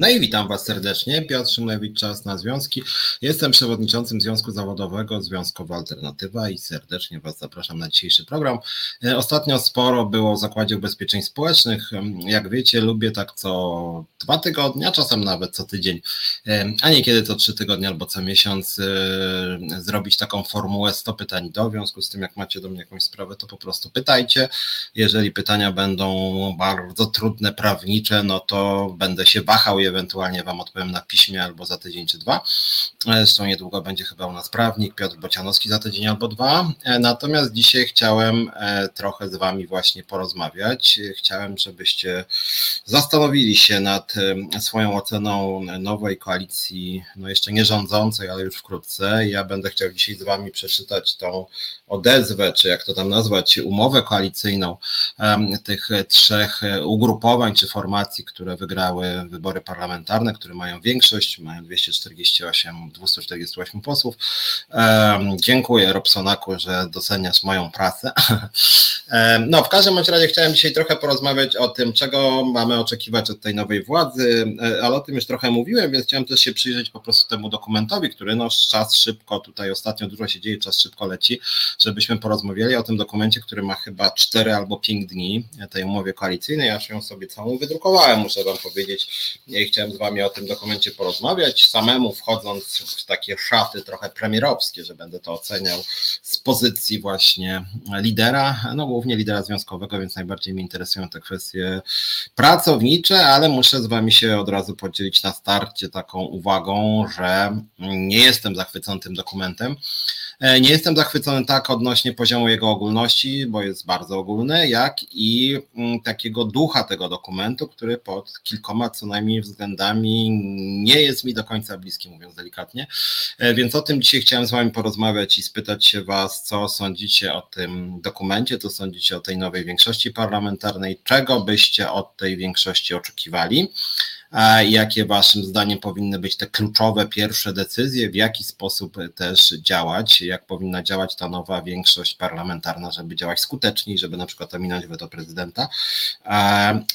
No i witam Was serdecznie. Piotr Szymlewicz, Czas na Związki. Jestem przewodniczącym Związku Zawodowego Związkowa Alternatywa i serdecznie Was zapraszam na dzisiejszy program. E, ostatnio sporo było o Zakładzie Ubezpieczeń Społecznych. Jak wiecie, lubię tak co dwa tygodnie, a czasem nawet co tydzień, a niekiedy to trzy tygodnie albo co miesiąc e, zrobić taką formułę 100 pytań do. W związku z tym, jak macie do mnie jakąś sprawę, to po prostu pytajcie. Jeżeli pytania będą bardzo trudne, prawnicze, no to będę się wahał je ewentualnie Wam odpowiem na piśmie albo za tydzień czy dwa. E, zresztą niedługo będzie chyba u nas prawnik Piotr Bocianowski za tydzień albo dwa. E, natomiast dzisiaj chciałem e, trochę z Wami właśnie porozmawiać. Chciałem, żebyście zastanowili się nad swoją oceną nowej koalicji, no jeszcze nie rządzącej, ale już wkrótce. Ja będę chciał dzisiaj z Wami przeczytać tą odezwę, czy jak to tam nazwać, umowę koalicyjną tych trzech ugrupowań czy formacji, które wygrały wybory parlamentarne, które mają większość, mają 248, 248 posłów. Dziękuję Robsonaku, że doceniasz moją pracę. No, w każdym razie chciałem dzisiaj trochę porozmawiać o tym, czego mamy oczekiwać od tej nowej władzy, e, ale o tym już trochę mówiłem, więc chciałem też się przyjrzeć po prostu temu dokumentowi, który no czas szybko, tutaj ostatnio dużo się dzieje, czas szybko leci, żebyśmy porozmawiali o tym dokumencie, który ma chyba 4 albo 5 dni, tej umowie koalicyjnej. Ja się ją sobie całą wydrukowałem, muszę Wam powiedzieć. Chciałem z Wami o tym dokumencie porozmawiać, samemu wchodząc w takie szaty trochę premierowskie, że będę to oceniał z pozycji właśnie lidera, no głównie lidera związkowego, więc najbardziej mnie interesują te kwestie pracownicze, ale muszę z Wami się od razu podzielić na starcie taką uwagą, że nie jestem zachwycony tym dokumentem. E, nie jestem zachwycony tak odnośnie poziomu jego ogólności, bo jest bardzo ogólny, jak i mm, takiego ducha tego dokumentu, który pod kilkoma co najmniej względami nie jest mi do końca bliski, mówiąc delikatnie. E, więc o tym dzisiaj chciałem z Wami porozmawiać i spytać się Was, co sądzicie o tym dokumencie, co sądzicie o tej nowej większości parlamentarnej, czego byście od tej większości oczekiwali jakie Waszym zdaniem powinny być te kluczowe pierwsze decyzje, w jaki sposób też działać, jak powinna działać ta nowa większość parlamentarna, żeby działać skuteczniej, żeby na przykład ominąć weto prezydenta.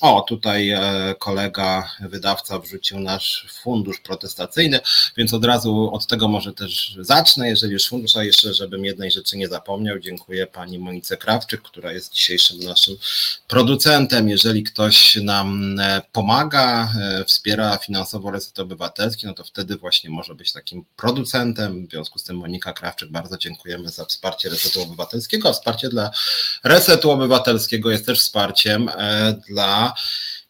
O, tutaj e, kolega wydawca wrzucił nasz fundusz protestacyjny, więc od razu od tego może też zacznę, jeżeli już fundusz, a jeszcze żebym jednej rzeczy nie zapomniał, dziękuję pani Monice Krawczyk, która jest dzisiejszym naszym producentem. Jeżeli ktoś nam e, pomaga e, wspiera finansowo Reset Obywatelski, no to wtedy właśnie może być takim producentem. W związku z tym Monika Krawczyk, bardzo dziękujemy za wsparcie Resetu Obywatelskiego. A wsparcie dla Resetu Obywatelskiego jest też wsparciem e, dla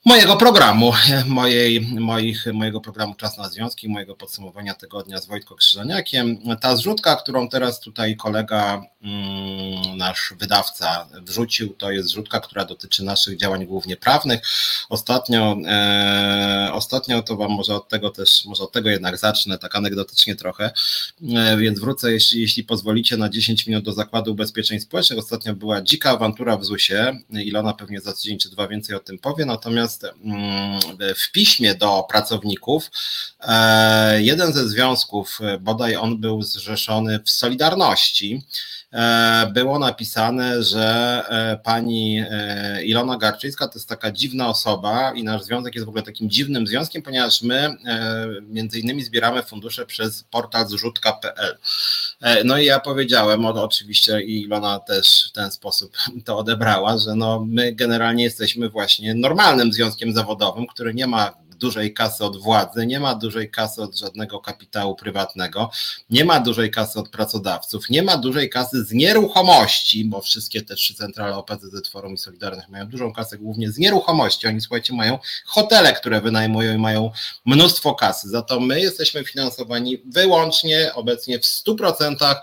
mojego programu, mojej, moich, mojego programu Czas na Związki, mojego podsumowania tygodnia z Wojtko Krzyżaniakiem. Ta zrzutka, którą teraz tutaj kolega, mm, nasz wydawca wrzucił, to jest zrzutka, która dotyczy naszych działań głównie prawnych. Ostatnio, e, ostatnio to wam może od tego też, może od tego jednak zacznę, tak anegdotycznie trochę, e, więc wrócę, jeśli, jeśli pozwolicie, na 10 minut do Zakładu Ubezpieczeń Społecznych. Ostatnio była dzika awantura w ZUS-ie, Ilona pewnie za tydzień czy dwa więcej o tym powie, natomiast Natomiast mm, w piśmie do pracowników. E, jeden ze związków, bodaj on był zrzeszony w Solidarności, było napisane, że e, pani Ilona Garczyńska to jest taka dziwna osoba i nasz związek jest w ogóle takim dziwnym związkiem, ponieważ my między innymi zbieramy fundusze przez portal zrzutka.pl. No i ja powiedziałem, oczywiście Ilona też w ten sposób to odebrała, że no my generalnie jesteśmy właśnie normalnym związkiem zawodowym, który nie ma dużej kasy od władzy, nie ma dużej kasy od żadnego kapitału prywatnego, nie ma dużej kasy od pracodawców, nie ma dużej kasy z nieruchomości, bo wszystkie te trzy centrale OPZZ, Forum i Solidarność mają dużą kasę głównie z nieruchomości. Oni, słuchajcie, mają hotele, które wynajmują i mają mnóstwo kasy. Za to my jesteśmy finansowani wyłącznie obecnie w 100%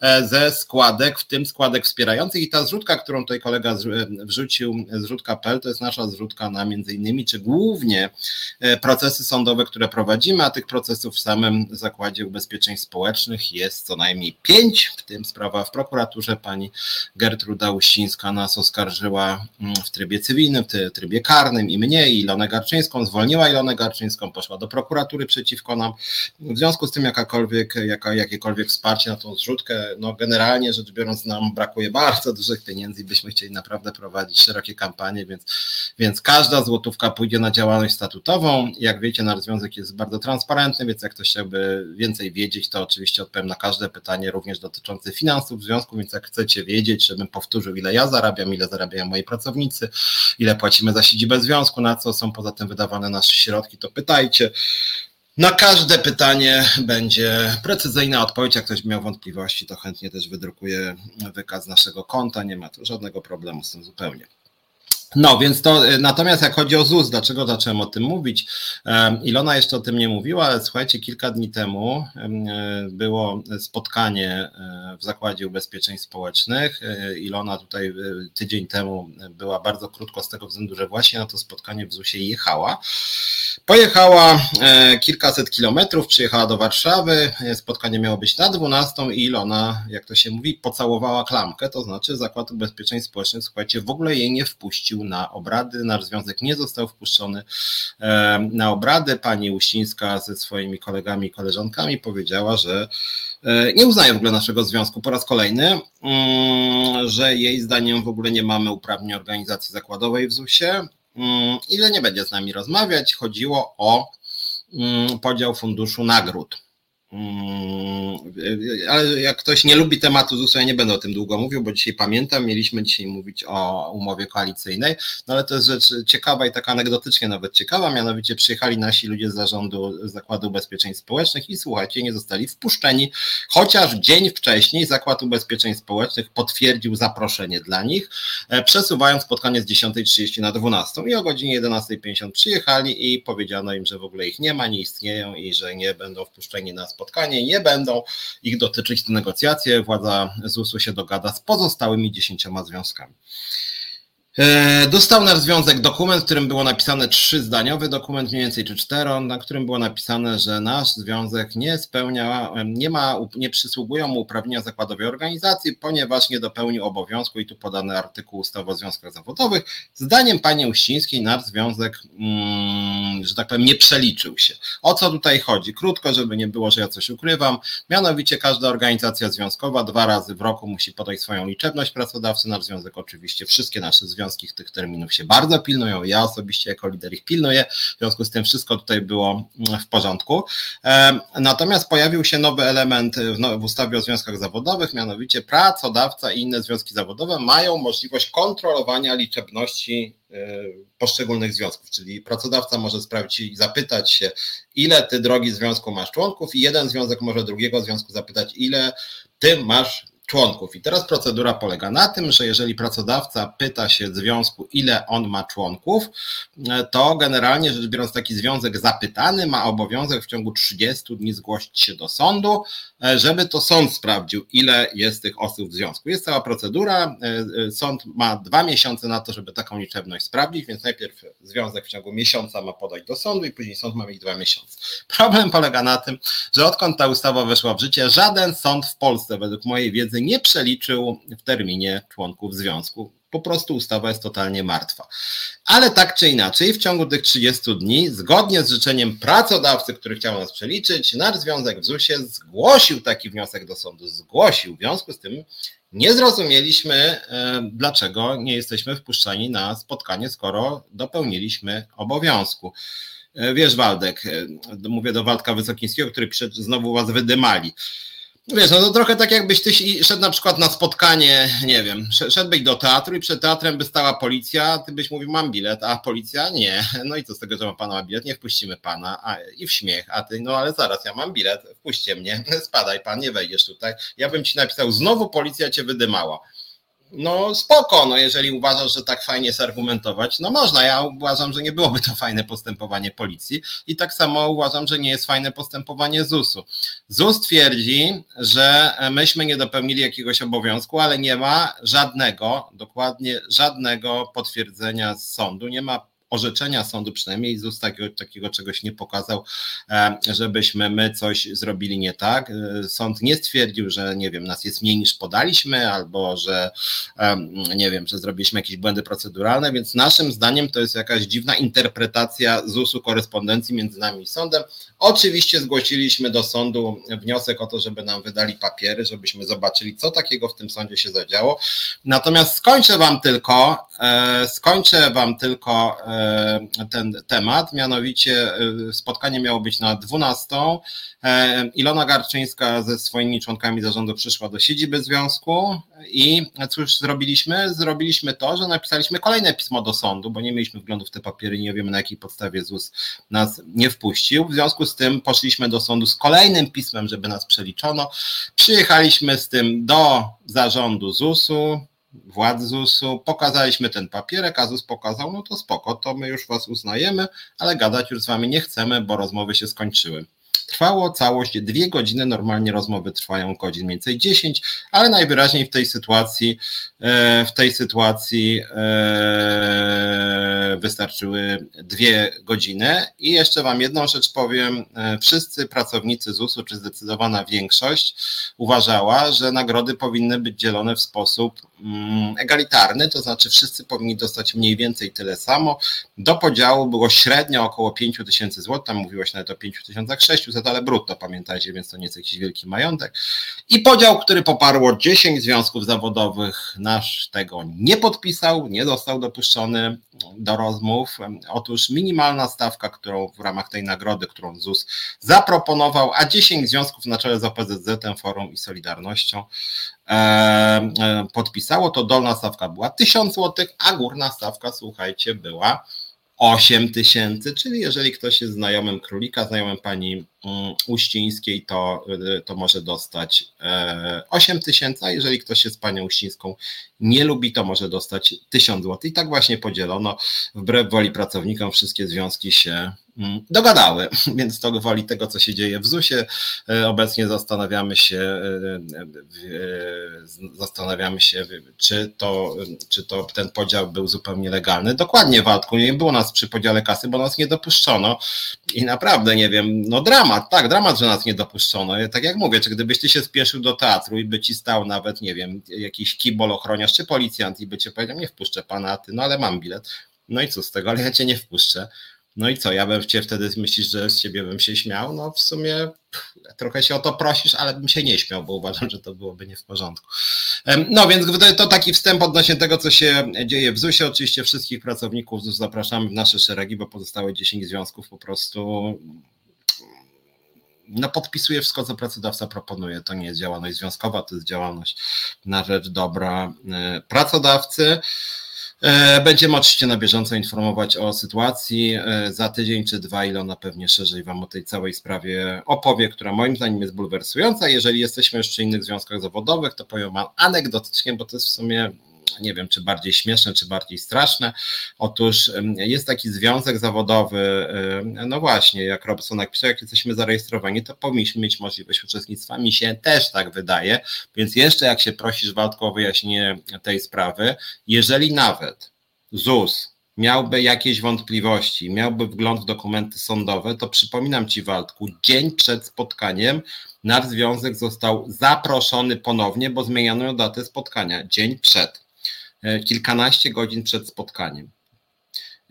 e, ze składek, w tym składek wspierających i ta zrzutka, którą tutaj kolega wrzucił, zrzutka.pl, to jest nasza zrzutka na między innymi, czy głównie E, procesy sądowe, które prowadzimy, a tych procesów w samym Zakładzie Ubezpieczeń Społecznych jest co najmniej pięć, w tym sprawa w prokuraturze. Pani Gertruda Uścińska nas oskarżyła mm, w trybie cywilnym, w trybie karnym i mnie, i Ilonę Garczyńską, zwolniła Ilonę Garczyńską, poszła do prokuratury przeciwko nam. W związku z tym jakakolwiek, jaka, jakiekolwiek wsparcie na tą zrzutkę, no generalnie rzecz biorąc nam brakuje bardzo dużych pieniędzy i byśmy chcieli naprawdę prowadzić szerokie kampanie, więc, więc każda złotówka pójdzie na działalność statutową, Jak wiecie, nasz związek jest bardzo transparentny, więc jak ktoś chciałby więcej wiedzieć, to oczywiście odpowiem na każde pytanie, również dotyczące finansów w związku, więc jak chcecie wiedzieć, żebym powtórzył, ile ja zarabiam, ile zarabiają moi pracownicy, ile płacimy za siedzibę związku, na co są poza tym wydawane nasze środki, to pytajcie. Na każde pytanie będzie precyzyjna odpowiedź. Jak ktoś miał wątpliwości, to chętnie też wydrukuję wykaz naszego konta. Nie ma tu żadnego problemu z tym zupełnie. No, więc to y, natomiast jak chodzi o ZUS, dlaczego zacząłem o tym mówić? Ilona jeszcze o tym nie mówiła, ale słuchajcie, kilka dni temu y, było spotkanie y, w Zakładzie Ubezpieczeń Społecznych. Ilona tutaj tydzień temu była bardzo krótko z tego względu, że właśnie na to spotkanie w ZUS-ie jechała. Pojechała e, kilkaset kilometrów, przyjechała do Warszawy. Spotkanie miało być na 12 i Ilona, jak to się mówi, pocałowała klamkę, to znaczy Zakład Ubezpieczeń Społecznych, słuchajcie, w ogóle jej nie wpuścił na obrady. Nasz związek nie został wpuszczony e, na obrady. Pani Uścińska ze swoimi kolegami i koleżankami powiedziała, że e, nie uznaje w ogóle naszego związku po raz kolejny, mm, że jej zdaniem w ogóle nie mamy uprawnień organizacji zakładowej w ZUS-ie, Mm, ile nie będzie z nami rozmawiać. Chodziło o mm, podział funduszu nagród. Mm, ale jak ktoś nie lubi tematu ZUS-u, ja nie będę o tym długo mówił, bo dzisiaj pamiętam, mieliśmy dzisiaj mówić o umowie koalicyjnej, no ale to jest rzecz ciekawa i taka anegdotycznie nawet ciekawa, mianowicie przyjechali nasi ludzie z zarządu Zakładu Ubezpieczeń Społecznych i słuchajcie, nie zostali wpuszczeni, chociaż dzień wcześniej Zakład Ubezpieczeń Społecznych potwierdził zaproszenie dla nich, e, przesuwając spotkanie z 10.30 na 12 i o godzinie 11.50 przyjechali i powiedziano im, że w ogóle ich nie ma, nie istnieją i że nie będą wpuszczeni na spotkanie spotkanie, nie będą ich dotyczyć te negocjacje. Władza ZUS-u się dogada z pozostałymi dziesięcioma związkami. E, dostał nasz związek dokument, w którym było napisane trzyzdaniowy dokument, mniej więcej czy cztero, na którym było napisane, że nasz związek nie spełnia, nie ma, nie przysługują mu uprawnienia zakładowej organizacji, ponieważ nie dopełnił obowiązku i tu podany artykuł ustawy o związkach zawodowych. Zdaniem pani Uścińskiej nasz związek, mm, że tak powiem, nie przeliczył się. O co tutaj chodzi? Krótko, żeby nie było, że ja coś ukrywam. Mianowicie każda organizacja związkowa dwa razy w roku musi podać swoją liczebność pracodawcy. Nasz związek oczywiście wszystkie nasze związki związki tych terminów się bardzo pilnują. Ja osobiście jako lider ich pilnuję, w związku z tym wszystko tutaj było mm, w porządku. Natomiast pojawił się nowy element w ustawie o związkach zawodowych, mianowicie pracodawca i inne związki zawodowe mają możliwość kontrolowania liczebności e, poszczególnych związków, czyli pracodawca może sprawdzić i zapytać się, ile ty drogi związku masz członków i jeden związek może drugiego związku zapytać, ile ty masz członków. I teraz procedura polega na tym, że jeżeli pracodawca pyta się związku, ile on ma członków, to generalnie rzecz biorąc taki związek zapytany ma obowiązek w ciągu 30 dni zgłosić się do sądu, żeby to sąd sprawdził, ile jest tych osób w związku. Jest cała procedura, sąd ma dwa miesiące na to, żeby taką liczebność sprawdzić, więc najpierw związek w ciągu miesiąca ma podać do sądu i później sąd ma mieć dwa miesiące. Problem polega na tym, że odkąd ta ustawa weszła w życie, żaden sąd w Polsce, według mojej wiedzy, nie przeliczył w terminie członków związku. Po prostu ustawa jest totalnie martwa. Ale tak czy inaczej, w ciągu tych 30 dni, zgodnie z życzeniem pracodawcy, który chciał nas przeliczyć, nasz związek w ZUS-ie zgłosił taki wniosek do sądu. Zgłosił. W związku z tym nie zrozumieliśmy, e, dlaczego nie jesteśmy wpuszczani na spotkanie, skoro dopełniliśmy obowiązku. E, wiesz, Waldek, e, mówię do Waldka Wysokińskiego, który znowu was wydymali. Wiesz, no to trochę tak jakbyś ty szedł na przykład na spotkanie, nie wiem, szedłbyś do teatru i przed teatrem by stała policja, ty byś mówił mam bilet, a policja nie. No i co z tego, że ma pana bilet, nie wpuścimy pana a, i w śmiech, a ty, no ale zaraz, ja mam bilet, wpuśćcie mnie, spadaj pan, nie wejdziesz tutaj. Ja bym ci napisał, znowu policja cię wydymała no spoko, no jeżeli uważasz, że tak fajnie jest argumentować, no można. Ja uważam, że nie byłoby to fajne postępowanie policji i tak samo uważam, że nie jest fajne postępowanie ZUS-u. ZUS twierdzi, że myśmy nie dopełnili jakiegoś obowiązku, ale nie ma żadnego, dokładnie żadnego potwierdzenia z sądu, nie ma orzeczenia sądu, przynajmniej ZUS takiego, takiego czegoś nie pokazał, e, żebyśmy my coś zrobili nie tak. E, sąd nie stwierdził, że nie wiem, nas jest mniej niż podaliśmy, albo że e, nie wiem, że zrobiliśmy jakieś błędy proceduralne, więc naszym zdaniem to jest jakaś dziwna interpretacja ZUS-u korespondencji między nami i sądem. Oczywiście zgłosiliśmy do sądu wniosek o to, żeby nam wydali papiery, żebyśmy zobaczyli, co takiego w tym sądzie się zadziało. Natomiast skończę wam tylko, skończę wam tylko ten temat, mianowicie spotkanie miało być na 12. Ilona Garczyńska ze swoimi członkami zarządu przyszła do siedziby związku i cóż zrobiliśmy? Zrobiliśmy to, że napisaliśmy kolejne pismo do sądu, bo nie mieliśmy wglądu w te papiery, nie wiemy na jakiej podstawie ZUS nas nie wpuścił. W związku z tym poszliśmy do sądu z kolejnym pismem, żeby nas przeliczono. Przyjechaliśmy z tym do zarządu ZUS-u, władz ZUS-u, pokazaliśmy ten papierek, a ZUS pokazał, no to spoko, to my już was uznajemy, ale gadać już z wami nie chcemy, bo rozmowy się skończyły. Trwało całość dwie godziny, normalnie rozmowy trwają godzin mniej więcej 10, ale najwyraźniej w tej sytuacji, e, w tej sytuacji e, wystarczyły dwie godziny. I jeszcze Wam jedną rzecz powiem. E, wszyscy pracownicy ZUS-u, czy zdecydowana większość, uważała, że nagrody powinny być dzielone w sposób mm, egalitarny, to znaczy wszyscy powinni dostać mniej więcej tyle samo. Do podziału było średnio około 5 tysięcy złotych, tam mówiło się nawet o 5600 ale brutto, pamiętajcie, więc to nie jest jakiś wielki majątek. I podział, który poparło 10 związków zawodowych, nasz tego nie podpisał, nie został dopuszczony do rozmów. Otóż minimalna stawka, którą w ramach tej nagrody, którą ZUS zaproponował, a 10 związków na czele z OPZZ, Forum i Solidarnością e, e, podpisało, to dolna stawka była 1000 zł, a górna stawka, słuchajcie, była 8 tysięcy, czyli jeżeli ktoś jest znajomym królika, znajomym pani Uścińskiej, to, y, to może dostać 8 e, tysięcy, a jeżeli ktoś jest panią Uścińską nie lubi, to może dostać 1000 zł. I tak właśnie podzielono, wbrew woli pracownikom, wszystkie związki się mm, dogadały, więc to woli tego, co się dzieje w ZUS-ie. E, obecnie zastanawiamy się, e, zastanawiamy się, czy to, czy to ten podział był zupełnie legalny. Dokładnie, Waldku, nie było nas przy podziale kasy, bo nas nie dopuszczono i naprawdę, nie wiem, no dramat, tak, dramat, że nas nie dopuszczono. Tak jak mówię, czy gdybyś ty się spieszył do teatru i by ci stał nawet, nie wiem, jakiś kibol ochroniarz czy policjant i by cię powiedział, nie wpuszczę pana, ty, no ale mam bilet. No i co z tego, ale ja cię nie wpuszczę. No i co, ja bym cię wtedy myślisz, że z ciebie bym się śmiał? No w sumie trochę się o to prosisz, ale bym się nie śmiał, bo uważam, że to byłoby nie w porządku. No więc to taki wstęp odnośnie tego, co się dzieje w ZUS-ie. Oczywiście wszystkich pracowników ZUS zapraszamy w nasze szeregi, bo pozostałe 10 związków po prostu no, podpisuje wszystko, co pracodawca proponuje. To nie jest działalność związkowa, to jest działalność na rzecz dobra e, pracodawcy. E, będziemy oczywiście na bieżąco informować o sytuacji. E, za tydzień czy dwa Ilona pewnie szerzej Wam o tej całej sprawie opowie, która moim zdaniem jest bulwersująca. Jeżeli jesteśmy już przy innych związkach zawodowych, to powiem Wam anegdotycznie, bo to jest w sumie nie wiem, czy bardziej śmieszne, czy bardziej straszne. Otóż jest taki związek zawodowy, no właśnie, jak Robson napisał, jak jesteśmy zarejestrowani, to powinniśmy mieć możliwość uczestnictwa. Mi się też tak wydaje, więc jeszcze jak się prosisz Waldko o wyjaśnienie tej sprawy, jeżeli nawet ZUS miałby jakieś wątpliwości, miałby wgląd w dokumenty sądowe, to przypominam Ci Waldku, dzień przed spotkaniem nasz związek został zaproszony ponownie, bo zmieniono datę spotkania, dzień przed. E, kilkanaście godzin przed spotkaniem.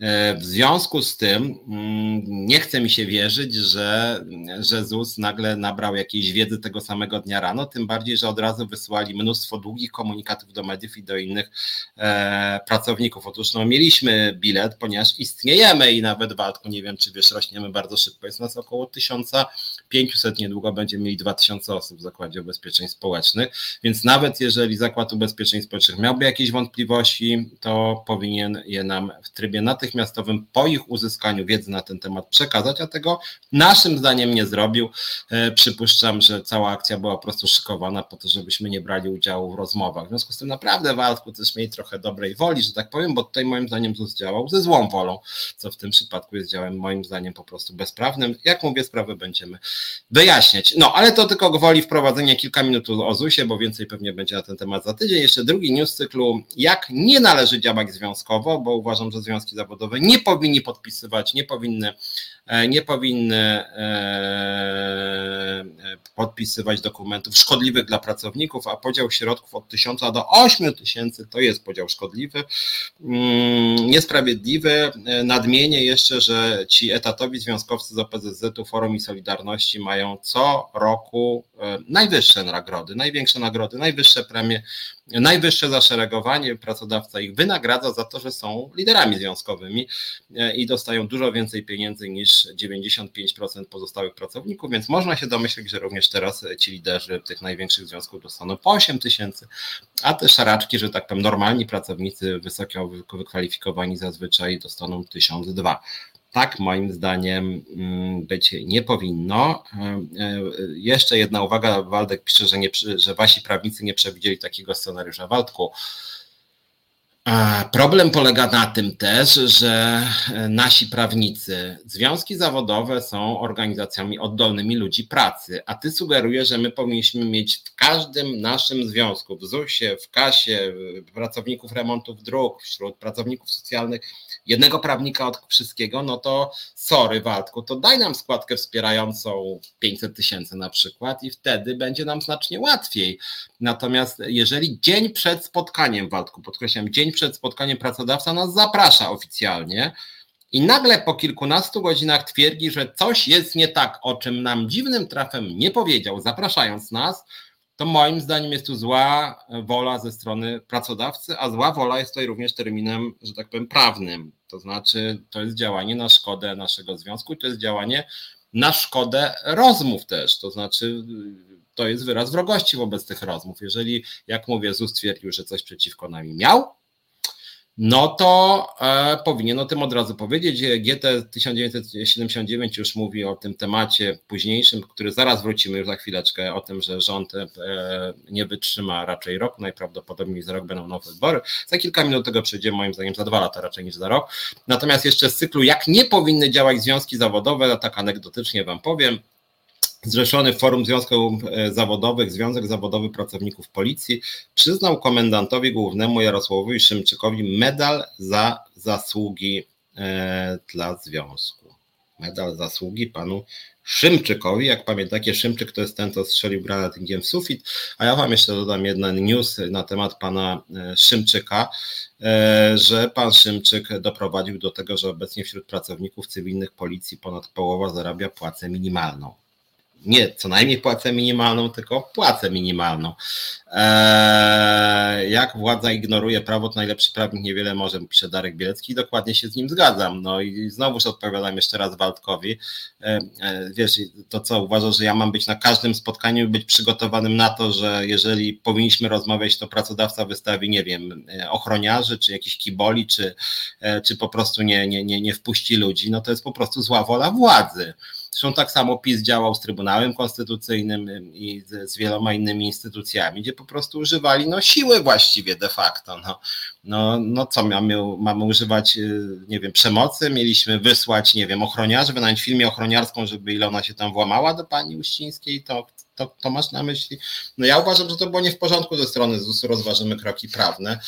E, w związku z tym mm, nie chce mi się wierzyć, że, że ZUS nagle nabrał jakiejś wiedzy tego samego dnia rano, tym bardziej, że od razu wysłali mnóstwo długich komunikatów do mediów i do innych e, pracowników. Otóż no, mieliśmy bilet, ponieważ istniejemy i nawet Waldku, nie wiem czy wiesz, rośniemy bardzo szybko. Jest nas około 1500, niedługo będziemy mieli 2000 osób w Zakładzie Ubezpieczeń Społecznych, więc nawet jeżeli Zakład Ubezpieczeń Społecznych miałby jakieś wątpliwości, to powinien je nam w trybie natychmiastowym natychmiastowym po ich uzyskaniu wiedzy na ten temat przekazać, a tego naszym zdaniem nie zrobił. E, przypuszczam, że cała akcja była po prostu szykowana po to, żebyśmy nie brali udziału w rozmowach. W związku z tym naprawdę Waldku też mieli trochę dobrej woli, że tak powiem, bo tutaj moim zdaniem ZUS działał ze złą wolą, co w tym przypadku jest działem moim zdaniem po prostu bezprawnym. Jak mówię, sprawę będziemy wyjaśniać. No, ale to tylko gwoli wprowadzenia kilka minut o ZUS-ie, bo więcej pewnie będzie na ten temat za tydzień. Jeszcze drugi news cyklu, jak nie należy działać związkowo, bo uważam, że związki zawodowe zawodowe nie powinni podpisywać, nie powinny nie powinny podpisywać dokumentów szkodliwych dla pracowników, a podział środków od 1000 do 8 tysięcy to jest podział szkodliwy, mm, niesprawiedliwy. Nadmienię jeszcze, że ci etatowi związkowcy z OPZZ-u, Forum i Solidarności mają co roku najwyższe nagrody, największe nagrody, najwyższe premie najwyższe zaszeregowanie, pracodawca ich wynagradza za to, że są liderami związkowymi e, i dostają dużo więcej pieniędzy niż 95% pozostałych pracowników, więc można się domyślić, że również teraz ci liderzy tych największych związków dostaną po 8 tysięcy, a te szaraczki, że tak powiem, normalni pracownicy, wysoko wykwalifikowani zazwyczaj dostaną 1002 tak moim zdaniem mm, być nie powinno. E, e, jeszcze jedna uwaga, Waldek pisze, że, nie, że wasi prawnicy nie przewidzieli takiego scenariusza. Waldku, Problem polega na tym też, że nasi prawnicy, związki zawodowe są organizacjami oddolnymi ludzi pracy, a ty sugerujesz, że my powinniśmy mieć w każdym naszym związku, w ZUS-ie, w KASie, pracowników remontów dróg, wśród pracowników socjalnych jednego prawnika od wszystkiego, no to sorry Waldku, to daj nam składkę wspierającą 500 tysięcy na przykład i wtedy będzie nam znacznie łatwiej. Natomiast jeżeli dzień przed spotkaniem, Waldku, podkreślam, dzień przed spotkaniem pracodawca nas zaprasza oficjalnie, i nagle po kilkunastu godzinach twierdzi, że coś jest nie tak, o czym nam dziwnym trafem nie powiedział, zapraszając nas, to moim zdaniem jest tu zła wola ze strony pracodawcy, a zła wola jest tutaj również terminem, że tak powiem, prawnym. To znaczy, to jest działanie na szkodę naszego związku to jest działanie na szkodę rozmów też. To znaczy, to jest wyraz wrogości wobec tych rozmów. Jeżeli, jak mówię, ZUS stwierdził, że coś przeciwko nami miał, no to e, powinien o tym od razu powiedzieć. GT 1979 już mówi o tym temacie późniejszym, który zaraz wrócimy już za chwileczkę, o tym, że rząd e, nie wytrzyma raczej rok, najprawdopodobniej za rok będą nowe wybory. Za kilka minut tego przejdzie, moim zdaniem za dwa lata raczej niż za rok. Natomiast jeszcze z cyklu, jak nie powinny działać związki zawodowe, tak anegdotycznie Wam powiem, Zrzeszony Forum Związków e, Zawodowych, Związek Zawodowy Pracowników Policji przyznał komendantowi głównemu Jarosławowi Szymczykowi medal za zasługi e, dla związku. Medal zasługi panu Szymczykowi. Jak pamiętacie, Szymczyk to jest ten, co strzelił granatnikiem w sufit. A ja wam jeszcze dodam jeden news na temat pana e, Szymczyka, że pan Szymczyk doprowadził do tego, że obecnie wśród pracowników cywilnych policji ponad połowa zarabia płacę minimalną nie co najmniej płacę minimalną, tylko płacę minimalną. Eee, jak władza ignoruje prawo, to najlepszy prawnik niewiele może, pisze Darek Bielecki i dokładnie się z nim zgadzam. No i znowuż odpowiadam jeszcze raz Waldkowi. Eee, wiesz, to co, uważasz, że ja mam być na każdym spotkaniu i być przygotowanym na to, że jeżeli powinniśmy rozmawiać, to pracodawca wystawi, nie wiem, ochroniarzy, czy jakiś kiboli, czy, e, czy po prostu nie, nie, nie, nie wpuści ludzi, no to jest po prostu zła wola władzy. Zresztą tak samo PiS działał z Trybunałem Konstytucyjnym i z, z wieloma innymi instytucjami, gdzie po prostu używali no, siły właściwie de facto. No, no, no co, mamy, mamy używać, y, nie wiem, przemocy, mieliśmy wysłać, nie wiem, ochroniarzy, wynająć filmie ochroniarską, żeby Ilona się tam włamała do pani Uścińskiej, to to, to masz na myśli? No ja uważam, że to było nie w porządku ze strony ZUS-u, rozważymy kroki prawne.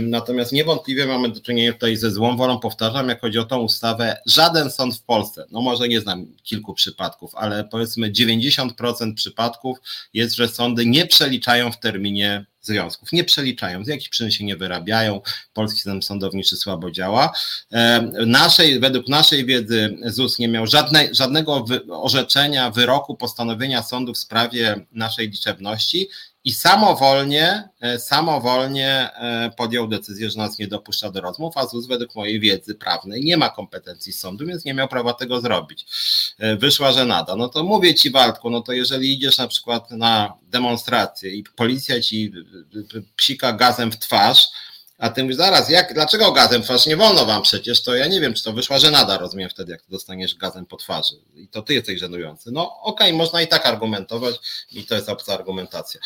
Natomiast niewątpliwie mamy do czynienia tutaj ze złą wolą, powtarzam, jak chodzi o tą ustawę, żaden sąd w Polsce, no może nie znam kilku przypadków, ale powiedzmy 90% przypadków jest, że sądy nie przeliczają w terminie związków. Nie przeliczają, z jakich przyczyn się nie wyrabiają, polski system sądowniczy słabo działa. E, naszej, według naszej wiedzy ZUS nie miał żadnego orzeczenia, wyroku, postanowienia sądu w sprawie naszej liczebności i samowolnie, e, samowolnie e, podjął decyzję, że nas nie dopuszcza do rozmów, a ZUS według mojej wiedzy prawnej nie ma kompetencji sądu, więc nie miał prawa tego zrobić. E, wyszła żenada. No to mówię ci Waldku, no to jeżeli idziesz na przykład na demonstrację i policja ci psika gazem w twarz, a ty mówisz, zaraz, jak, dlaczego gazem twarz? Nie wolno wam przecież, to ja nie wiem, czy to wyszła żenada, rozumiem wtedy, jak dostaniesz gazem po twarzy. I to ty jesteś żenujący. No okej, okay, można i tak argumentować i to jest obca argumentacja.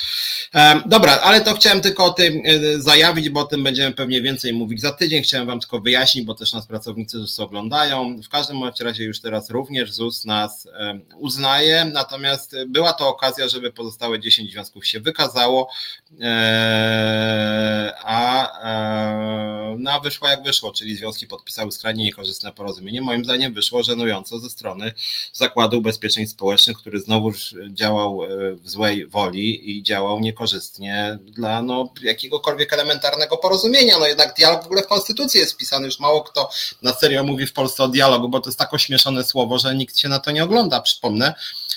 Um, dobra, ale to chciałem tylko o tym e, zajawić, bo o tym będziemy pewnie więcej mówić za tydzień. Chciałem wam tylko wyjaśnić, bo też nas pracownicy ZUS oglądają. W każdym razie już teraz również ZUS nas uznaje, natomiast była to okazja, żeby pozostałe 10 związków się wykazało, e, a e, no a wyszło jak wyszło, czyli związki podpisały skrajnie niekorzystne porozumienie. Moim zdaniem wyszło żenująco ze strony Zakładu Ubezpieczeń Społecznych, który znowu działał w złej woli i działał niekorzystnie dla no, jakiegokolwiek elementarnego porozumienia. No jednak dialog w ogóle w Konstytucji jest wpisany, już mało kto na serio mówi w Polsce o dialogu, bo to jest tak ośmieszone słowo, że nikt się na to nie ogląda. Przypomnę,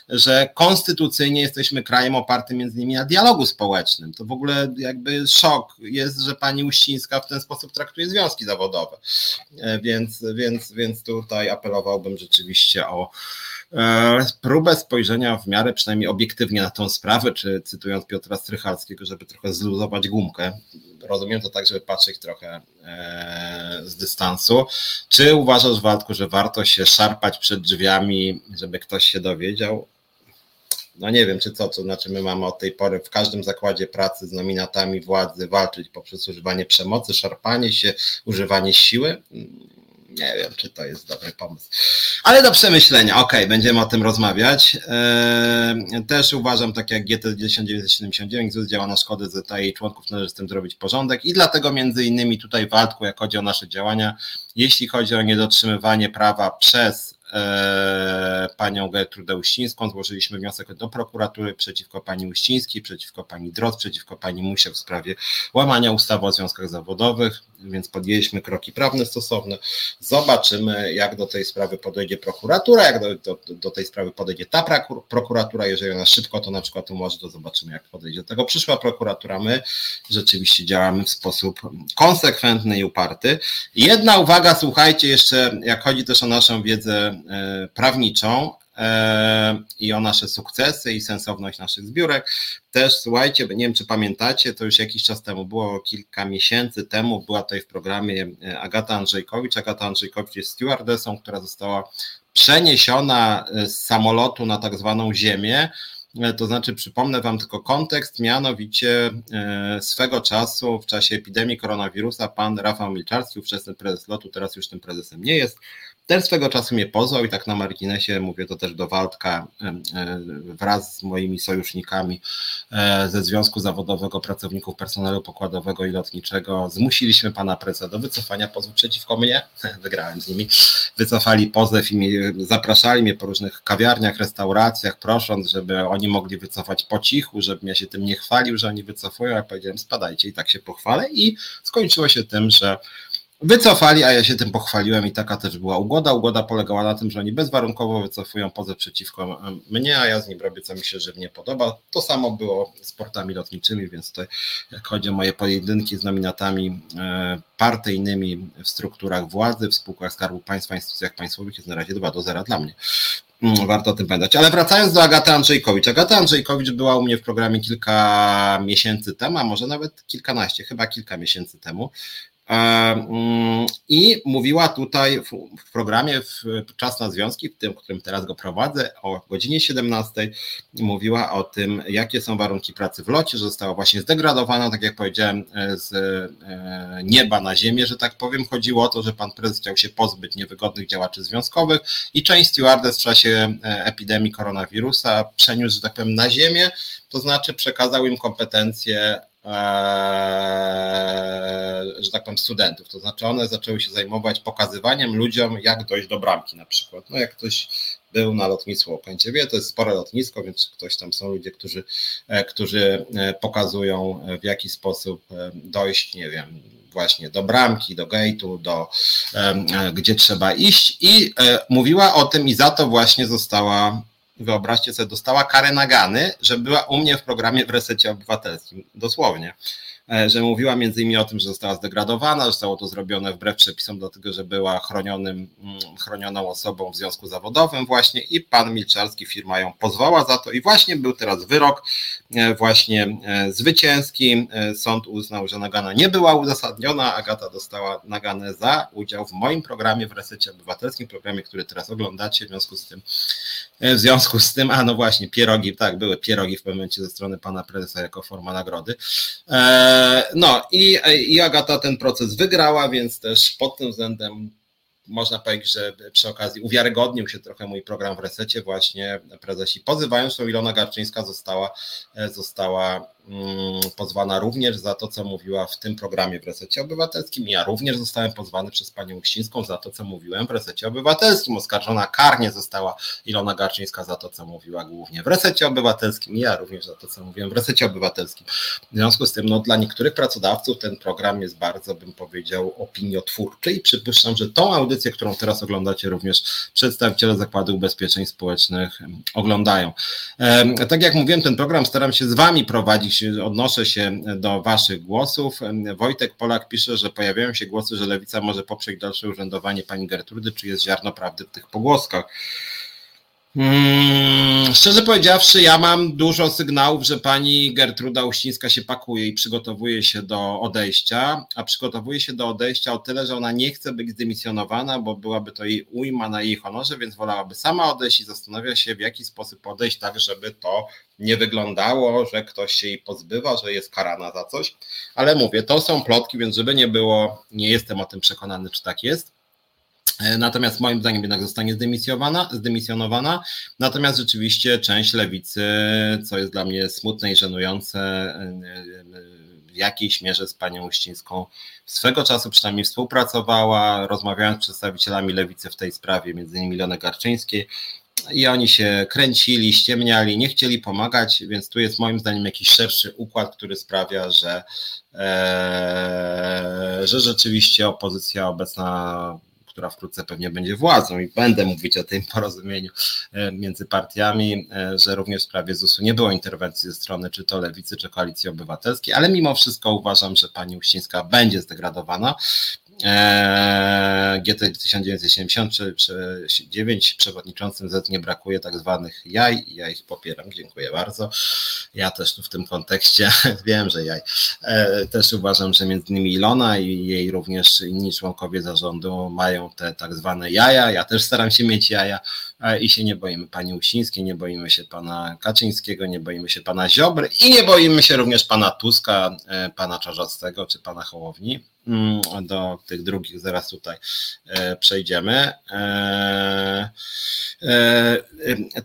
że konstytucyjnie jesteśmy krajem opartym między innymi na dialogu społecznym. To w ogóle jakby szok jest, że pani Uścińska w ten sposób traktuje związki zawodowe. E, więc, więc, więc tutaj apelowałbym rzeczywiście o e, próbę spojrzenia w miarę przynajmniej obiektywnie na tą sprawę, czy cytując Piotra Strycharskiego, żeby trochę zluzować gumkę. Rozumiem to tak, żeby patrzeć trochę e, z dystansu. Czy uważasz, Waldku, że warto się szarpać przed drzwiami, żeby ktoś się dowiedział? No nie wiem, czy co, to znaczy my mamy od tej pory w każdym zakładzie pracy z nominatami władzy walczyć poprzez używanie przemocy, szarpanie się, używanie siły. Nie wiem, czy to jest dobry pomysł. Ale do przemyślenia, okej, okay, będziemy o tym rozmawiać. Eee, też uważam, tak jak GT 1979, ZUS działa na szkodę ZTA i członków, należy z tym zrobić porządek i dlatego między innymi tutaj w Waldku, jak chodzi o nasze działania, jeśli chodzi o niedotrzymywanie prawa przez E, panią Gertrudę Uścińską. Złożyliśmy wniosek do prokuratury przeciwko pani Uścińskiej, przeciwko pani Drot, przeciwko pani Musie w sprawie łamania ustawy o związkach zawodowych, więc podjęliśmy kroki prawne stosowne. Zobaczymy, jak do tej sprawy podejdzie prokuratura, jak do, do, do tej sprawy podejdzie ta prokuratura. Jeżeli ona szybko to na przykład umoży, to zobaczymy, jak podejdzie do tego przyszła prokuratura. My rzeczywiście działamy w sposób konsekwentny i uparty. Jedna uwaga, słuchajcie, jeszcze jak chodzi też o naszą wiedzę E, prawniczą e, i o nasze sukcesy i sensowność naszych zbiórek. Też słuchajcie, nie wiem czy pamiętacie, to już jakiś czas temu było, kilka miesięcy temu, była tutaj w programie e, Agata Andrzejkowicz. Agata Andrzejkowicz jest stewardessą, która została przeniesiona z samolotu na tak zwaną ziemię. To znaczy, przypomnę Wam tylko kontekst, mianowicie swego czasu w czasie epidemii koronawirusa pan Rafał Milczarski, ówczesny prezes lotu, teraz już tym prezesem nie jest, ten swego czasu mnie pozwał i tak na marginesie, mówię to też do Waldka, wraz z moimi sojusznikami e, ze Związku Zawodowego Pracowników Personelu Pokładowego i Lotniczego, zmusiliśmy pana prezesa do wycofania pozwu przeciwko mnie. Wygrałem z nimi. Wycofali pozew i zapraszali mnie po różnych kawiarniach, restauracjach, prosząc, żeby oni mogli wycofać po cichu, żebym ja się tym nie chwalił, że oni wycofują. Ja powiedziałem, spadajcie i tak się pochwalę. I skończyło się tym, że Wycofali, a ja się tym pochwaliłem i taka też była ugoda. Ugoda polegała na tym, że oni bezwarunkowo wycofują pozew przeciwko mnie, a ja z nim robię, co mi się żywnie podoba. To samo było z portami lotniczymi, więc tutaj jak chodzi o moje pojedynki z nominatami e, partyjnymi w strukturach władzy, w spółkach Skarbu Państwa, instytucjach państwowych jest na razie 2 do 0 dla mnie. Mm, warto o tym pamiętać. Ale wracając do Agaty Andrzejkowicz. Agata Andrzejkowicz była u mnie w programie kilka miesięcy temu, a może nawet kilkanaście, chyba kilka miesięcy temu. E, mm, I mówiła tutaj w, programie w Czas na Związki, w tym, którym teraz go prowadzę, o godzinie 17, mówiła o tym, jakie są warunki pracy w locie, że została właśnie zdegradowana, tak jak powiedziałem, e, z e, nieba na ziemię, że tak powiem. Chodziło o to, że pan prezes chciał się pozbyć niewygodnych działaczy związkowych i część stewardess w czasie epidemii koronawirusa przeniósł, że tak powiem, na ziemię, to znaczy przekazał im kompetencje że tak powiem, studentów. To znaczy one zaczęły się zajmować pokazywaniem ludziom, jak dojść do bramki na przykład. No jak ktoś był na lotnisku Okęciewie, to jest spore lotnisko, więc ktoś tam są ludzie, którzy, e, którzy e, pokazują w jaki sposób e, dojść, nie wiem, właśnie do bramki, do gate'u, do gdzie trzeba iść i mówiła o tym i za to właśnie została wyobraźcie sobie, dostała karę nagany, że była u mnie w programie w resecie obywatelskim, dosłownie. E, że mówiła między innymi o tym, że została zdegradowana, zostało to zrobione wbrew przepisom, dlatego że była chronionym, mm, chronioną osobą w związku zawodowym właśnie i pan Milczarski firma ją pozwała za to i właśnie był teraz wyrok e, właśnie e, zwycięski. Sąd uznał, że nagana nie była uzasadniona, Agata dostała naganę za udział w moim programie w Resecie Obywatelskim, programie, który teraz oglądacie, w związku z tym w związku z tym, a no właśnie, pierogi, tak, były pierogi w pewnym momencie ze strony pana prezesa jako forma nagrody. No i, i Agata ten proces wygrała, więc też pod tym względem można powiedzieć, że przy okazji uwiarygodnił się trochę mój program w resecie, właśnie prezesi pozywając, to Ilona Garczyńska została, została Mm, pozwana również za to, co mówiła w tym programie w Resecie Obywatelskim. Ja również zostałem pozwany przez panią Uścińską za to, co mówiłem w Resecie Obywatelskim. Oskarżona karnie została Ilona Garczyńska za to, co mówiła głównie w Resecie Obywatelskim. Ja również za to, co mówiłem w Resecie Obywatelskim. W związku z tym, no, dla niektórych pracodawców ten program jest bardzo, bym powiedział, opiniotwórczy i przypuszczam, że tą audycję, którą teraz oglądacie, również przedstawiciele Zakładu Ubezpieczeń Społecznych oglądają. Tak jak mówiłem, ten program staram się z wami prowadzić odnoszę się do Waszych głosów. Wojtek Polak pisze, że pojawiają się głosy, że Lewica może poprzeć dalsze urzędowanie pani Gertrudy. Czy jest ziarno prawdy w tych pogłoskach? Hmm, szczerze powiedziawszy, ja mam dużo sygnałów, że pani Gertruda Uścińska się pakuje i przygotowuje się do odejścia, a przygotowuje się do odejścia o tyle, że ona nie chce być zdymisjonowana, bo byłaby to jej ujma na jej honorze, więc wolałaby sama odejść i zastanawia się, w jaki sposób odejść, tak żeby to nie wyglądało, że ktoś się jej pozbywa, że jest karana za coś. Ale mówię, to są plotki, więc żeby nie było, nie jestem o tym przekonany, czy tak jest. E, natomiast moim zdaniem jednak zostanie zdymisjonowana, zdymisjonowana. Natomiast rzeczywiście część lewicy, co jest dla mnie smutne i żenujące, e, w jakiejś mierze z panią Uścińską swego czasu przynajmniej współpracowała, rozmawiając z przedstawicielami lewicy w tej sprawie, między innymi Ilony Garczyńskiej, i oni się kręcili, ściemniali, nie chcieli pomagać, więc tu jest moim zdaniem jakiś szerszy układ, który sprawia, że, e, że rzeczywiście opozycja obecna która wkrótce pewnie będzie władzą i będę mówić o tym porozumieniu e, między partiami, e, że również w sprawie ZUS-u nie było interwencji ze strony czy to Lewicy, czy Koalicji Obywatelskiej, ale mimo wszystko uważam, że pani Uścińska będzie zdegradowana. GT 1979 przewodniczącym Z nie brakuje tak zwanych jaj ja ich popieram, dziękuję bardzo. Ja też tu w tym kontekście wiem, że jaj. E, też uważam, że między innymi Ilona i jej również inni członkowie zarządu mają te tak zwane jaja. Ja też staram się mieć jaja i się nie boimy pani Usińskiej, nie boimy się pana Kaczyńskiego, nie boimy się pana Ziobry i nie boimy się również pana Tuska, e, pana Czarzastego czy pana Hołowni. Mm, do tych drugich zaraz tutaj e, przejdziemy. E,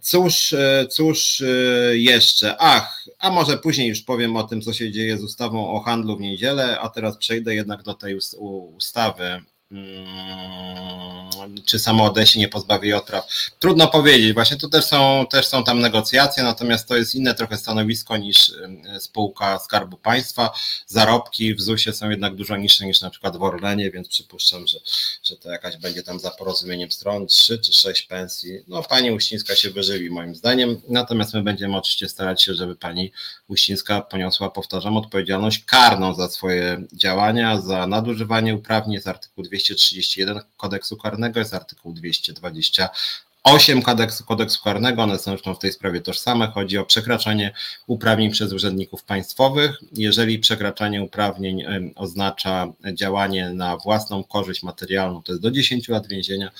cóż, cóż jeszcze? Ach, a może później już powiem o tym, co się dzieje z ustawą o handlu w niedzielę, a teraz przejdę jednak do tej ustawy czy samo odejście nie pozbawi odpraw. Trudno powiedzieć, właśnie tu też są, też są tam negocjacje, natomiast to jest inne trochę stanowisko niż spółka Skarbu Państwa. Zarobki w ZUS-ie są jednak dużo niższe niż na przykład w Orlenie, więc przypuszczam, że, że to jakaś będzie tam za porozumieniem stron, 3 czy 6 pensji. No pani Uścińska się wyżywi moim zdaniem, natomiast my będziemy oczywiście starać się, żeby pani Uścińska poniosła, powtarzam, odpowiedzialność karną za swoje działania, za nadużywanie uprawnień z artykułu 231 kodeksu karnego, jest artykuł 220 8 kodeksu, kodeksu karnego, one są zresztą w tej sprawie tożsame. Chodzi o przekraczanie uprawnień przez urzędników państwowych. Jeżeli przekraczanie uprawnień oznacza działanie na własną korzyść materialną, to jest do 10 lat więzienia.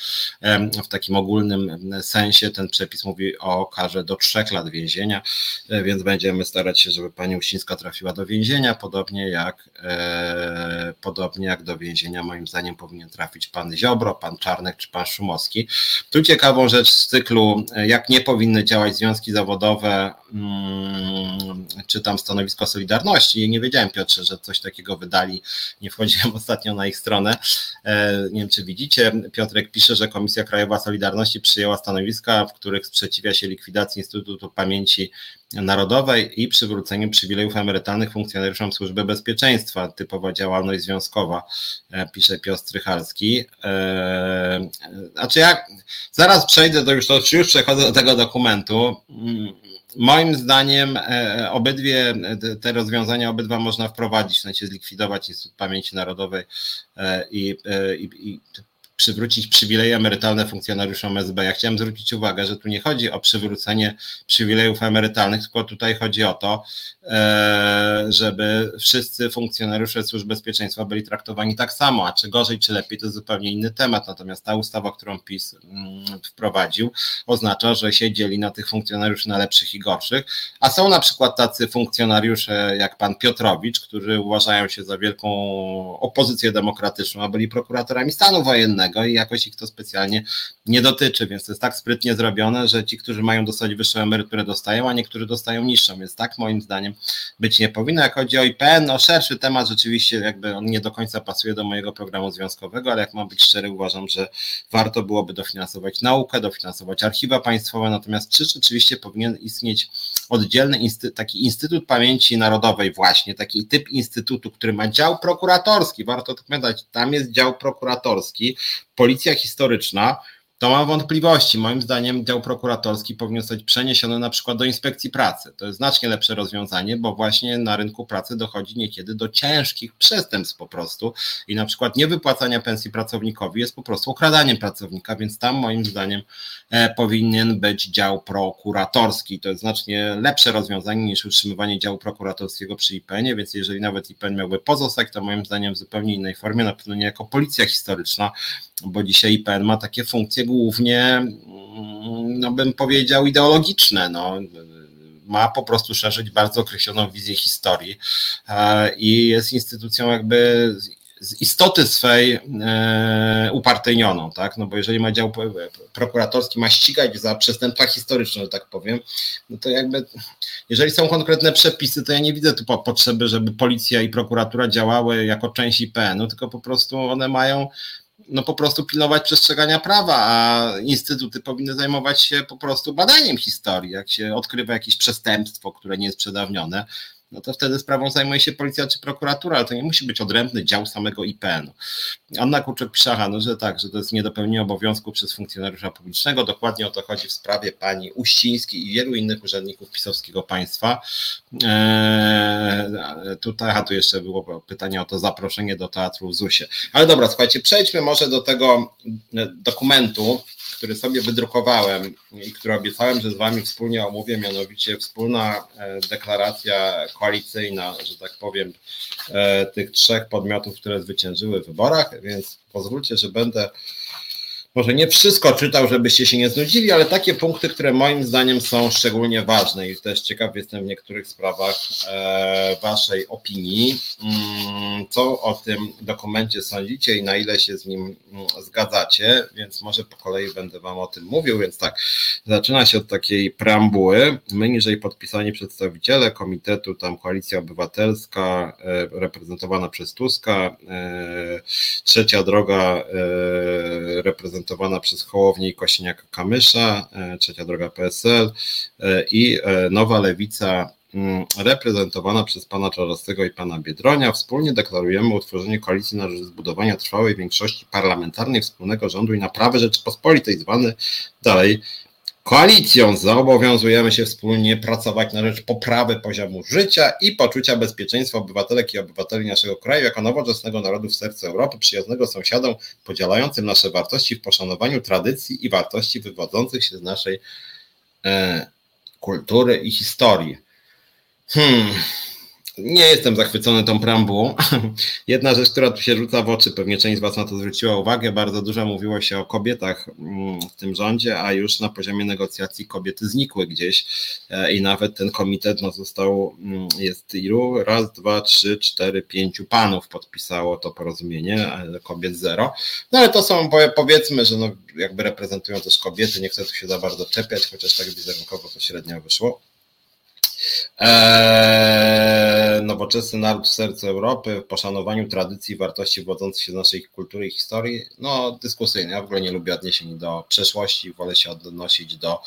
W takim ogólnym sensie ten przepis mówi o karze do 3 lat więzienia, e, więc będziemy starać się, żeby pani Uścińska trafiła do więzienia, podobnie jak, e, podobnie jak do więzienia moim zdaniem powinien trafić pan Ziobro, pan Czarnek czy pan Szumowski. Tu ciekawą rzecz rzecz z cyklu, e, jak nie powinny działać związki zawodowe, mm, czy tam stanowisko Solidarności. Nie wiedziałem, Piotrze, że coś takiego wydali. Nie wchodziłem ostatnio na ich stronę. E, nie wiem, czy widzicie. Piotrek pisze, że Komisja Krajowa Solidarności przyjęła stanowiska, w których sprzeciwia się likwidacji Instytutu Pamięci Narodowej i przywróceniu przywilejów emerytalnych funkcjonariuszom Służby Bezpieczeństwa, typowa działalność związkowa, e, pisze Piotr Strychalski. Znaczy ja zaraz przejdę do już, to już przechodzę do tego dokumentu. Mm, moim zdaniem e, obydwie te rozwiązania, obydwa można wprowadzić, sensie zlikwidować Instytut Pamięci Narodowej e, i, i, i przywrócić przywileje emerytalne funkcjonariuszom SB. Ja chciałem zwrócić uwagę, że tu nie chodzi o przywrócenie przywilejów emerytalnych, tylko tutaj chodzi o to, e, żeby wszyscy funkcjonariusze służb bezpieczeństwa byli traktowani tak samo, a czy gorzej, czy lepiej, to zupełnie inny temat. Natomiast ta ustawa, którą PiS mm, wprowadził, oznacza, że się dzieli na tych funkcjonariuszy na lepszych i gorszych, a są na przykład tacy funkcjonariusze jak pan Piotrowicz, którzy uważają się za wielką opozycję demokratyczną, a byli prokuratorami stanu wojennego, innego i jakoś ich to specjalnie nie dotyczy, więc to jest tak sprytnie zrobione, że ci, którzy mają dostać wyższą emeryturę dostają, a niektórzy dostają niższą, więc tak moim zdaniem być nie powinno. Jak chodzi o IPN, no szerszy temat rzeczywiście jakby on nie do końca pasuje do mojego programu związkowego, ale jak mam być szczery, uważam, że warto byłoby dofinansować naukę, dofinansować archiwa państwowe, natomiast czy rzeczywiście powinien istnieć oddzielny taki Instytut Pamięci Narodowej właśnie, taki typ instytutu, który ma dział prokuratorski, warto to pamiętać, tam jest dział prokuratorski, policja historyczna, to mam wątpliwości. Moim zdaniem dział prokuratorski powinien zostać przeniesiony na przykład do inspekcji pracy. To jest znacznie lepsze rozwiązanie, bo właśnie na rynku pracy dochodzi niekiedy do ciężkich przestępstw po prostu i na przykład niewypłacania pensji pracownikowi jest po prostu okradaniem pracownika, więc tam moim zdaniem e, powinien być dział prokuratorski. To jest znacznie lepsze rozwiązanie niż utrzymywanie działu prokuratorskiego przy IPN-ie, więc jeżeli nawet IPN miałby pozostać, to moim zdaniem w zupełnie innej formie, na pewno nie jako policja historyczna, bo dzisiaj IPN ma takie funkcje głównie, mm, no bym powiedział, ideologiczne. No. Ma po prostu szerzyć bardzo określoną wizję historii e, i jest instytucją jakby z istoty swej e, upartyjnioną, tak? No bo jeżeli ma dział prokuratorski, ma ścigać za przestępstwa historyczne, że tak powiem, no to jakby, jeżeli są konkretne przepisy, to ja nie widzę tu potrzeby, żeby policja i prokuratura działały jako część IPN-u, tylko po prostu one mają no po prostu pilnować przestrzegania prawa, a instytuty powinny zajmować się po prostu badaniem historii. Jak się odkrywa jakieś przestępstwo, które nie jest przedawnione, no to wtedy sprawą zajmuje się policja czy prokuratura, ale to nie musi być odrębny dział samego IPN-u. Anna pisze, no, że tak, że to jest niedopełnienie obowiązku przez funkcjonariusza publicznego. Dokładnie o to chodzi w sprawie pani Uścińskiej i wielu innych urzędników pisowskiego państwa. Eee, tutaj, a tu jeszcze było pytanie o to zaproszenie do teatru w ZUS-ie. Ale dobra, słuchajcie, przejdźmy może do tego dokumentu, który sobie wydrukowałem i który obiecałem, że z Wami wspólnie omówię, mianowicie wspólna e, deklaracja koalicyjna, że tak powiem, e, tych trzech podmiotów, które zwyciężyły w wyborach, więc pozwólcie, że będę może nie wszystko czytał, żebyście się nie znudzili, ale takie punkty, które moim zdaniem są szczególnie ważne i też ciekaw jestem w niektórych sprawach e, Waszej opinii. Mm, co o tym dokumencie sądzicie i na ile się z nim mm, zgadzacie, więc może po kolei będę Wam o tym mówił. Więc tak, zaczyna się od takiej preambuły. My niżej podpisani przedstawiciele Komitetu, tam Koalicja Obywatelska, e, reprezentowana przez Tuska, e, Trzecia Droga, reprezentowana reprezentowana przez Hołownię i Kosiniaka-Kamysza, e, Trzecia Droga PSL e, i e, Nowa Lewica mm, reprezentowana przez pana Czarostego i pana Biedronia. Wspólnie deklarujemy utworzenie koalicji na rzecz zbudowania trwałej większości parlamentarnej wspólnego rządu i naprawy Rzeczypospolitej, zwany dalej Koalicją zobowiązujemy się wspólnie pracować na rzecz poprawy poziomu życia i poczucia bezpieczeństwa obywatelek i obywateli naszego kraju jako nowoczesnego narodu w sercu Europy, przyjaznego sąsiadom, podzielającym nasze wartości w poszanowaniu tradycji i wartości wywodzących się z naszej e, kultury i historii. Hmm, nie jestem zachwycony tą preambułą. Jedna rzecz, która tu się rzuca w oczy, pewnie część z Was na to zwróciła uwagę, bardzo dużo mówiło się o kobietach mm, w tym rządzie, a już na poziomie negocjacji kobiety znikły gdzieś e, i nawet ten komitet no, został, mm, jest ilu? Raz, dwa, trzy, cztery, pięciu panów podpisało to porozumienie, kobiet zero. No ale to są, powiedzmy, że no, jakby reprezentują też kobiety, nie chcę tu się za bardzo czepiać, chociaż tak wizerunkowo to średnio wyszło. Eee, nowoczesny naród w sercu Europy, w poszanowaniu tradycji i wartości wodzących się z naszej kultury i historii, no dyskusyjny. Ja w ogóle nie lubię odniesień do przeszłości, wolę się odnosić do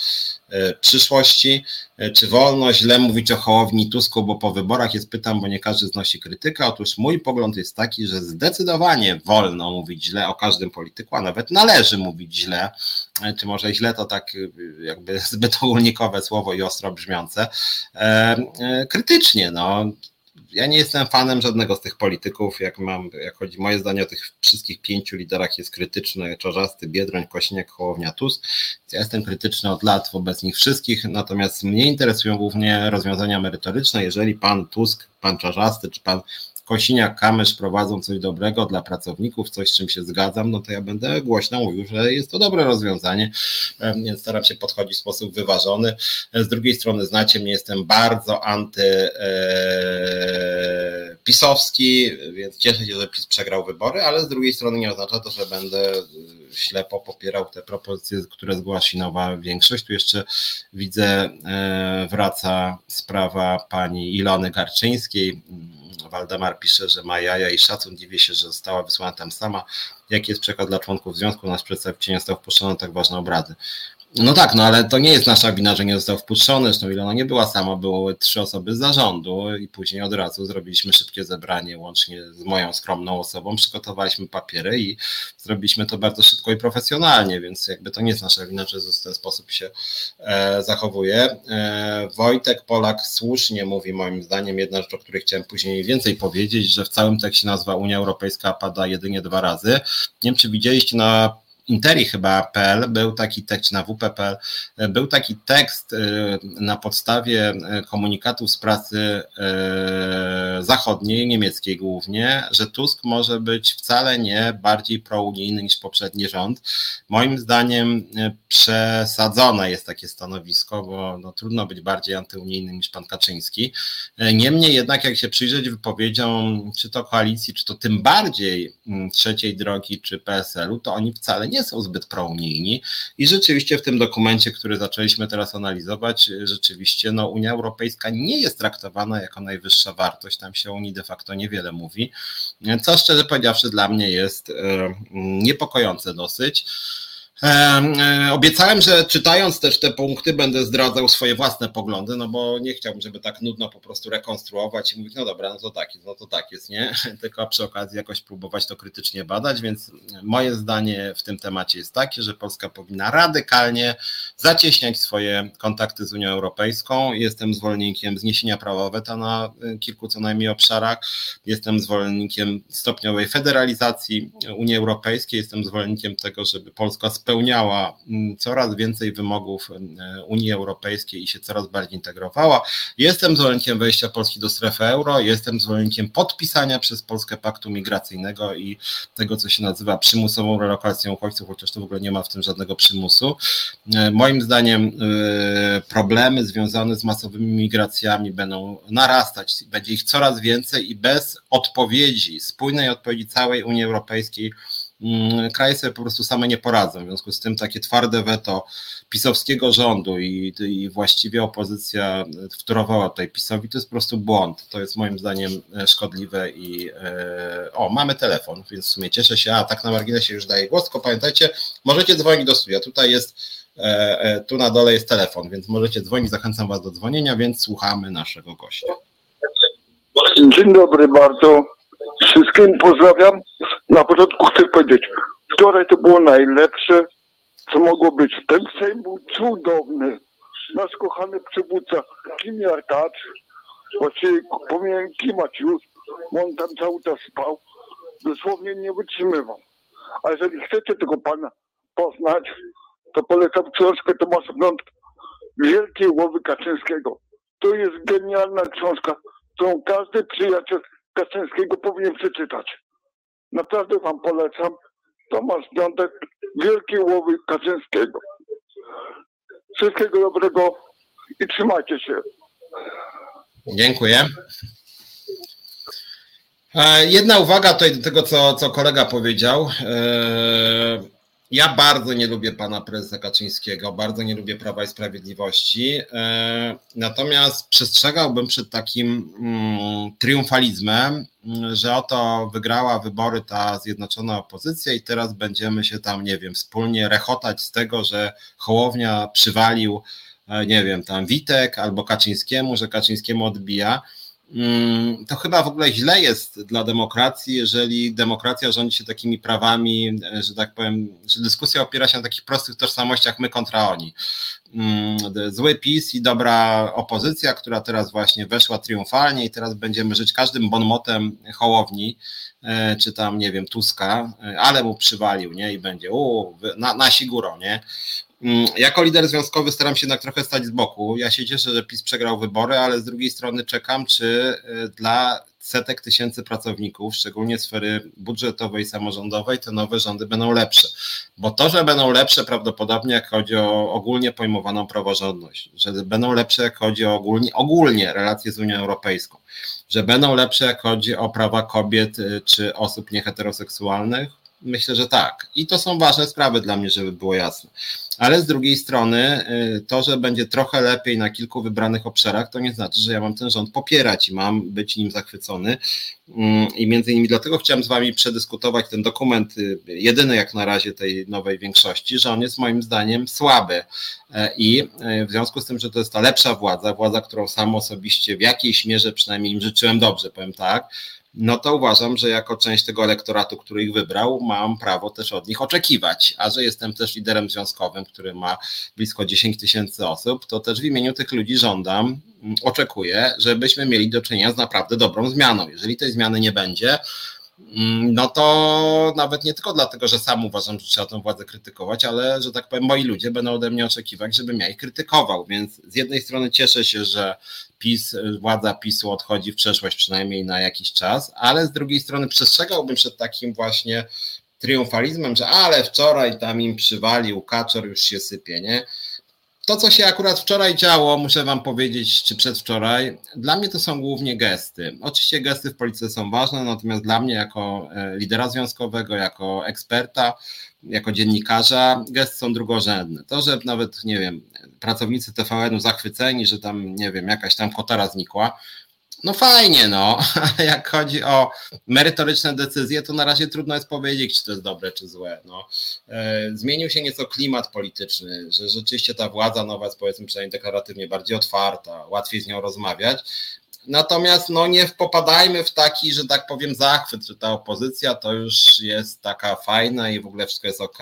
e, przyszłości. E, czy wolno źle mówić o Hołowni Tusku, bo po wyborach jest pytam, bo nie każdy znosi krytykę. Otóż mój pogląd jest taki, że zdecydowanie wolno mówić źle o każdym polityku, a nawet należy mówić źle, czy może źle to tak jakby zbyt ogólnikowe słowo i ostro brzmiące, E, krytycznie. No. Ja nie jestem fanem żadnego z tych polityków. Jak mam, jak chodzi moje zdanie o tych wszystkich pięciu liderach jest krytyczny, Czarzasty, Biedroń, Kosiniak, Hołownia, Tusk. Ja jestem krytyczny od lat wobec nich wszystkich, natomiast mnie interesują głównie rozwiązania merytoryczne. Jeżeli pan Tusk, pan Czarzasty czy pan Kosiniak, Kamysz prowadzą coś dobrego dla pracowników, coś z czym się zgadzam, no to ja będę głośno mówił, że jest to dobre rozwiązanie, więc staram się podchodzić w sposób wyważony. Z drugiej strony znacie mnie, jestem bardzo anty e, więc cieszę się, że PiS przegrał wybory, ale z drugiej strony nie oznacza to, że będę ślepo popierał te propozycje, które zgłasi nowa większość. Tu jeszcze widzę, wraca sprawa pani Ilony Garczyńskiej. Waldemar pisze, że ma jaja i szacun, dziwię się, że została wysłana tam sama. Jaki jest przekaz dla członków związku? Nasz przedstawiciel nie został wpuszczony na tak ważne obrady. No tak, no ale to nie jest nasza wina, że nie został wpuszczony. Zresztą Ilona nie była sama, były trzy osoby z zarządu i później od razu zrobiliśmy szybkie zebranie łącznie z moją skromną osobą. Przygotowaliśmy papiery i zrobiliśmy to bardzo szybko i profesjonalnie, więc jakby to nie jest nasza wina, że w ten sposób się e, zachowuje. E, Wojtek Polak słusznie mówi moim zdaniem jedna rzecz, o której chciałem później więcej powiedzieć, że w całym tekście nazwa Unia Europejska pada jedynie dwa razy. Nie wiem, czy widzieliście na Interi chyba PL był taki tekst na WP.pl, był taki tekst y, na podstawie y, komunikatów z pracy zachodniej, niemieckiej głównie, że Tusk może być wcale nie bardziej prounijny niż poprzedni rząd. Moim zdaniem przesadzone jest takie stanowisko, bo no, trudno być bardziej antyunijny niż pan Kaczyński. Niemniej jednak, jak się przyjrzeć wypowiedziom, czy to koalicji, czy to tym bardziej trzeciej drogi, czy PSL-u, to oni wcale nie są zbyt prounijni. I rzeczywiście w tym dokumencie, który zaczęliśmy teraz analizować, rzeczywiście no, Unia Europejska nie jest traktowana jako najwyższa wartość, tam się o Unii de facto niewiele mówi, co szczerze powiedziawszy dla mnie jest e, niepokojące dosyć. E, obiecałem, że czytając też te punkty będę zdradzał swoje własne poglądy, no bo nie chciałbym, żeby tak nudno po prostu rekonstruować i mówić, no dobra, no to tak jest, no to tak jest, nie? Tylko przy okazji jakoś próbować to krytycznie badać, więc moje zdanie w tym temacie jest takie, że Polska powinna radykalnie zacieśniać swoje kontakty z Unią Europejską. Jestem zwolennikiem zniesienia prawa weta na kilku co najmniej obszarach. Jestem zwolennikiem stopniowej federalizacji Unii Europejskiej. Jestem zwolennikiem tego, żeby Polska spełniała spełniała mm, coraz więcej wymogów e, Unii Europejskiej i się coraz bardziej integrowała. Jestem zwolennikiem wejścia Polski do strefy euro, jestem zwolennikiem podpisania przez Polskę paktu migracyjnego i tego, co się nazywa przymusową relokacją uchodźców, chociaż to w ogóle nie ma w tym żadnego przymusu. E, moim zdaniem e, problemy związane z masowymi migracjami będą narastać, będzie ich coraz więcej i bez odpowiedzi, spójnej odpowiedzi całej Unii Europejskiej Mm, kraje sobie po prostu same nie poradzą. W związku z tym takie twarde weto pisowskiego rządu i, i właściwie opozycja wtórowała tutaj PiSowi, to jest po prostu błąd. To jest moim zdaniem e, szkodliwe i e, o, mamy telefon, więc w sumie cieszę się, a tak na marginesie już daję głos, tylko pamiętajcie, możecie dzwonić do studia, tutaj jest e, tu na dole jest telefon, więc możecie dzwonić, zachęcam Was do dzwonienia, więc słuchamy naszego gościa. Dzień dobry bardzo. Wszystkim pozdrawiam. Na początku chcę powiedzieć, wczoraj to było najlepsze, co mogło być. Ten Sejm był cudowny. Nasz kochany przywódca Kim Jarkacz, właściwie powinien kimać już, bo on tam cały czas spał. Dosłownie nie wytrzymywał. A jeżeli chcecie tego pana poznać, to polecam książkę Tomasza Blądka Wielkiej Łowy Kaczyńskiego. To jest genialna książka, którą każdy przyjaciel Kaczyńskiego powinien przeczytać. Naprawdę wam polecam. Tomasz Piątek, Wielkiej Łowy Kaczyńskiego. Wszystkiego dobrego i trzymajcie się. Dziękuję. E, jedna uwaga tutaj do tego, co, co kolega powiedział. E, ja bardzo nie lubię pana prezesa Kaczyńskiego, bardzo nie lubię Prawa i Sprawiedliwości. E, natomiast przestrzegałbym przed takim mm, triumfalizmem, mm, że oto wygrała wybory ta zjednoczona opozycja i teraz będziemy się tam, nie wiem, wspólnie rechotać z tego, że Hołownia przywalił, e, nie wiem, tam Witek albo Kaczyńskiemu, że Kaczyńskiemu odbija. Mm, to chyba w ogóle źle jest dla demokracji, jeżeli demokracja rządzi się takimi prawami, że tak powiem, że dyskusja opiera się na takich prostych tożsamościach my kontra oni. Mm, zły PiS i dobra opozycja, która teraz właśnie weszła triumfalnie i teraz będziemy żyć każdym bonmotem Hołowni, e, czy tam, nie wiem, Tuska, e, ale mu przywalił, nie, i będzie, u, na, nasi górą, nie. Mm, jako lider związkowy staram się jednak trochę stać z boku. Ja się cieszę, że PiS przegrał wybory, ale z drugiej strony czekam, czy y, dla setek tysięcy pracowników, szczególnie sfery budżetowej, samorządowej, te nowe rządy będą lepsze. Bo to, że będą lepsze prawdopodobnie jak chodzi o ogólnie pojmowaną praworządność, że będą lepsze jak chodzi o ogólnie, ogólnie relacje z Unią Europejską, że będą lepsze jak chodzi o prawa kobiet y, czy osób nieheteroseksualnych, Myślę, że tak. I to są ważne sprawy dla mnie, żeby było jasne. Ale z drugiej strony, y, to, że będzie trochę lepiej na kilku wybranych obszarach, to nie znaczy, że ja mam ten rząd popierać i mam być nim zachwycony. Mm, I między innymi dlatego chciałem z Wami przedyskutować ten dokument, y, jedyny jak na razie tej nowej większości, że on jest moim zdaniem słaby. E, I y, w związku z tym, że to jest ta lepsza władza, władza, którą sam osobiście w jakiejś mierze przynajmniej im życzyłem dobrze, powiem tak, no to uważam, że jako część tego elektoratu, który ich wybrał, mam prawo też od nich oczekiwać. A że jestem też liderem związkowym, który ma blisko 10 tysięcy osób, to też w imieniu tych ludzi żądam, mm, oczekuję, żebyśmy mieli do czynienia z naprawdę dobrą zmianą. Jeżeli tej zmiany nie będzie, no to nawet nie tylko dlatego, że sam uważam, że trzeba tę władzę krytykować, ale że tak powiem, moi ludzie będą ode mnie oczekiwać, żebym ja ich krytykował. Więc z jednej strony cieszę się, że PiS, władza PiSu odchodzi w przeszłość przynajmniej na jakiś czas, ale z drugiej strony przestrzegałbym przed takim właśnie triumfalizmem, że ale wczoraj tam im przywalił, kaczor już się sypie, nie? To, co się akurat wczoraj działo, muszę Wam powiedzieć, czy przedwczoraj, dla mnie to są głównie gesty. Oczywiście gesty w polityce są ważne, natomiast dla mnie, jako e, lidera związkowego, jako eksperta, jako dziennikarza, gesty są drugorzędne. To, że nawet, nie wiem, pracownicy TVN-u zachwyceni, że tam, nie wiem, jakaś tam kotara znikła, no fajnie, no, ale jak chodzi o merytoryczne decyzje, to na razie trudno jest powiedzieć, czy to jest dobre, czy złe. No. E, zmienił się nieco klimat polityczny, że rzeczywiście ta władza nowa jest powiedzmy przynajmniej deklaratywnie bardziej otwarta, łatwiej z nią rozmawiać, Natomiast no nie popadajmy w taki, że tak powiem, zachwyt, że ta opozycja to już jest taka fajna i w ogóle wszystko jest ok.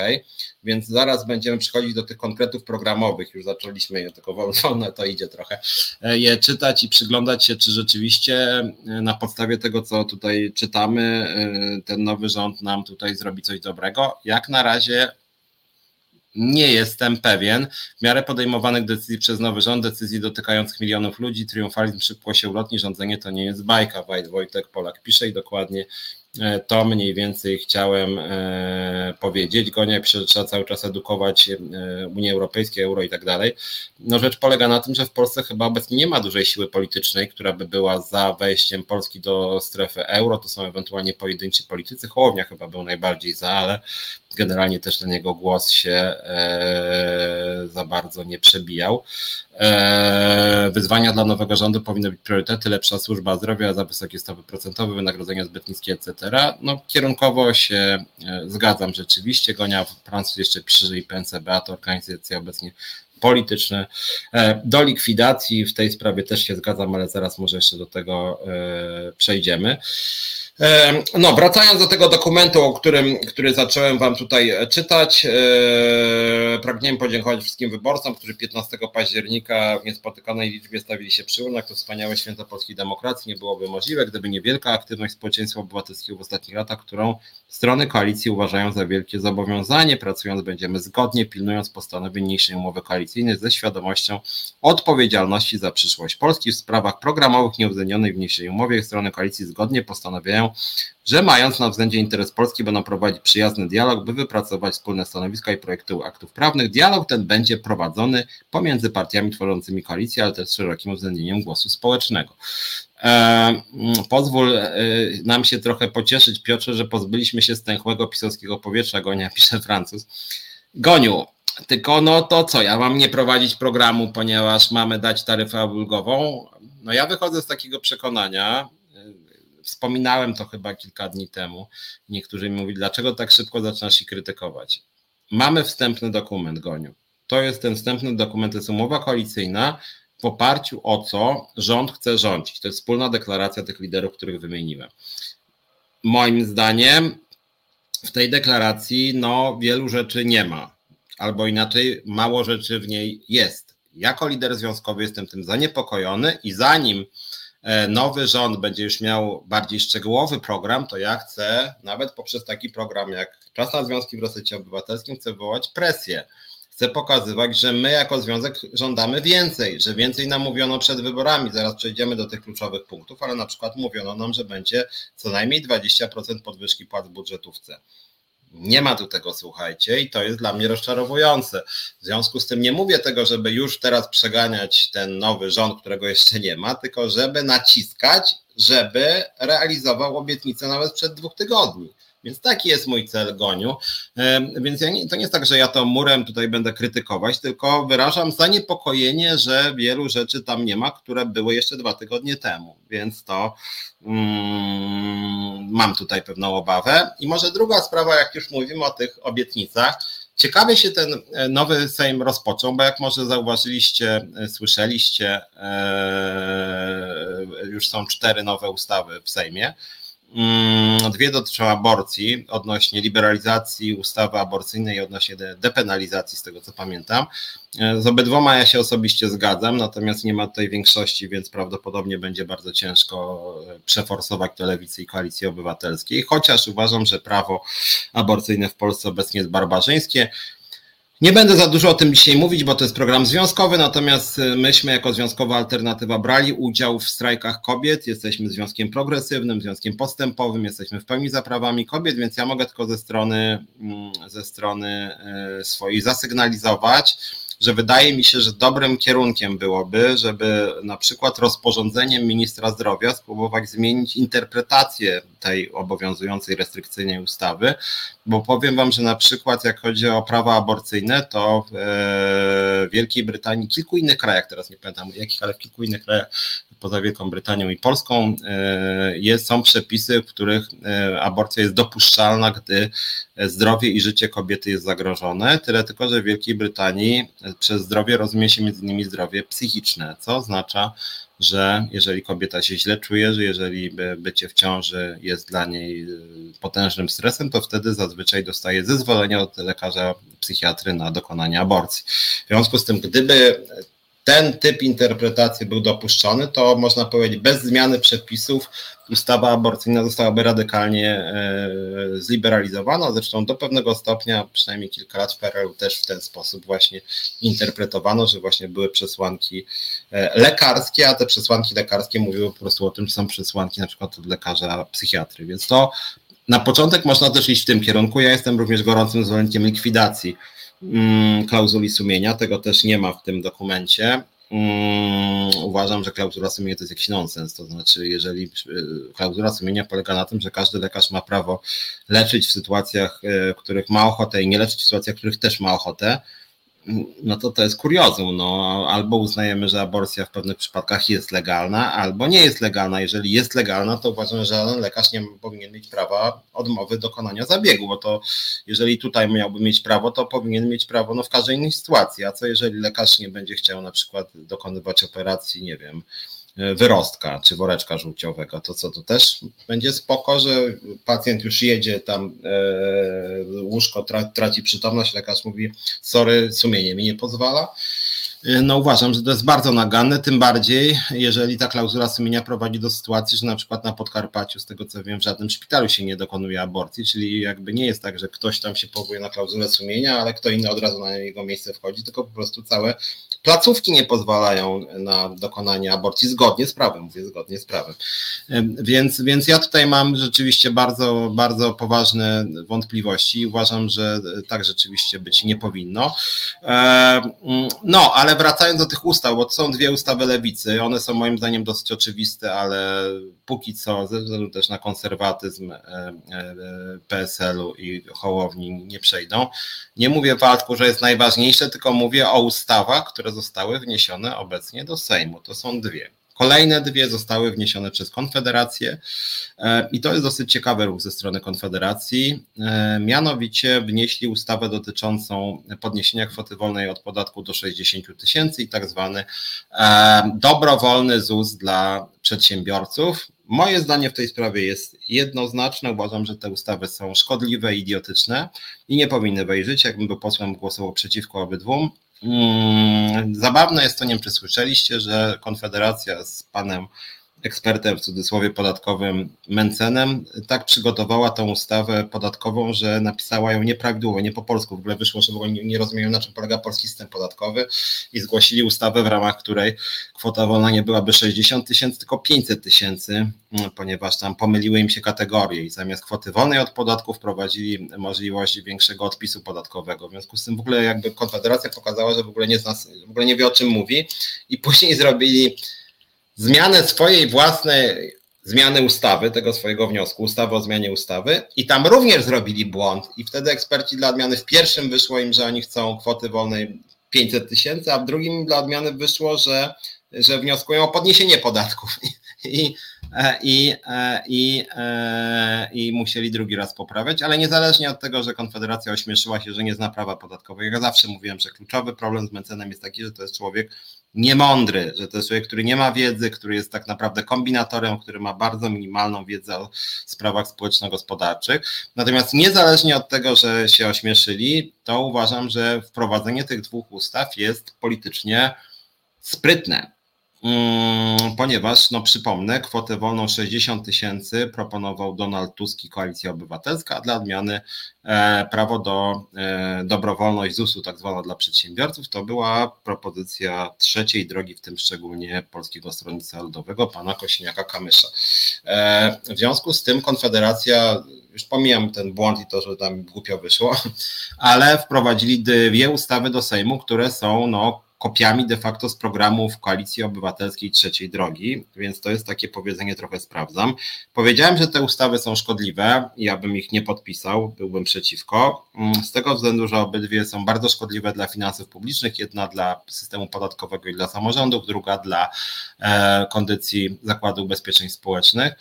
Więc zaraz będziemy przychodzić do tych konkretów programowych. Już zaczęliśmy je, tylko wolno to idzie trochę. E, je czytać i przyglądać się, czy rzeczywiście e, na podstawie tego, co tutaj czytamy, e, ten nowy rząd nam tutaj zrobi coś dobrego. Jak na razie nie jestem pewien. W miarę podejmowanych decyzji przez nowy rząd, decyzji dotykających milionów ludzi, triumfalizm szybko się ulotni, rządzenie to nie jest bajka. Wojtek Polak pisze i dokładnie to mniej więcej chciałem e, powiedzieć. Gonia pisze, trzeba cały czas edukować e, Unię Europejską, euro i tak dalej. No rzecz polega na tym, że w Polsce chyba obecnie nie ma dużej siły politycznej, która by była za wejściem Polski do strefy euro. To są ewentualnie pojedynczy politycy. Hołownia chyba był najbardziej za, ale generalnie też ten jego głos się za bardzo nie przebijał. Wyzwania dla nowego rządu powinny być priorytety, lepsza służba zdrowia za wysokie stopy procentowe, wynagrodzenia zbyt niskie, etc. No, kierunkowo się e, zgadzam rzeczywiście. Gonia Francuz jeszcze pisze, że IPNCBA to organizacja obecnie polityczne e, do likwidacji. W tej sprawie też się zgadzam, ale zaraz może jeszcze do tego e, przejdziemy. No, wracając do tego dokumentu, o którym, który zacząłem Wam tutaj e, czytać, e, podziękować wszystkim wyborcom, którzy 15 października w niespotykanej liczbie stawili się przy urnach. To wspaniałe święto polskiej demokracji nie byłoby możliwe, gdyby niewielka aktywność społeczeństwa obywatelskiego w ostatnich latach, którą strony koalicji uważają za wielkie zobowiązanie. Pracując będziemy zgodnie, pilnując postanowień niniejszej umowy koalicyjnej ze świadomością odpowiedzialności za przyszłość Polski w sprawach programowych nieuwzględnionych w niniejszej umowie. Strony koalicji zgodnie że mając na względzie interes Polski będą prowadzić przyjazny dialog, by wypracować wspólne stanowiska i projekty aktów prawnych. Dialog ten będzie prowadzony pomiędzy partiami tworzącymi koalicję, ale też z szerokim uwzględnieniem głosu społecznego. E, pozwól e, nam się trochę pocieszyć, Piotrze, że pozbyliśmy się stęchłego pisowskiego powietrza, Gonia pisze Francuz. Goniu, tylko no to co, ja mam nie prowadzić programu, ponieważ mamy dać taryfę ulgową. No ja wychodzę z takiego przekonania, Wspominałem to chyba kilka dni temu. Niektórzy mi mówili, dlaczego tak szybko zaczynasz się krytykować. Mamy wstępny dokument, Goniu. To jest ten wstępny dokument, to jest umowa koalicyjna, w oparciu o co rząd chce rządzić. To jest wspólna deklaracja tych liderów, których wymieniłem. Moim zdaniem w tej deklaracji no, wielu rzeczy nie ma, albo inaczej mało rzeczy w niej jest. Jako lider związkowy jestem tym zaniepokojony i zanim nowy rząd będzie już miał bardziej szczegółowy program, to ja chcę nawet poprzez taki program jak Czas na Związki w Resecie Obywatelskim chcę wywołać presję. chce pokazywać, że my jako związek żądamy więcej, że więcej nam mówiono przed wyborami. Zaraz przejdziemy do tych kluczowych punktów, ale na przykład mówiono nam, że będzie co najmniej 20% podwyżki płac w budżetówce. Nie ma tu tego, słuchajcie, i to jest dla mnie rozczarowujące. W związku z tym nie mówię tego, żeby już teraz przeganiać ten nowy rząd, którego jeszcze nie ma, tylko żeby naciskać, żeby realizował obietnicę nawet przed dwóch tygodni. Więc taki jest mój cel, Goniu. Więc ja nie, to nie jest tak, że ja to murem tutaj będę krytykować, tylko wyrażam zaniepokojenie, że wielu rzeczy tam nie ma, które były jeszcze dwa tygodnie temu. Więc to mm, mam tutaj pewną obawę. I może druga sprawa, jak już mówimy o tych obietnicach, Ciekawie się ten e, nowy Sejm rozpoczął, bo jak może zauważyliście, e, słyszeliście, e, już są cztery nowe ustawy w Sejmie. Mm, dwie dotyczą aborcji odnośnie liberalizacji ustawy aborcyjnej odnośnie depenalizacji, z tego co pamiętam. Z obydwoma ja się osobiście zgadzam, natomiast nie ma tutaj większości, więc prawdopodobnie będzie bardzo ciężko przeforsować to lewicy i koalicji obywatelskiej, chociaż uważam, że prawo aborcyjne w Polsce obecnie jest barbarzyńskie. Nie będę za dużo o tym dzisiaj mówić, bo to jest program związkowy, natomiast y, myśmy jako Związkowa Alternatywa brali udział w strajkach kobiet. Jesteśmy związkiem progresywnym, związkiem postępowym, jesteśmy w pełni za prawami kobiet, więc ja mogę tylko ze strony, mm, ze strony y, swojej zasygnalizować, że wydaje mi się, że dobrym kierunkiem byłoby, żeby na przykład rozporządzeniem ministra zdrowia spróbować zmienić interpretację tej obowiązującej restrykcyjnej ustawy, bo powiem Wam, że na przykład jak chodzi o prawa aborcyjne, to w Wielkiej Brytanii, kilku innych krajach, teraz nie pamiętam jakich, ale w kilku innych krajach poza Wielką Brytanią i Polską e, jest, są przepisy, w których e, aborcja jest dopuszczalna, gdy zdrowie i życie kobiety jest zagrożone. Tyle tylko, że w Wielkiej Brytanii przez zdrowie rozumie się między innymi zdrowie psychiczne, co oznacza, że jeżeli kobieta się źle czuje, że jeżeli bycie w ciąży jest dla niej y, potężnym stresem, to wtedy zazwyczaj dostaje zezwolenie od lekarza psychiatry na dokonanie aborcji. W związku z tym, gdyby ten typ interpretacji był dopuszczony, to można powiedzieć, bez zmiany przepisów ustawa aborcyjna zostałaby radykalnie e, zliberalizowana. Zresztą do pewnego stopnia, przynajmniej kilka lat w PRL też w ten sposób właśnie interpretowano, że właśnie były przesłanki e, lekarskie, a te przesłanki lekarskie mówiły po prostu o tym, że są przesłanki na przykład od lekarza psychiatry. Więc to na początek można też iść w tym kierunku. Ja jestem również gorącym zwolennikiem likwidacji klauzuli sumienia. Tego też nie ma w tym dokumencie. Mm, uważam, że klauzula sumienia to jest jakiś nonsens. To znaczy, jeżeli y, klauzula sumienia polega na tym, że każdy lekarz ma prawo leczyć w sytuacjach, y, w których ma ochotę i nie leczyć w sytuacjach, w których też ma ochotę, no to to jest kuriozum. No, albo uznajemy, że aborcja w pewnych przypadkach jest legalna, albo nie jest legalna. Jeżeli jest legalna, to uważam, że żaden lekarz nie powinien mieć prawa odmowy dokonania zabiegu, bo to jeżeli tutaj miałby mieć prawo, to powinien mieć prawo no, w każdej innej sytuacji. A co jeżeli lekarz nie będzie chciał na przykład dokonywać operacji, nie wiem, wyrostka czy woreczka żółciowego, to co to też będzie spoko, że pacjent już jedzie tam, e, łóżko traci przytomność, lekarz mówi sorry, sumienie mi nie pozwala. E, no uważam, że to jest bardzo naganne, tym bardziej jeżeli ta klauzula sumienia prowadzi do sytuacji, że na przykład na Podkarpaciu, z tego co wiem, w żadnym szpitalu się nie dokonuje aborcji, czyli jakby nie jest tak, że ktoś tam się powołuje na klauzulę sumienia, ale kto inny od razu na jego miejsce wchodzi, tylko po prostu całe placówki nie pozwalają na dokonanie aborcji zgodnie z prawem, mówię zgodnie z prawem. Więc, więc ja tutaj mam rzeczywiście bardzo, bardzo poważne wątpliwości. Uważam, że tak rzeczywiście być nie powinno. No, ale wracając do tych ustaw, bo są dwie ustawy lewicy, one są moim zdaniem dosyć oczywiste, ale póki co, ze względu też na konserwatyzm e, e, PSL-u i Hołowni nie przejdą. Nie mówię Waldku, że jest najważniejsze, tylko mówię o ustawach, które zostały wniesione obecnie do Sejmu. To są dwie. Kolejne dwie zostały wniesione przez Konfederację e, i to jest dosyć ciekawy ruch ze strony Konfederacji. Mianowicie wnieśli ustawę dotyczącą podniesienia kwoty wolnej od podatku do 60 tysięcy i tak zwany dobrowolny ZUS dla przedsiębiorców. Moje zdanie w tej sprawie jest jednoznaczne. Uważam, że te ustawy są szkodliwe idiotyczne i nie powinny wejść Jakbym był posłem, głosował przeciwko obydwu. Mm, zabawne jest to, nie wiem czy słyszeliście, że Konfederacja z panem ekspertem w cudzysłowie podatkowym Mencenem, tak przygotowała tą ustawę podatkową, że napisała ją nieprawidłowo, nie po polsku. W ogóle wyszło, że w ogóle nie, rozumieją, na czym polega polski system podatkowy i zgłosili ustawę, w ramach której kwota wolna nie byłaby 60 tysięcy, tylko 500 tysięcy, ponieważ tam pomyliły im się kategorie i zamiast kwoty wolnej od podatku wprowadzili możliwość większego odpisu podatkowego. W związku z tym w ogóle jakby Konfederacja pokazała, że w ogóle nie, zna, w ogóle nie wie o czym mówi i później zrobili zmianę swojej własnej zmiany ustawy, tego swojego wniosku, ustawy o zmianie ustawy i tam również zrobili błąd. I wtedy eksperci dla odmiany w pierwszym wyszło im, że oni chcą kwoty wolnej 500 tysięcy, a w drugim dla odmiany wyszło, że, że wnioskują o podniesienie podatków. I, i, i, i musieli drugi raz poprawiać, ale niezależnie od tego, że Konfederacja ośmieszyła się, że nie zna prawa podatkowego, ja zawsze mówiłem, że kluczowy problem z Mencenem jest taki, że to jest człowiek, niemądry, że to jest człowiek, który nie ma wiedzy, który jest tak naprawdę kombinatorem, który ma bardzo minimalną wiedzę o sprawach społeczno-gospodarczych. Natomiast niezależnie od tego, że się ośmieszyli, to uważam, że wprowadzenie tych dwóch ustaw jest politycznie sprytne. Mm, ponieważ, no przypomnę, kwotę wolną 60 tysięcy proponował Donald Tusk i Koalicja Obywatelska, a dla odmiany e, prawo do e, dobrowolność ZUS-u, tak zwana dla przedsiębiorców, to była propozycja trzeciej drogi, w tym szczególnie Polskiego Stronnictwa Ludowego, pana Kosiniaka-Kamysza. E, w związku z tym Konfederacja, już pomijam ten błąd i to, że tam głupio wyszło, ale wprowadzili dwie ustawy do Sejmu, które są no kopiami de facto z programów Koalicji Obywatelskiej Trzeciej Drogi, więc to jest takie powiedzenie, trochę sprawdzam. Powiedziałem, że te ustawy są szkodliwe, ja bym ich nie podpisał, byłbym przeciwko, mm, z tego względu, że obydwie są bardzo szkodliwe dla finansów publicznych, jedna dla systemu podatkowego i dla samorządów, druga dla e, kondycji Zakładu Ubezpieczeń Społecznych.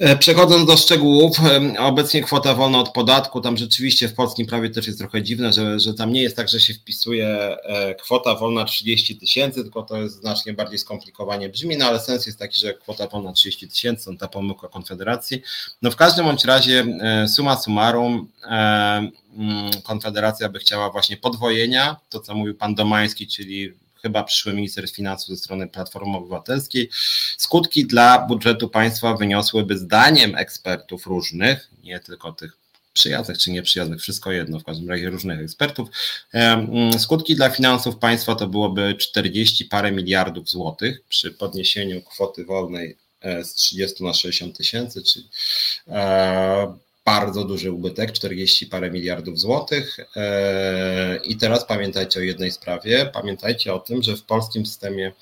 E, przechodząc do szczegółów, e, obecnie kwota wolna od podatku, tam rzeczywiście w polskim prawie też jest trochę dziwne, że, że tam nie jest tak, że się wpisuje e, kwota wolna 30 tysięcy, tylko to jest znacznie bardziej skomplikowanie brzmi, no ale sens jest taki, że kwota wolna 30 tysięcy, to ta pomyłka Konfederacji. No w każdym bądź razie suma summarum mm, Konfederacja by chciała właśnie podwojenia, to co mówił pan Domański, czyli chyba przyszły minister finansów ze strony Platformy Obywatelskiej. Skutki dla budżetu państwa wyniosłyby zdaniem ekspertów różnych, nie tylko tych przyjaznych czy nieprzyjaznych, wszystko jedno, w każdym razie różnych ekspertów. Mm, skutki dla finansów państwa to byłoby 40 parę miliardów złotych przy podniesieniu kwoty wolnej e, z 30 na 60 tysięcy, czyli e, bardzo duży ubytek, 40 parę miliardów złotych. E, I teraz pamiętajcie o jednej sprawie. Pamiętajcie o tym, że w polskim systemie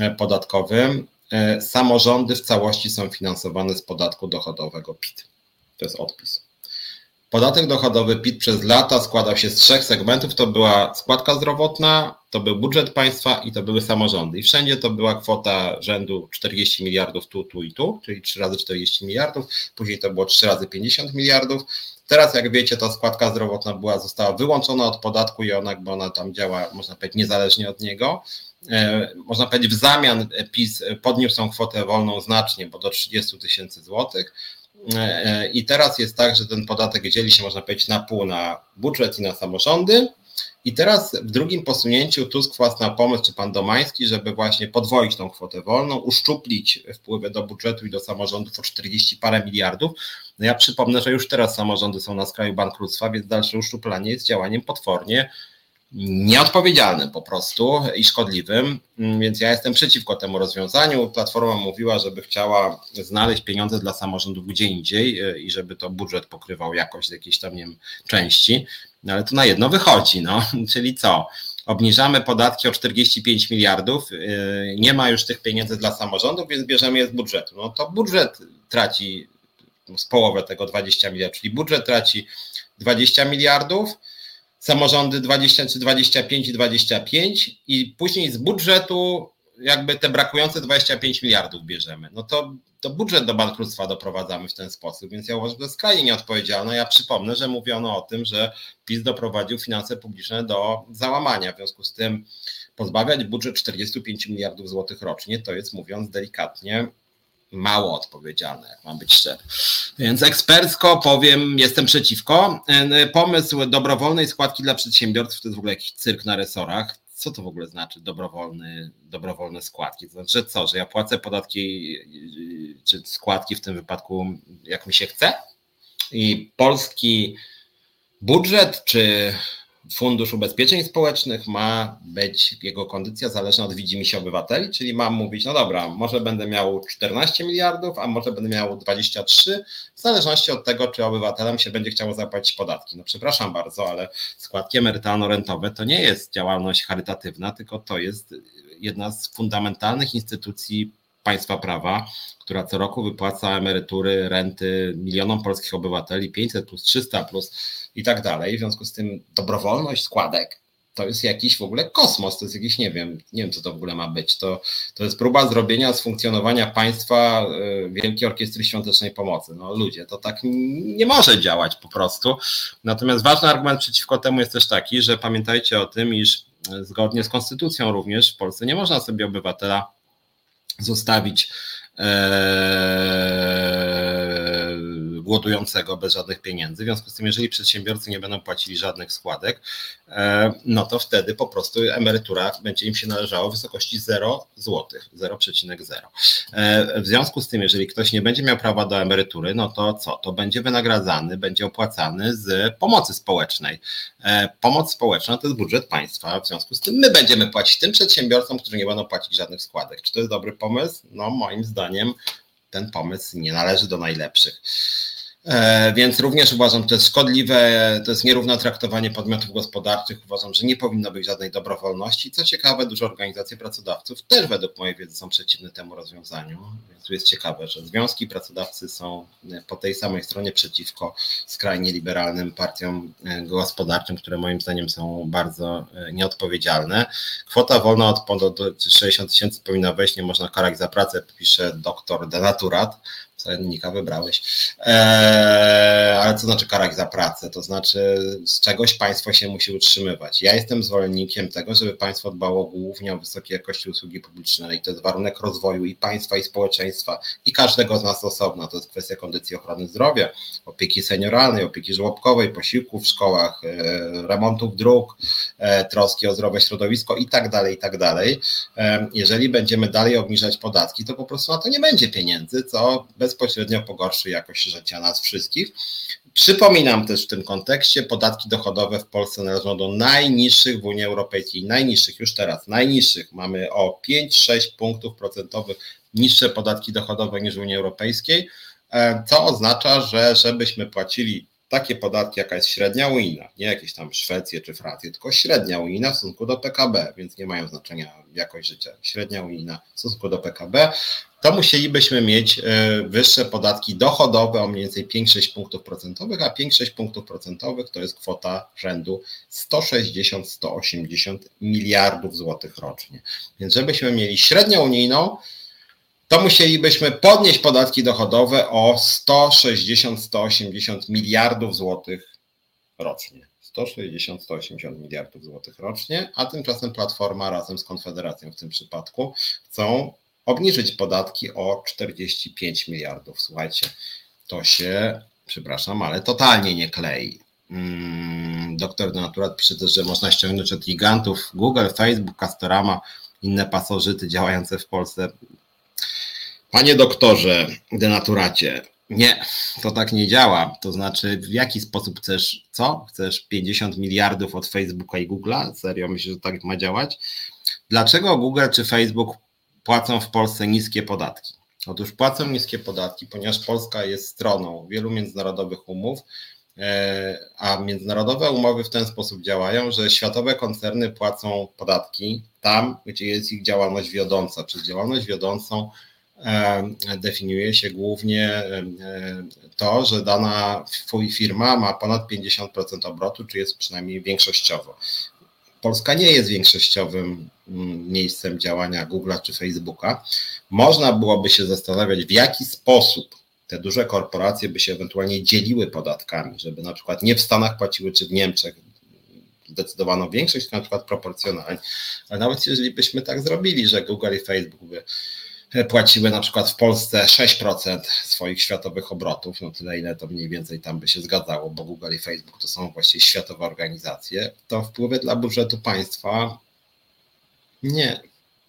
e, podatkowym e, samorządy w całości są finansowane z podatku dochodowego PIT. To jest odpis. Podatek dochodowy PIT przez lata składał się z trzech segmentów. To była składka zdrowotna, to był budżet państwa i to były samorządy. I wszędzie to była kwota rzędu 40 miliardów tu, tu i tu, czyli 3 razy 40 miliardów. Później to było 3 razy 50 miliardów. Teraz, jak wiecie, ta składka zdrowotna była, została wyłączona od podatku i ona, bo ona tam działa, można powiedzieć, niezależnie od niego. E, można powiedzieć, w zamian PiS podniósł tą kwotę wolną znacznie, bo do 30 tysięcy złotych I teraz jest tak, że ten podatek dzieli się, można powiedzieć, na pół na budżet i na samorządy. I teraz w drugim posunięciu Tusk na pomysł, czy pan Domański, żeby właśnie podwoić tą kwotę wolną, uszczuplić wpływy do budżetu i do samorządów o 40 parę miliardów. No ja przypomnę, że już teraz samorządy są na skraju bankructwa, więc dalsze uszczuplanie jest działaniem potwornie nieodpowiedzialnym po prostu i szkodliwym, więc ja jestem przeciwko temu rozwiązaniu. Platforma mówiła, żeby chciała znaleźć pieniądze dla samorządów gdzie indziej e, i żeby to budżet pokrywał jakoś jakiejś tam nie wiem, części, no ale to na jedno wychodzi, no, czyli co? Obniżamy podatki o 45 miliardów, e, nie ma już tych pieniędzy dla samorządów, więc bierzemy je z budżetu. No to budżet traci z połowę tego 20 miliardów, czyli budżet traci 20 miliardów, samorządy 20 czy 25 i 25 i później z budżetu jakby te brakujące 25 miliardów bierzemy. No to, to budżet do bankructwa doprowadzamy w ten sposób, więc ja uważam, że to jest skrajnie nieodpowiedzialne. Ja przypomnę, że mówiono o tym, że PiS doprowadził finanse publiczne do załamania. W związku z tym pozbawiać budżet 45 miliardów złotych rocznie, to jest mówiąc delikatnie mało odpowiedzialne, jak mam być szczery. Więc ekspercko powiem, jestem przeciwko. Pomysł dobrowolnej składki dla przedsiębiorców to jest w ogóle jakiś cyrk na resorach. Co to w ogóle znaczy dobrowolny, dobrowolne składki? To znaczy, że co, że ja płacę podatki czy składki w tym wypadku jak mi się chce? I polski budżet czy Fundusz Ubezpieczeń Społecznych ma być, jego kondycja zależna od widzimisię obywateli, czyli mam mówić, no dobra, może będę miał 14 miliardów, a może będę miał 23, w zależności od tego, czy obywatelem się będzie chciało zapłacić podatki. No przepraszam bardzo, ale składki emerytalno-rentowe to nie jest działalność charytatywna, tylko to jest jedna z fundamentalnych instytucji państwa prawa, która co roku wypłaca emerytury, renty milionom polskich obywateli, 500 plus 300 plus i tak dalej. W związku z tym dobrowolność składek to jest jakiś w ogóle kosmos, to jest jakiś, nie wiem, nie wiem co to w ogóle ma być. To, to jest próba zrobienia z funkcjonowania państwa y, Wielkiej Orkiestry Świątecznej Pomocy. No ludzie, to tak nie może działać po prostu. Natomiast ważny argument przeciwko temu jest też taki, że pamiętajcie o tym, iż zgodnie z konstytucją również w Polsce nie można sobie obywatela zostawić Eee, głodującego bez żadnych pieniędzy. W związku z tym, jeżeli przedsiębiorcy nie będą płacili żadnych składek, eee, no to wtedy po prostu emerytura będzie im się należała w wysokości 0 zł, 0,0. W związku z tym, jeżeli ktoś nie będzie miał prawa do emerytury, no to co? To będzie wynagradzany, będzie opłacany z pomocy społecznej. Eee, pomoc społeczna to jest budżet państwa, w związku z tym my będziemy płacić tym przedsiębiorcom, którzy nie będą płacić żadnych składek. Czy to jest dobry pomysł? No moim zdaniem ten pomysł nie należy do najlepszych. E, więc również uważam, że to jest szkodliwe, to jest nierówne traktowanie podmiotów gospodarczych. Uważam, że nie powinno być żadnej dobrowolności. Co ciekawe, duże organizacje pracodawców też według mojej wiedzy są przeciwne temu rozwiązaniu. Więc tu jest ciekawe, że związki pracodawcy są po tej samej stronie przeciwko skrajnie liberalnym partiom e, gospodarczym, które moim zdaniem są bardzo e, nieodpowiedzialne. Kwota wolna od 60 tysięcy powinna wejść, nie można karać za pracę, pisze doktor Denaturat cennika wybrałeś. Eee, ale co znaczy karać za pracę? To znaczy z czegoś państwo się musi utrzymywać. Ja jestem zwolennikiem tego, żeby państwo dbało głównie o wysokiej jakości usługi publiczne i to jest warunek rozwoju i państwa, i społeczeństwa, i każdego z nas osobno. To jest kwestia kondycji ochrony zdrowia, opieki senioralnej, opieki żłobkowej, posiłków w szkołach, e, remontów dróg, e, troski o zdrowe środowisko i tak dalej, i tak dalej. E, jeżeli będziemy dalej obniżać podatki, to po prostu na to nie będzie pieniędzy, co bezpośrednio pogorszy jakość życia nas wszystkich. Przypominam też w tym kontekście, podatki dochodowe w Polsce należą do najniższych w Unii Europejskiej, najniższych już teraz, najniższych. Mamy o 5-6 punktów procentowych niższe podatki dochodowe niż w Unii Europejskiej, e, co oznacza, że żebyśmy płacili takie podatki, jaka jest średnia unijna, nie jakieś tam Szwecję czy Francję, tylko średnia unijna w stosunku do PKB, więc nie mają znaczenia jakość życia. Średnia unijna w stosunku do PKB, to musielibyśmy mieć e, wyższe podatki dochodowe o mniej więcej 5-6 punktów procentowych, a 5-6 punktów procentowych to jest kwota rzędu 160-180 miliardów złotych rocznie. Więc żebyśmy mieli średnią unijną, to musielibyśmy podnieść podatki dochodowe o 160-180 miliardów złotych rocznie. 160-180 miliardów złotych rocznie, a tymczasem Platforma razem z Konfederacją w tym przypadku chcą obniżyć podatki o 45 miliardów. Słuchajcie, to się, przepraszam, ale totalnie nie klei. Mm, doktor Denaturat pisze też, że można ściągnąć od gigantów Google, Facebook, Castorama, inne pasożyty działające w Polsce. Panie doktorze Denaturacie, nie, to tak nie działa. To znaczy, w jaki sposób chcesz, co? Chcesz 50 miliardów od Facebooka i Google'a? Serio myślisz, że tak ma działać? Dlaczego Google czy Facebook płacą w Polsce niskie podatki? Otóż płacą niskie podatki, ponieważ Polska jest stroną wielu międzynarodowych umów, e, a międzynarodowe umowy w ten sposób działają, że światowe koncerny płacą podatki tam, gdzie jest ich działalność wiodąca. Przez działalność wiodącą definiuje się głównie e, to, że dana firma ma ponad 50% obrotu, czy jest przynajmniej większościowo. Polska nie jest większościowym mm, miejscem działania Google'a czy Facebooka. Można byłoby się zastanawiać, w jaki sposób te duże korporacje by się ewentualnie dzieliły podatkami, żeby na przykład nie w Stanach płaciły, czy w Niemczech zdecydowaną większość, na przykład proporcjonalnie. Ale nawet jeżeli byśmy tak zrobili, że Google i Facebook by płaciły na przykład w Polsce 6% swoich światowych obrotów, no tyle ile to mniej więcej tam by się zgadzało, bo Google i Facebook to są właściwie światowe organizacje, to wpływy dla budżetu państwa Nie,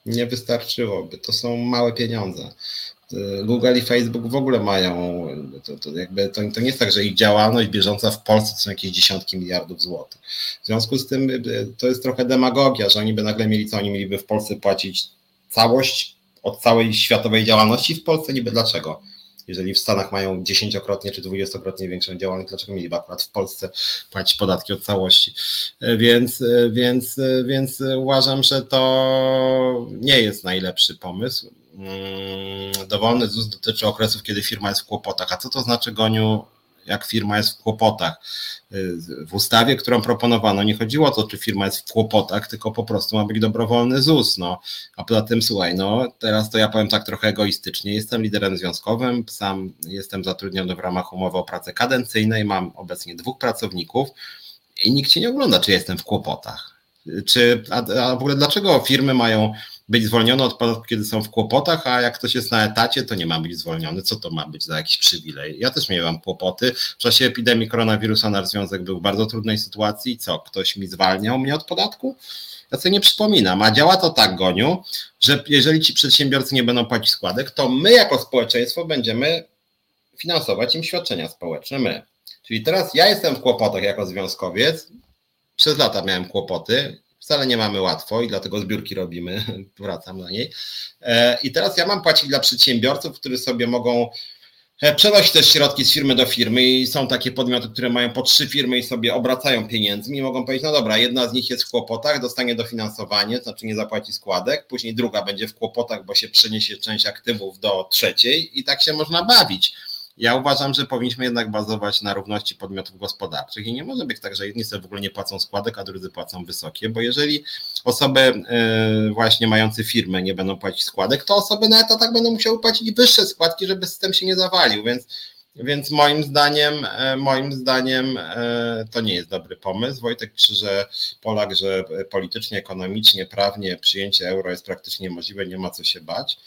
nie wystarczyłoby. To są małe pieniądze. Google i Facebook w ogóle mają, to, to jakby to, to, nie jest tak, że ich działalność bieżąca w Polsce to są jakieś dziesiątki miliardów złotych. W związku z tym to jest trochę demagogia, że oni by nagle mieli co, oni mieliby w Polsce płacić całość od całej światowej działalności w Polsce, niby dlaczego? jeżeli w Stanach mają dziesięciokrotnie czy dwudziestokrotnie większą działalność, dlaczego mieliby akurat w Polsce płacić podatki od całości? E, więc, e, więc, e, więc uważam, że to nie jest najlepszy pomysł. Mm, dowolny ZUS dotyczy okresów, kiedy firma jest w kłopotach. A co to znaczy, Goniu, jak firma jest w kłopotach. W ustawie, którą proponowano, nie chodziło o to, czy firma jest w kłopotach, tylko po prostu ma być dobrowolny ZUS. No. A poza tym, słuchaj, no teraz to ja powiem tak trochę egoistycznie. Jestem liderem związkowym, sam jestem zatrudniony w ramach umowy o pracę kadencyjnej, mam obecnie dwóch pracowników i nikt się nie ogląda, czy jestem w kłopotach. Czy, a, a w ogóle dlaczego firmy mają być zwolniony od podatku, kiedy są w kłopotach, a jak ktoś jest na etacie, to nie ma być zwolniony. Co to ma być za jakiś przywilej? Ja też miałam kłopoty. W czasie epidemii koronawirusa nasz związek był w bardzo trudnej sytuacji. Co, ktoś mi zwalniał mnie od podatku? Ja sobie nie przypominam, a działa to tak, Goniu, że jeżeli ci przedsiębiorcy nie będą płacić składek, to my jako społeczeństwo będziemy finansować im świadczenia społeczne, my. Czyli teraz ja jestem w kłopotach jako związkowiec, przez lata miałem kłopoty, Wcale nie mamy łatwo i dlatego zbiórki robimy, wracam do niej. E, I teraz ja mam płacić dla przedsiębiorców, którzy sobie mogą e, przenosić też środki z firmy do firmy i są takie podmioty, które mają po trzy firmy i sobie obracają pieniędzmi i mogą powiedzieć, no dobra, jedna z nich jest w kłopotach, dostanie dofinansowanie, to znaczy nie zapłaci składek, później druga będzie w kłopotach, bo się przeniesie część aktywów do trzeciej i tak się można bawić. Ja uważam, że powinniśmy jednak bazować na równości podmiotów gospodarczych i nie może być tak, że jedni sobie w ogóle nie płacą składek, a drudzy płacą wysokie, bo jeżeli osoby e, właśnie mające firmę nie będą płacić składek, to osoby na etatach będą musiały płacić wyższe składki, żeby system się nie zawalił, więc więc moim zdaniem, e, moim zdaniem e, to nie jest dobry pomysł. Wojtek pisze, że Polak, że politycznie, ekonomicznie, prawnie przyjęcie euro jest praktycznie możliwe, nie ma co się bać.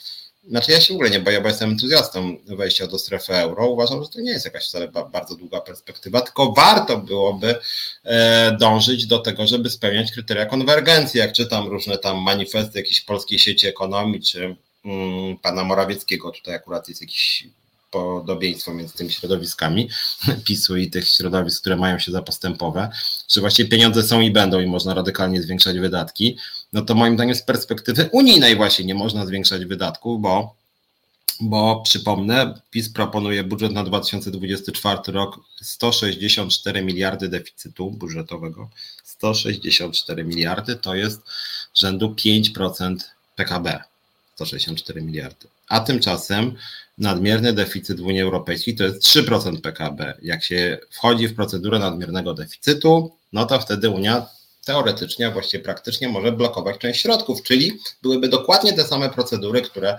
Znaczy ja się w ogóle nie boję, bo jestem entuzjastą wejścia do strefy euro. Uważam, że to nie jest jakaś wcale bardzo długa perspektywa, tylko warto byłoby e, dążyć do tego, żeby spełniać kryteria konwergencji. Jak czytam różne tam manifesty jakiejś polskiej sieci ekonomii, czy mm, pana Morawieckiego, tutaj akurat jest jakiś podobieństwo między tymi środowiskami PiSu i tych środowisk, które mają się za postępowe, że właściwie pieniądze są i będą i można radykalnie zwiększać wydatki, no to moim zdaniem z perspektywy unijnej właśnie nie można zwiększać wydatków, bo, bo przypomnę, PiS proponuje budżet na 2024 rok 164 miliardy deficytu budżetowego. 164 miliardy to jest rzędu 5% PKB. 164 miliardy. A tymczasem nadmierny deficyt w Unii Europejskiej to jest 3% PKB. Jak się wchodzi w procedurę nadmiernego deficytu, no to wtedy Unia teoretycznie, a właściwie praktycznie może blokować część środków, czyli byłyby dokładnie te same procedury, które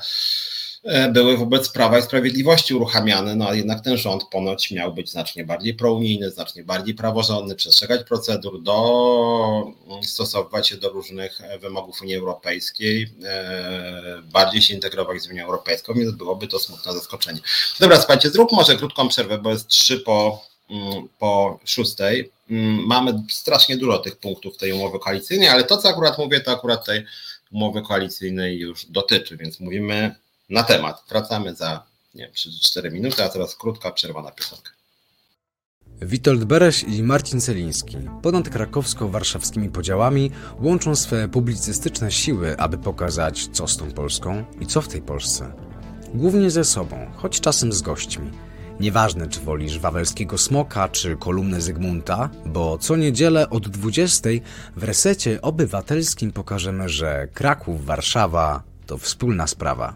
były wobec Prawa i Sprawiedliwości uruchamiane, no a jednak ten rząd ponoć miał być znacznie bardziej prounijny, znacznie bardziej praworządny, przestrzegać procedur, do, mm, się do różnych e, wymogów Unii Europejskiej, e, bardziej się integrować z Unią Europejską, więc byłoby to smutne zaskoczenie. Dobra, słuchajcie, zrób może krótką przerwę, bo jest trzy po, mm, po szóstej. Mm, mamy strasznie dużo tych punktów tej umowy koalicyjnej, ale to, co akurat mówię, to akurat tej umowy koalicyjnej już dotyczy, więc mówimy na temat. Wracamy za nie wiem, 3-4 minuty, a teraz krótka przerwa na piosenkę. Witold Bereś i Marcin Celiński ponad krakowsko-warszawskimi podziałami łączą swe publicystyczne siły, aby pokazać, co z tą Polską i co w tej Polsce. Głównie ze sobą, choć czasem z gośćmi – Nieważne, czy wolisz wawelskiego smoka, czy kolumnę Zygmunta, bo co niedzielę od 20 w resecie obywatelskim pokażemy, że Kraków, Warszawa to wspólna sprawa.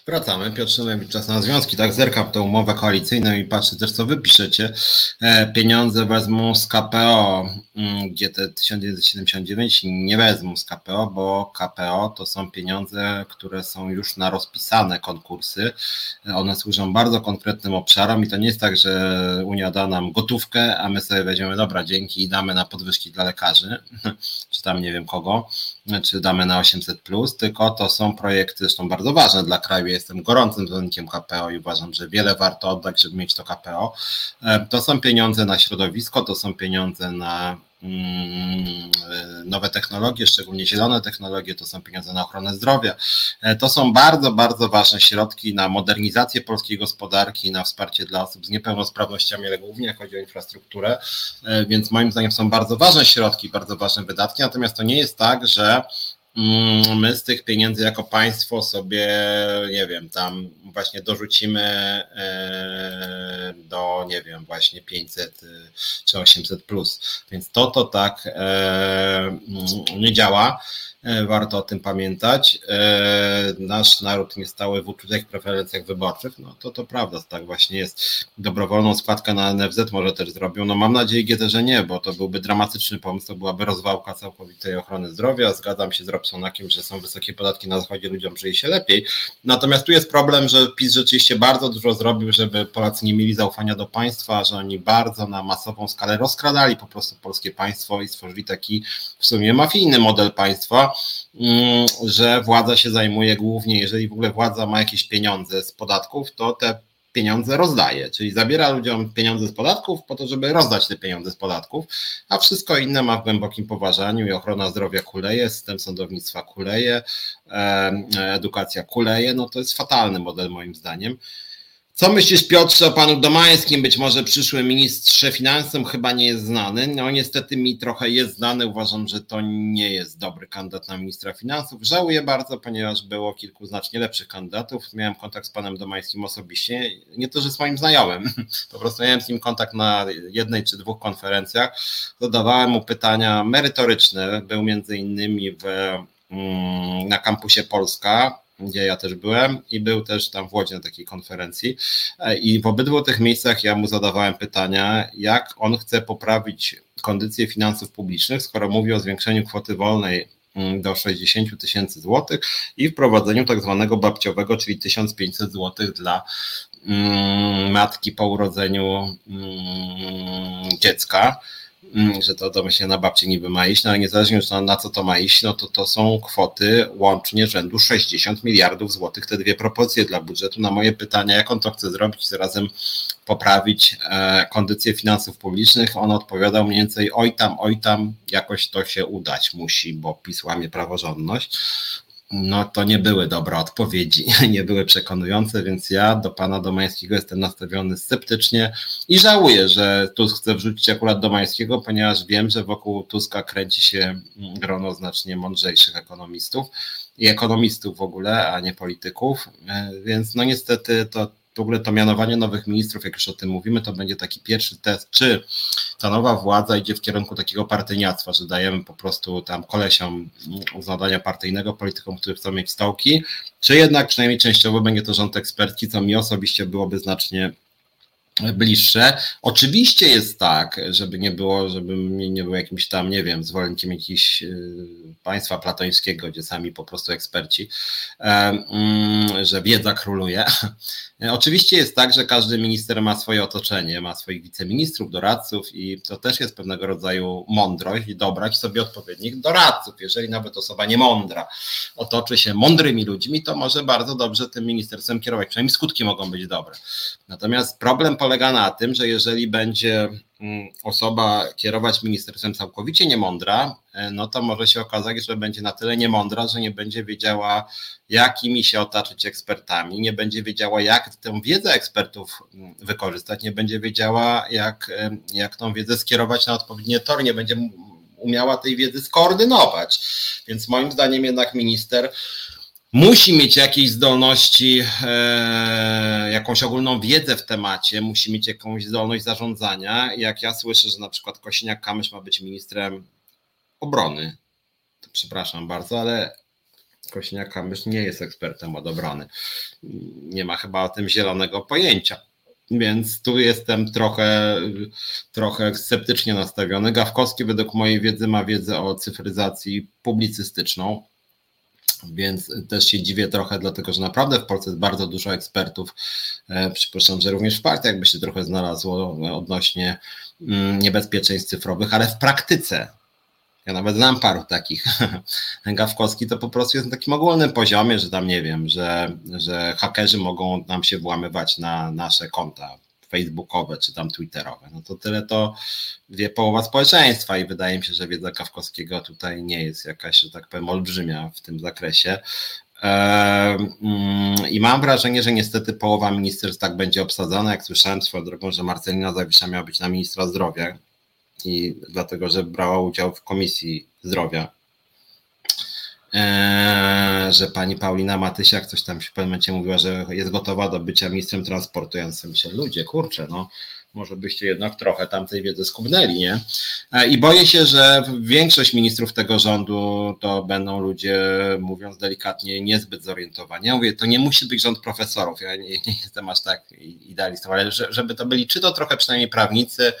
Wracamy. Piotr Szymlewicz, czas na związki. Tak, zerkam tę umowę koalicyjną i patrzę też, co wy piszecie. E, pieniądze wezmą z KPO, mm, gdzie te 1979 nie wezmą z KPO, bo KPO to są pieniądze, które są już na rozpisane konkursy. E, one służą bardzo konkretnym obszarom i to nie jest tak, że Unia da nam gotówkę, a my sobie weźmiemy, dobra, dzięki i damy na podwyżki dla lekarzy, czy tam nie wiem kogo czy damy na 800, tylko to są projekty zresztą bardzo ważne dla kraju. Jestem gorącym zwolennikiem KPO i uważam, że wiele warto oddać, żeby mieć to KPO. To są pieniądze na środowisko, to są pieniądze na Mm, nowe technologie, szczególnie zielone technologie, to są pieniądze na ochronę zdrowia. E, to są bardzo, bardzo ważne środki na modernizację polskiej gospodarki, na wsparcie dla osób z niepełnosprawnościami, ale głównie jak chodzi o infrastrukturę, e, więc moim zdaniem są bardzo ważne środki, bardzo ważne wydatki, natomiast to nie jest tak, że my z tych pieniędzy jako państwo sobie, nie wiem, tam właśnie dorzucimy e, do, nie wiem, właśnie 500 czy 800 plus. Więc to to tak e, nie działa. E, warto o tym pamiętać. E, nasz naród nie stały w uczciwych preferencjach wyborczych, no to to prawda, tak właśnie jest. Dobrowolną składkę na NFZ może też zrobią. No mam nadzieję, że nie, bo to byłby dramatyczny pomysł, to byłaby rozwałka całkowitej ochrony zdrowia. Zgadzam się z Robsonakiem, że są wysokie podatki na zachodzie, ludziom żyje się lepiej. Natomiast tu jest problem, że PiS rzeczywiście bardzo dużo zrobił, żeby Polacy nie mieli zaufania do państwa, że oni bardzo na masową skalę rozkradali po prostu polskie państwo i stworzyli taki w sumie mafijny model państwa Mm, że władza się zajmuje głównie, jeżeli w ogóle władza ma jakieś pieniądze z podatków, to te pieniądze rozdaje, czyli zabiera ludziom pieniądze z podatków po to, żeby rozdać te pieniądze z podatków, a wszystko inne ma w głębokim poważaniu i ochrona zdrowia kuleje, system sądownictwa kuleje, edukacja kuleje, no to jest fatalny model moim zdaniem. Co myślisz, Piotrze, o panu Domańskim? Być może przyszły ministrze finansów chyba nie jest znany. No niestety mi trochę jest znany. Uważam, że to nie jest dobry kandydat na ministra finansów. Żałuję bardzo, ponieważ było kilku znacznie lepszych kandydatów. Miałem kontakt z panem Domańskim osobiście. Nie to, że z moim znajomym. Po prostu miałem z nim kontakt na jednej czy dwóch konferencjach. Zadawałem mu pytania merytoryczne. Był między innymi w, mm, na kampusie Polska gdzie ja też byłem i był też tam w Łodzi na takiej konferencji e, i w obydwu tych miejscach ja mu zadawałem pytania, jak on chce poprawić kondycję finansów publicznych, skoro mówi o zwiększeniu kwoty wolnej mm, do 60 tysięcy złotych i wprowadzeniu tak zwanego babciowego, czyli 1500 złotych dla mm, matki po urodzeniu mm, dziecka. Mm, że to domyślnie na babci niby ma iść, no ale niezależnie już na, na co to ma iść, no to to są kwoty łącznie rzędu 60 miliardów złotych, te dwie propozycje dla budżetu. Na moje pytania, jak on to chce zrobić, zarazem poprawić e, kondycję finansów publicznych, on odpowiadał mniej więcej oj tam, oj tam, jakoś to się udać musi, bo PiS łamie praworządność no to nie były dobre odpowiedzi, nie były przekonujące, więc ja do pana Domańskiego jestem nastawiony sceptycznie i żałuję, że Tusk chce wrzucić akurat Domańskiego, ponieważ wiem, że wokół Tuska kręci się grono znacznie mądrzejszych ekonomistów i ekonomistów w ogóle, a nie polityków, e, więc no niestety to w ogóle to mianowanie nowych ministrów, jak już o tym mówimy, to będzie taki pierwszy test, czy ta nowa władza idzie w kierunku takiego partyniactwa, że dajemy po prostu tam kolesiom zadania partyjnego, politykom, którzy chcą mieć stołki, czy jednak przynajmniej częściowo będzie to rząd ekspertki, co mi osobiście byłoby znacznie bliższe. Oczywiście jest tak, żeby nie było, żebym nie był jakimś tam, nie wiem, zwolennikiem jakiegoś y, państwa platońskiego, gdzie sami po prostu eksperci, mm, że wiedza króluje. Oczywiście jest tak, że każdy minister ma swoje otoczenie, ma swoich wiceministrów, doradców i to też jest pewnego rodzaju mądrość i dobrać sobie odpowiednich doradców. Jeżeli nawet osoba niemądra otoczy się mądrymi ludźmi, to może bardzo dobrze tym ministerstwem kierować, przynajmniej skutki mogą być dobre. Natomiast problem polega na tym, że jeżeli będzie mm, osoba kierować ministerstwem całkowicie niemądra, e, no to może się okazać, że będzie na tyle niemądra, że nie będzie wiedziała, jakimi się otaczyć ekspertami, nie będzie wiedziała, jak tę wiedzę ekspertów mm, wykorzystać, nie będzie wiedziała, jak, jak tą wiedzę skierować na odpowiednie tory, nie będzie umiała tej wiedzy skoordynować. Więc moim zdaniem jednak minister musi mieć jakieś zdolności, e, jakąś ogólną wiedzę w temacie, musi mieć jakąś zdolność zarządzania. Jak ja słyszę, że na przykład Kosiniak-Kamysz ma być ministrem obrony, to przepraszam bardzo, ale Kosiniak-Kamysz nie jest ekspertem od obrony. Nie ma chyba o tym zielonego pojęcia. Więc tu jestem trochę, trochę sceptycznie nastawiony. Gawkowski według mojej wiedzy ma wiedzę o cyfryzacji publicystyczną więc też się dziwię trochę, dlatego że naprawdę w Polsce jest bardzo dużo ekspertów. E, przypuszczam, że również w partiach by się trochę znalazło odnośnie mm, niebezpieczeństw cyfrowych, ale w praktyce Ja nawet znam paru takich. Gawkowski to po prostu jest na takim ogólnym poziomie, że tam nie wiem, że, że hakerzy mogą nam się włamywać na nasze konta facebookowe czy tam twitterowe. No to tyle to wie połowa społeczeństwa i wydaje mi się, że wiedza Kawkowskiego tutaj nie jest jakaś, że tak powiem, olbrzymia w tym zakresie. Mm, I mam wrażenie, że niestety połowa ministerstw tak będzie obsadzona. Jak słyszałem swoją drogą, że Marcelina Zawisza miała być na ministra zdrowia i dlatego, że brała udział w Komisji Zdrowia. Eee, że pani Paulina Matysiak coś tam się w pewnym momencie mówiła, że jest gotowa do bycia ministrem transportu. Ja sobie myślę, ludzie, kurczę, no może byście jednak trochę tam tej wiedzy skubnęli, nie? E, I boję się, że większość ministrów tego rządu to będą ludzie, mówiąc delikatnie, niezbyt zorientowani. Ja mówię, to nie musi być rząd profesorów, ja nie, nie jestem aż tak idealistą, ale żeby to byli czy to trochę przynajmniej prawnicy,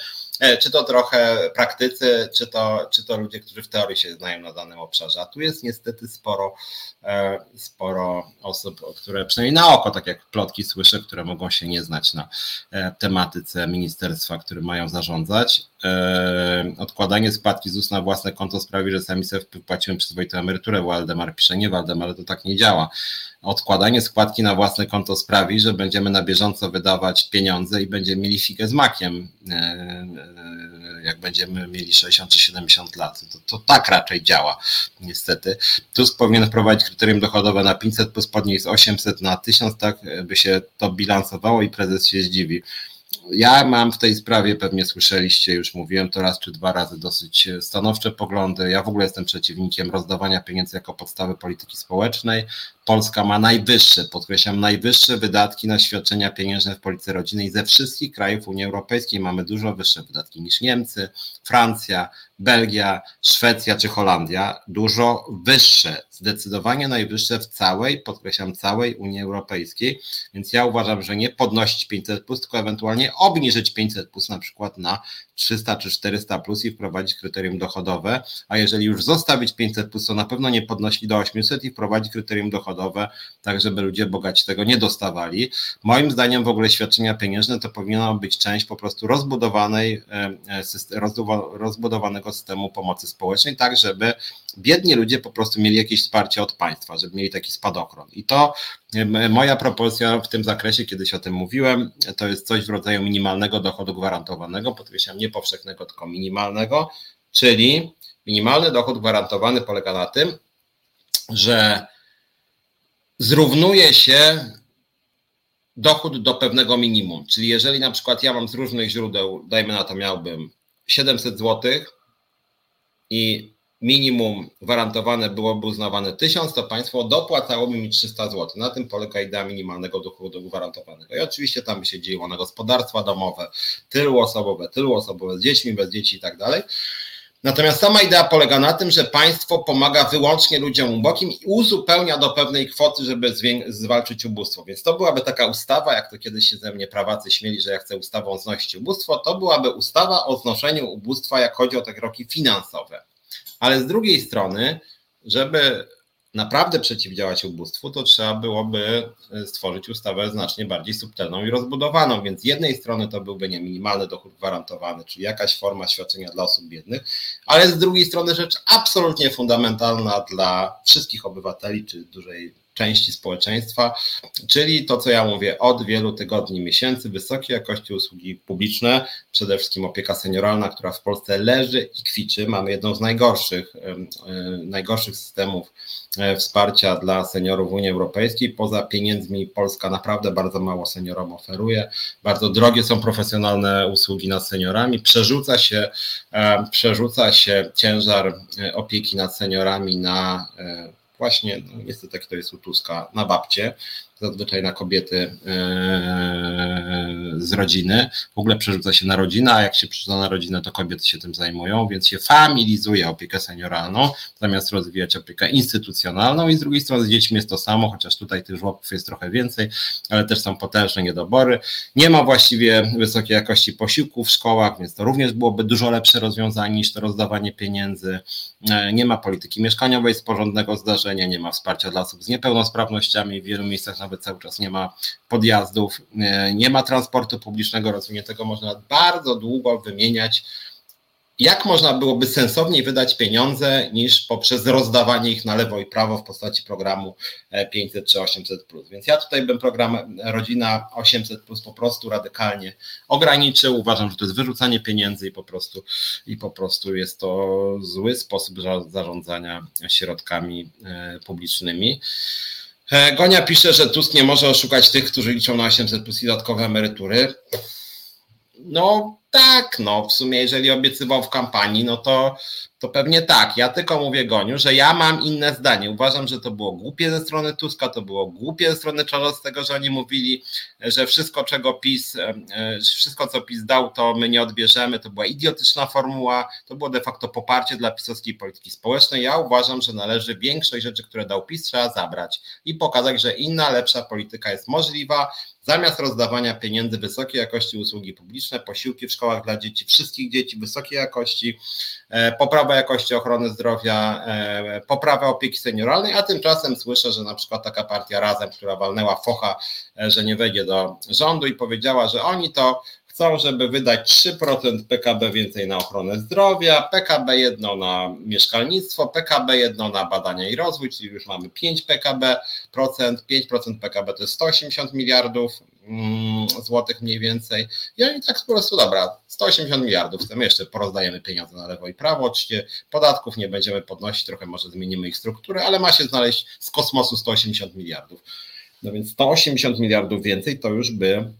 czy to trochę praktycy, czy to, czy to ludzie, którzy w teorii się znają na danym obszarze. A tu jest niestety sporo, e, sporo osób, które przynajmniej na oko, tak jak plotki słyszę, które mogą się nie znać na e, tematyce ministerstwa, którym mają zarządzać. Odkładanie składki ZUS na własne konto sprawi, że sami sobie wpłaciłem przyzwoitą emeryturę. Waldemar pisze, nie Waldemar, ale to tak nie działa odkładanie składki na własne konto sprawi, że będziemy na bieżąco wydawać pieniądze i będziemy mieli figę z makiem, e, e, jak będziemy mieli 60 czy 70 lat. To, to tak raczej działa, niestety. Tusk powinien wprowadzić kryterium dochodowe na 500 plus podnieść z 800 na 1000, tak by się to bilansowało i prezes się zdziwi. Ja mam w tej sprawie, pewnie słyszeliście, już mówiłem to raz czy dwa razy, dosyć stanowcze poglądy. Ja w ogóle jestem przeciwnikiem rozdawania pieniędzy jako podstawy polityki społecznej. Polska ma najwyższe, podkreślam, najwyższe wydatki na świadczenia pieniężne w polityce rodzinnej ze wszystkich krajów Unii Europejskiej. Mamy dużo wyższe wydatki niż Niemcy, Francja, Belgia, Szwecja czy Holandia. Dużo wyższe, zdecydowanie najwyższe w całej, podkreślam, całej Unii Europejskiej. Więc ja uważam, że nie podnosić 500, plus, tylko ewentualnie obniżyć 500 plus na przykład na 300 czy 400 plus i wprowadzić kryterium dochodowe. A jeżeli już zostawić 500 plus, to na pewno nie podnosi do 800 i wprowadzić kryterium dochodowe tak żeby ludzie bogaci tego nie dostawali. Moim zdaniem w ogóle świadczenia pieniężne to powinna być część po prostu rozbudowanej, e, e, rozbudowanego systemu pomocy społecznej, tak żeby biedni ludzie po prostu mieli jakieś wsparcie od państwa, żeby mieli taki spadochron. I to moja propozycja w tym zakresie, kiedyś o tym mówiłem, to jest coś w rodzaju minimalnego dochodu gwarantowanego, podkreślam nie powszechnego, tylko minimalnego, czyli minimalny dochód gwarantowany polega na tym, że zrównuje się dochód do pewnego minimum. Czyli jeżeli na przykład ja mam z różnych źródeł, dajmy na to miałbym 700 zł i minimum gwarantowane byłoby uznawane 1000, to państwo dopłacałoby mi 300 zł. Na tym polega idea minimalnego dochodu gwarantowanego. I oczywiście tam by się dzieło na gospodarstwa domowe, tylu osobowe, tylu osobowe, z dziećmi, bez dzieci i tak dalej. Natomiast sama idea polega na tym, że państwo pomaga wyłącznie ludziom ubogim i uzupełnia do pewnej kwoty, żeby zwalczyć ubóstwo. Więc to byłaby taka ustawa, jak to kiedyś się ze mnie prawacy śmieli, że ja chcę ustawą znosić ubóstwo, to byłaby ustawa o znoszeniu ubóstwa, jak chodzi o te kroki finansowe. Ale z drugiej strony, żeby naprawdę przeciwdziałać ubóstwu, to trzeba byłoby e, stworzyć ustawę znacznie bardziej subtelną i rozbudowaną. Więc z jednej strony to byłby nie minimalny dochód gwarantowany, czyli jakaś forma świadczenia dla osób biednych, ale z drugiej strony rzecz absolutnie fundamentalna dla wszystkich obywateli, czy dużej części społeczeństwa, czyli to, co ja mówię od wielu tygodni, miesięcy, wysokiej jakości usługi publiczne, przede wszystkim opieka senioralna, która w Polsce leży i kwiczy. Mamy jedną z najgorszych, najgorszych systemów e, wsparcia dla seniorów w Unii Europejskiej. Poza pieniędzmi Polska naprawdę bardzo mało seniorom oferuje. Bardzo drogie są profesjonalne usługi nad seniorami. Przerzuca się, e, przerzuca się ciężar e, opieki nad seniorami na właśnie, no niestety tak to jest u Tuska, na babcie, zazwyczaj na kobiety e, z rodziny. W ogóle przerzuca się na rodzinę, a jak się przerzuca na rodzinę, to kobiety się tym zajmują, więc się familizuje opiekę senioralną, zamiast rozwijać opiekę instytucjonalną i z drugiej strony z dziećmi jest to samo, chociaż tutaj tych żłobków jest trochę więcej, ale też są potężne niedobory. Nie ma właściwie wysokiej jakości posiłków w szkołach, więc to również byłoby dużo lepsze rozwiązanie niż to rozdawanie pieniędzy. E, nie ma polityki mieszkaniowej z porządnego zdarzenia, nie ma wsparcia dla osób z niepełnosprawnościami w wielu miejscach nawet nawet cały czas nie ma podjazdów, nie ma transportu publicznego rozwiniętego, można bardzo długo wymieniać jak można byłoby sensowniej wydać pieniądze niż poprzez rozdawanie ich na lewo i prawo w postaci programu 500 czy 800. Więc ja tutaj bym program Rodzina 800 po prostu radykalnie ograniczył. Uważam, że to jest wyrzucanie pieniędzy i po prostu, i po prostu jest to zły sposób zarządzania środkami publicznymi. E, Gonia pisze, że Tusk nie może oszukać tych, którzy liczą na 800 plus i dodatkowe emerytury. No tak, no w sumie jeżeli obiecywał w kampanii, no to, to pewnie tak. Ja tylko mówię Goniu, że ja mam inne zdanie. Uważam, że to było głupie ze strony Tuska, to było głupie ze strony Czarzostego, że oni mówili, że wszystko czego PiS, e, wszystko co PiS dał, to my nie odbierzemy. To była idiotyczna formuła, to było de facto poparcie dla pisowskiej polityki społecznej. Ja uważam, że należy większość rzeczy, które dał PiS, trzeba zabrać i pokazać, że inna, lepsza polityka jest możliwa Zamiast rozdawania pieniędzy wysokiej jakości usługi publiczne, posiłki w szkołach dla dzieci, wszystkich dzieci wysokiej jakości, e, poprawa jakości ochrony zdrowia, e, poprawa opieki senioralnej, a tymczasem słyszę, że na przykład taka partia Razem, która walnęła focha, e, że nie wejdzie do rządu i powiedziała, że oni to chcą, żeby wydać 3% PKB więcej na ochronę zdrowia, PKB jedno na mieszkalnictwo, PKB jedno na badania i rozwój, czyli już mamy 5 PKB, procent, 5% PKB to jest 180 miliardów mm, złotych mniej więcej. I oni tak po prostu, dobra, 180 miliardów, chcemy jeszcze porozdajemy pieniądze na lewo i prawo, oczywiście podatków nie będziemy podnosić, trochę może zmienimy ich strukturę, ale ma się znaleźć z kosmosu 180 miliardów. No więc 180 miliardów więcej to już by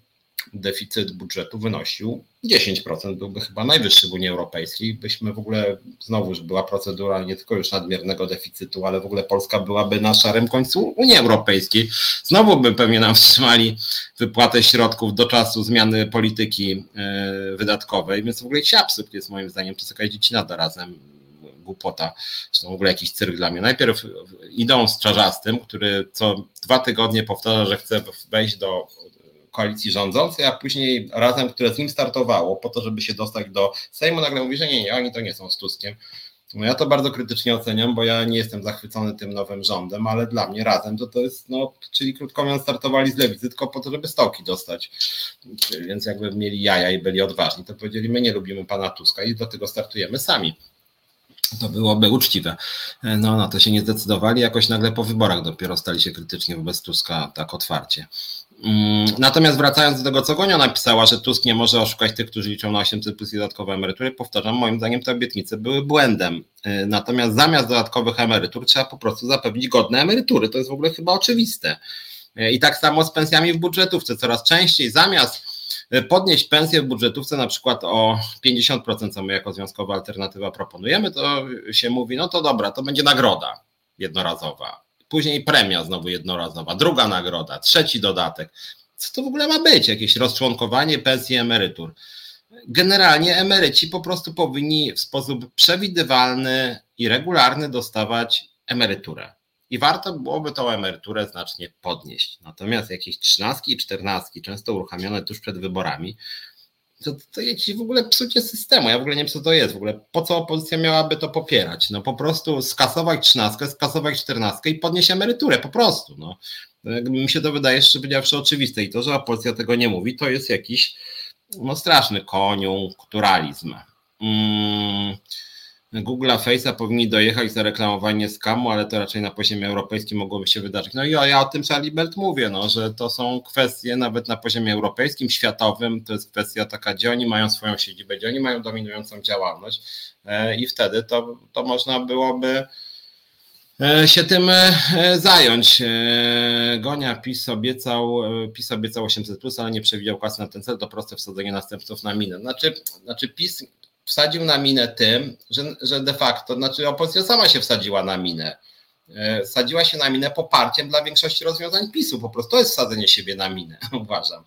deficyt budżetu wynosił 10%, byłby chyba najwyższy w Unii Europejskiej. Byśmy w ogóle, znowu, że była procedura nie tylko już nadmiernego deficytu, ale w ogóle Polska byłaby na szarym końcu Unii Europejskiej. Znowu by pewnie nam wstrzymali wypłatę środków do czasu zmiany polityki e, wydatkowej, więc w ogóle absurd jest moim zdaniem, to jest jakaś dziecina razem głupota, zresztą w ogóle jakiś cyrk dla mnie. Najpierw idą z Czarzastym, który co dwa tygodnie powtarza, że chce wejść do koalicji rządzącej, a później razem, które z nim startowało po to, żeby się dostać do Sejmu, nagle mówi, że nie, nie, oni to nie są z Tuskiem. No ja to bardzo krytycznie oceniam, bo ja nie jestem zachwycony tym nowym rządem, ale dla mnie razem to to jest, no, czyli krótko mówiąc, startowali z lewicy tylko po to, żeby stołki dostać. Więc jakby mieli jaja i byli odważni, to powiedzieli, my nie lubimy pana Tuska i do tego startujemy sami. To byłoby uczciwe. No na to się nie zdecydowali, jakoś nagle po wyborach dopiero stali się krytycznie wobec Tuska tak otwarcie. Mm, natomiast wracając do tego, co Gonia napisała, że Tusk nie może oszukać tych, którzy liczą na 800 plus dodatkowe emerytury, powtarzam, moim zdaniem te obietnice były błędem. Y, natomiast zamiast dodatkowych emerytur trzeba po prostu zapewnić godne emerytury. To jest w ogóle chyba oczywiste. Y, I tak samo z pensjami w budżetówce. Coraz częściej zamiast y, podnieść pensję w budżetówce na przykład o 50%, co my jako Związkowa Alternatywa proponujemy, to się mówi, no to dobra, to będzie nagroda jednorazowa później premia znowu jednorazowa, druga nagroda, trzeci dodatek. Co to w ogóle ma być? Jakieś rozczłonkowanie pensji emerytur. Generalnie emeryci po prostu powinni w sposób przewidywalny i regularny dostawać emeryturę. I warto byłoby tą emeryturę znacznie podnieść. Natomiast jakieś trzynastki i czternastki, często uruchamiane tuż przed wyborami, to, to w ogóle psucie systemu. Ja w ogóle nie wiem, co to jest. W ogóle po co opozycja miałaby to popierać? No po prostu skasować trzynastkę, skasować czternastkę i podnieść emeryturę, po prostu. No. Mi się to wydaje, szczerze powiedziawszy, oczywiste i to, że opozycja tego nie mówi, to jest jakiś no, straszny koniunkturalizm. Mm. Google, Face'a powinni dojechać za reklamowanie skamu, ale to raczej na poziomie europejskim mogłoby się wydarzyć. No i ja, ja o tym Charlie Belt mówię, no, że to są kwestie nawet na poziomie europejskim, światowym, to jest kwestia taka, gdzie oni mają swoją siedzibę, gdzie oni mają dominującą działalność e, i wtedy to, to można byłoby e, się tym e, zająć. Gonia PiS obiecał, PiS obiecał 800+, plus, ale nie przewidział kasy na ten cel, to proste wsadzenie następców na minę. Znaczy, znaczy PiS wsadził na minę tym, że, że de facto, znaczy opozycja sama się wsadziła na minę. E, wsadziła się na minę poparciem dla większości rozwiązań PiSu. Po prostu to jest wsadzenie siebie na minę, uważam.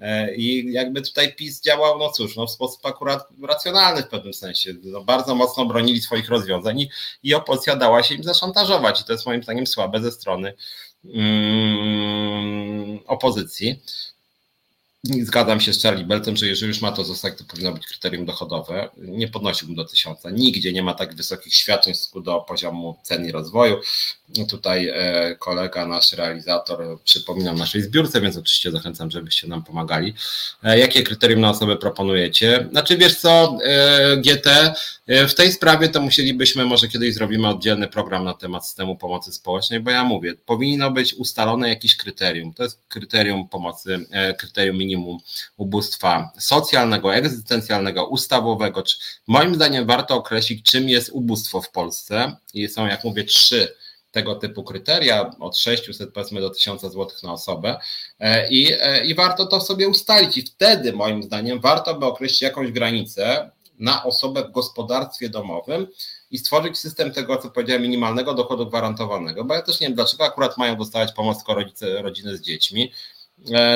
E, I jakby tutaj PiS działał, no cóż, no w sposób akurat racjonalny w pewnym sensie. No bardzo mocno bronili swoich rozwiązań i, i opozycja dała się im zaszantażować. I to jest moim zdaniem słabe ze strony mm, opozycji. Zgadzam się z Charlie Beltem, że jeżeli już ma to zostać, to powinno być kryterium dochodowe. Nie podnosiłbym do tysiąca. Nigdzie nie ma tak wysokich świadczeń do poziomu cen i rozwoju. Tutaj e, kolega, nasz realizator, przypominam naszej zbiórce, więc oczywiście zachęcam, żebyście nam pomagali. E, jakie kryterium na osobę proponujecie? Znaczy, wiesz co, e, GT, w tej sprawie to musielibyśmy, może kiedyś zrobimy oddzielny program na temat systemu pomocy społecznej, bo ja mówię, powinno być ustalone jakieś kryterium. To jest kryterium pomocy, kryterium minimum ubóstwa socjalnego, egzystencjalnego, ustawowego. Moim zdaniem warto określić, czym jest ubóstwo w Polsce. I są, jak mówię, trzy tego typu kryteria, od 600 powiedzmy do 1000 zł na osobę e, i, e, i warto to sobie ustalić i wtedy moim zdaniem warto by określić jakąś granicę na osobę w gospodarstwie domowym i stworzyć system tego, co powiedziałem, minimalnego dochodu gwarantowanego, bo ja też nie wiem, dlaczego akurat mają dostawać pomoc tylko rodzice, rodziny z dziećmi,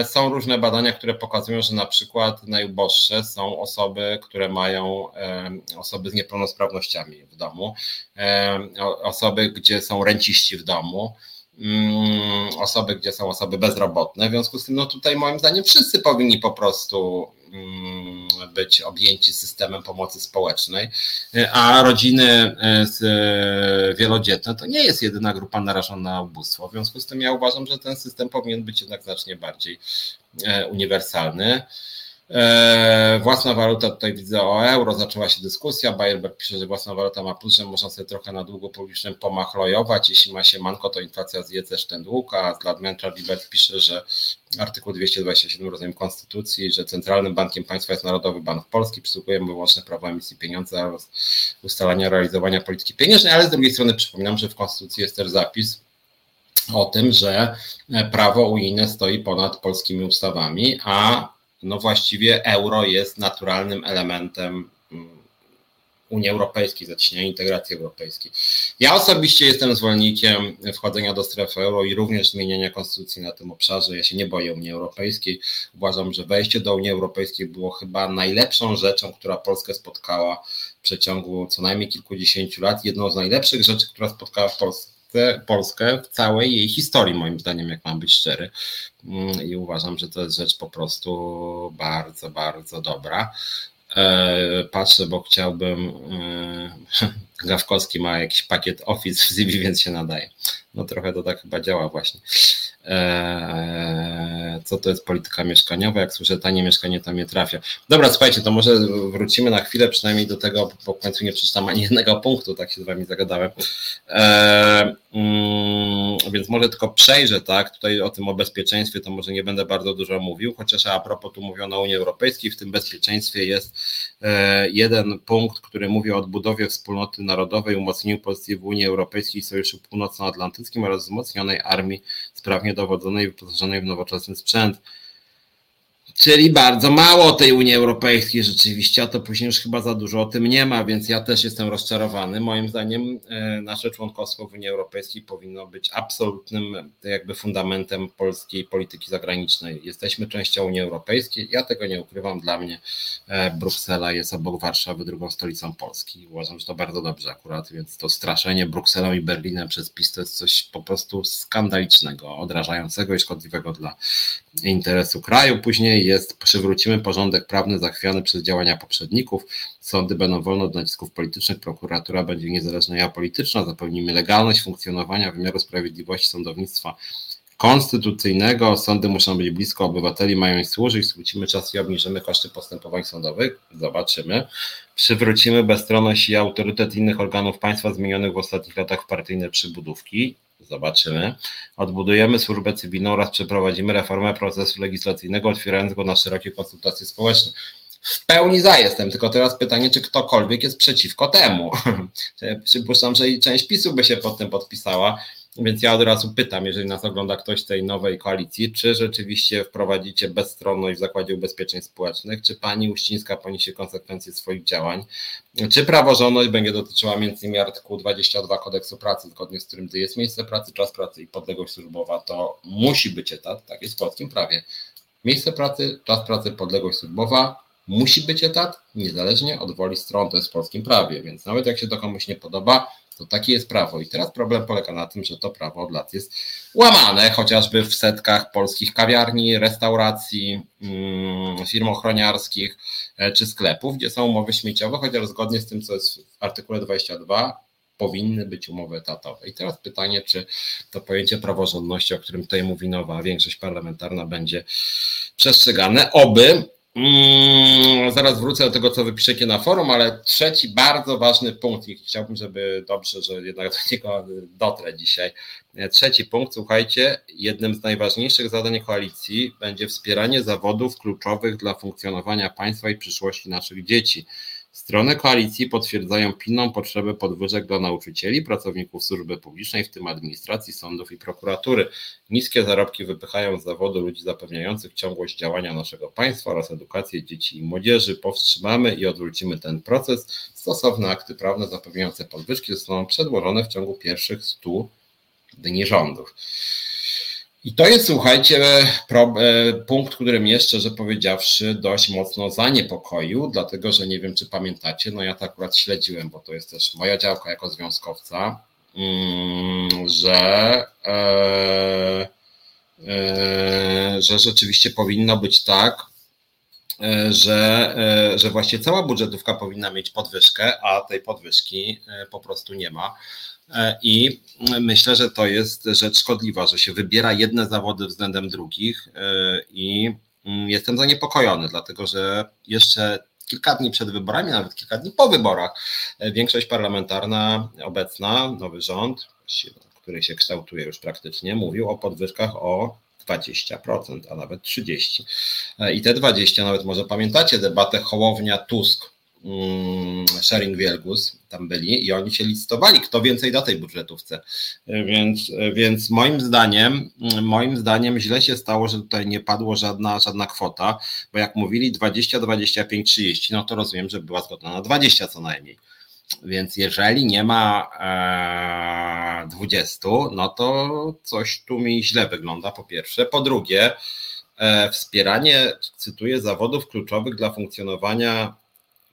są różne badania, które pokazują, że na przykład najuboższe są osoby, które mają e, osoby z niepełnosprawnościami w domu, e, osoby, gdzie są renciści w domu, mm, osoby, gdzie są osoby bezrobotne. W związku z tym, no tutaj moim zdaniem wszyscy powinni po prostu być objęci systemem pomocy społecznej, a rodziny wielodzietne to nie jest jedyna grupa narażona na ubóstwo. W związku z tym ja uważam, że ten system powinien być jednak znacznie bardziej uniwersalny. E, własna waluta, tutaj widzę o euro, zaczęła się dyskusja. Bayerberg pisze, że własna waluta ma plus, że można sobie trochę na długu publicznym pomachlojować. Jeśli ma się manko, to inflacja zje też ten dług, a dla Charlie pisze, że artykuł 227 rozumiem Konstytucji, że Centralnym Bankiem Państwa jest Narodowy Bank Polski, przysługuje mu wyłączne prawo emisji pieniądza oraz ustalania realizowania polityki pieniężnej, ale z drugiej strony przypominam, że w Konstytucji jest też zapis o tym, że prawo unijne stoi ponad polskimi ustawami, a no właściwie euro jest naturalnym elementem mm, Unii Europejskiej, zacieśniania integracji europejskiej. Ja osobiście jestem zwolennikiem wchodzenia do strefy euro i również zmieniania konstytucji na tym obszarze. Ja się nie boję Unii Europejskiej. Uważam, że wejście do Unii Europejskiej było chyba najlepszą rzeczą, która Polskę spotkała w przeciągu co najmniej kilkudziesięciu lat. Jedną z najlepszych rzeczy, która spotkała w Polsce Polskę w całej jej historii, moim zdaniem, jak mam być szczery. Mm, I uważam, że to jest rzecz po prostu bardzo, bardzo dobra. E, patrzę, bo chciałbym. E, Gawkowski ma jakiś pakiet Office w Zibi, więc się nadaje. No trochę to tak chyba działa właśnie. Eee, co to jest polityka mieszkaniowa? Jak słyszę tanie mieszkanie, to mnie trafia. Dobra, słuchajcie, to może wrócimy na chwilę przynajmniej do tego, bo w końcu nie przeczytam ani jednego punktu, tak się z wami zagadałem. Eee, mm, więc może tylko przejrzę, tak, tutaj o tym o bezpieczeństwie to może nie będę bardzo dużo mówił, chociaż a propos tu mówiono o Unii Europejskiej, w tym bezpieczeństwie jest e, jeden punkt, który mówi o odbudowie wspólnoty narodowej, umocnieniu pozycji w Unii Europejskiej i Sojuszu Północnoatlantyckim oraz wzmocnionej armii sprawnie dowodzonej i wyposażonej w nowoczesny sprzęt. Czyli bardzo mało tej Unii Europejskiej rzeczywiście, a to później już chyba za dużo o tym nie ma, więc ja też jestem rozczarowany. Moim zdaniem e, nasze członkostwo w Unii Europejskiej powinno być absolutnym jakby fundamentem polskiej polityki zagranicznej. Jesteśmy częścią Unii Europejskiej, ja tego nie ukrywam, dla mnie e, Bruksela jest obok Warszawy drugą stolicą Polski. Uważam, że to bardzo dobrze akurat, więc to straszenie Brukselą i Berlinem przez PiS to jest coś po prostu skandalicznego, odrażającego i szkodliwego dla interesu kraju. Później jest przywrócimy porządek prawny zachwiany przez działania poprzedników, sądy będą wolne od nacisków politycznych, prokuratura będzie niezależna i apolityczna, zapewnimy legalność funkcjonowania wymiaru sprawiedliwości sądownictwa konstytucyjnego, sądy muszą być blisko obywateli, mają im służyć, skrócimy czas i obniżymy koszty postępowań sądowych, zobaczymy. Przywrócimy bezstronność i autorytet innych organów państwa zmienionych w ostatnich latach w partyjne przybudówki, Zobaczymy. Odbudujemy służbę cywilną oraz przeprowadzimy reformę procesu legislacyjnego, otwierając go na szerokie konsultacje społeczne. W pełni za jestem, tylko teraz pytanie, czy ktokolwiek jest przeciwko temu. Przypuszczam, że i część PiSu by się pod tym podpisała. Więc ja od razu pytam, jeżeli nas ogląda ktoś z tej nowej koalicji, czy rzeczywiście wprowadzicie bezstronność w Zakładzie Ubezpieczeń Społecznych, czy pani Uścińska poniesie konsekwencje swoich działań, czy praworządność będzie dotyczyła m.in. artykułu 22 kodeksu pracy, zgodnie z którym gdy jest miejsce pracy, czas pracy i podległość służbowa, to musi być etat, tak jest w polskim prawie. Miejsce pracy, czas pracy, podległość służbowa, musi być etat, niezależnie od woli stron, to jest w polskim prawie, więc nawet jak się to komuś nie podoba, To takie jest prawo. I teraz problem polega na tym, że to prawo od lat jest łamane, chociażby w setkach polskich kawiarni, restauracji, mm, firm ochroniarskich e, czy sklepów, gdzie są umowy śmieciowe, chociaż zgodnie z tym, co jest w artykule 22, powinny być umowy etatowe. I teraz pytanie, czy to pojęcie praworządności, o którym tutaj mówi nowa większość parlamentarna, będzie przestrzegane. Oby. Mm, zaraz wrócę do tego, co wypiszecie na forum, ale trzeci bardzo ważny punkt i chciałbym, żeby dobrze, że jednak do niego dotrę dzisiaj. Trzeci punkt, słuchajcie, jednym z najważniejszych zadań koalicji będzie wspieranie zawodów kluczowych dla funkcjonowania państwa i przyszłości naszych dzieci. Strony koalicji potwierdzają pilną potrzebę podwyżek dla nauczycieli, pracowników służby publicznej, w tym administracji, sądów i prokuratury. Niskie zarobki wypychają z zawodu ludzi zapewniających ciągłość działania naszego państwa oraz edukację dzieci i młodzieży. Powstrzymamy i odwrócimy ten proces. Stosowne akty prawne zapewniające podwyżki zostaną przedłożone w ciągu pierwszych 100 dni rządów. I to jest, słuchajcie, e, punkt, który mnie szczerze powiedziawszy dość mocno zaniepokoił, dlatego że nie wiem, czy pamiętacie, no ja to akurat śledziłem, bo to jest też moja działka jako związkowca, mm, że, e, e, że rzeczywiście powinno być tak, że, że właśnie cała budżetówka powinna mieć podwyżkę, a tej podwyżki po prostu nie ma. E, I myślę, że to jest rzecz szkodliwa, że się wybiera jedne zawody względem drugich e, i mm, jestem zaniepokojony, dlatego że jeszcze kilka dni przed wyborami, nawet kilka dni po wyborach, e, większość parlamentarna obecna, nowy rząd, który się kształtuje już praktycznie, mówił o podwyżkach o 20%, a nawet 30%. I te 20%, nawet może pamiętacie debatę Hołownia-Tusk, Sharing Wielgus tam byli i oni się listowali, kto więcej da tej budżetówce. Więc, więc moim zdaniem, moim zdaniem źle się stało, że tutaj nie padło żadna, żadna kwota, bo jak mówili 20, 25, 30, no to rozumiem, że była zgodna na 20 co najmniej. Więc jeżeli nie ma e, 20, no to coś tu mi źle wygląda, po pierwsze. Po drugie, e, wspieranie, cytuję, zawodów kluczowych dla funkcjonowania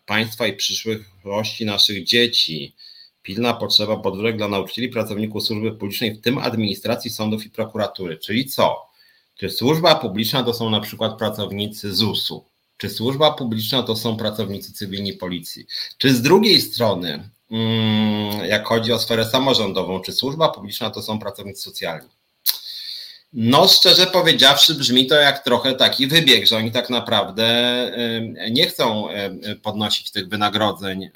państwa i przyszłości naszych dzieci. Pilna potrzeba podwyżek dla nauczycieli, pracowników służby publicznej, w tym administracji, sądów i prokuratury. Czyli co? Czy służba publiczna to są na przykład pracownicy ZUS-u? Czy służba publiczna to są pracownicy cywilni policji? Czy z drugiej strony, mm, jak chodzi o sferę samorządową, czy służba publiczna to są pracownicy socjalni? No, szczerze powiedziawszy, brzmi to jak trochę taki wybieg, że oni tak naprawdę nie chcą podnosić tych wynagrodzeń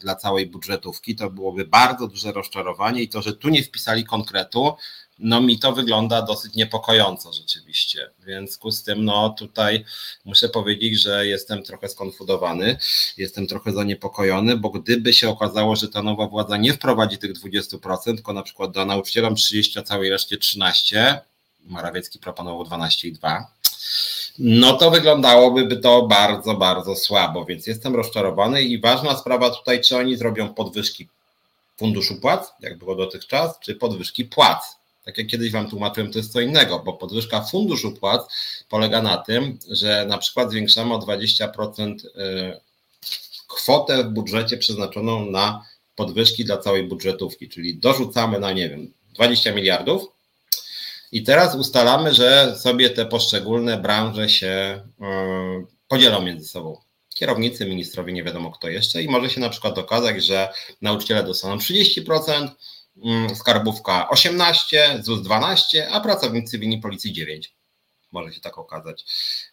dla całej budżetówki. To byłoby bardzo duże rozczarowanie i to, że tu nie wpisali konkretu, no mi to wygląda dosyć niepokojąco rzeczywiście. W związku z tym, no tutaj muszę powiedzieć, że jestem trochę skonfudowany, jestem trochę zaniepokojony, bo gdyby się okazało, że ta nowa władza nie wprowadzi tych 20%, tylko na przykład da nauczycielom 30, a całej reszcie 13, Morawiecki proponował 12,2, no to wyglądałoby to bardzo, bardzo słabo, więc jestem rozczarowany i ważna sprawa tutaj, czy oni zrobią podwyżki funduszu płac, jak było dotychczas, czy podwyżki płac. Tak jak kiedyś Wam tłumaczyłem, to jest co innego, bo podwyżka funduszu płac polega na tym, że na przykład zwiększamy o 20% y, kwotę w budżecie przeznaczoną na podwyżki dla całej budżetówki, czyli dorzucamy na, nie wiem, 20 miliardów i teraz ustalamy, że sobie te poszczególne branże się y, podzielą między sobą. Kierownicy, ministrowie, nie wiadomo kto jeszcze i może się na przykład okazać, że nauczyciele dostaną 30%, Mm, skarbówka 18, ZUS 12, a pracownicy cywilni policji 9. Może się tak okazać.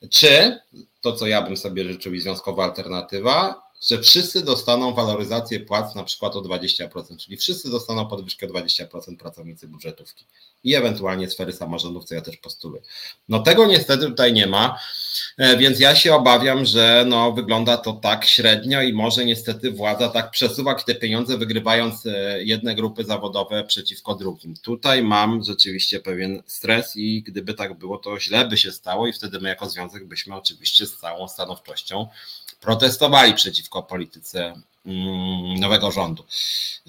Czy to, co ja bym sobie życzył i związkowa alternatywa, że wszyscy dostaną waloryzację płac na przykład o 20%, czyli wszyscy dostaną podwyżkę 20% pracownicy budżetówki i ewentualnie sfery samorządów, co ja też postuluję. No tego niestety tutaj nie ma, e, więc ja się obawiam, że no, wygląda to tak średnio i może niestety władza tak przesuwa te pieniądze, wygrywając e, jedne grupy zawodowe przeciwko drugim. Tutaj mam rzeczywiście pewien stres i gdyby tak było, to źle by się stało i wtedy my jako związek byśmy oczywiście z całą stanowczością protestowali przeciwko polityce mm, nowego rządu.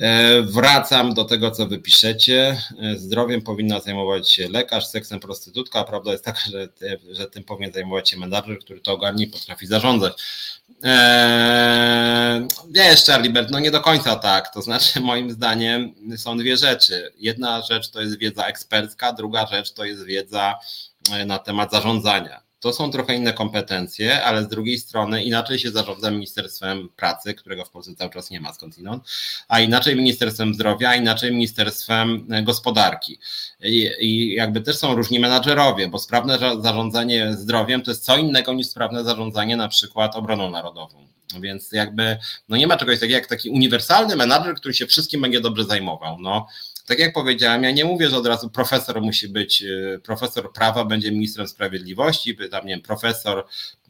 E, wracam do tego, co wypiszecie. E, zdrowiem powinna zajmować się lekarz, seksem prostytutka, a prawda jest taka, że, że tym powinien zajmować się menadżer, który to ogarnie i potrafi zarządzać. Eee, wiesz, Charlie no nie do końca tak. To znaczy, moim zdaniem są dwie rzeczy. Jedna rzecz to jest wiedza ekspercka, druga rzecz to jest wiedza e, na temat zarządzania. To są trochę inne kompetencje, ale z drugiej strony inaczej się zarządza Ministerstwem Pracy, którego w Polsce cały czas nie ma skądinąd, a inaczej Ministerstwem Zdrowia, a inaczej Ministerstwem e, Gospodarki. I, I, jakby też są różni menadżerowie, bo sprawne zarządzanie zdrowiem to jest co innego niż sprawne zarządzanie na przykład obroną narodową. Więc jakby no nie ma czegoś takiego jak taki uniwersalny menadżer, który się wszystkim będzie dobrze zajmował. No, tak jak powiedziałem, ja nie mówię, że od razu profesor musi być, y, profesor prawa będzie ministrem sprawiedliwości, tam nie wiem, profesor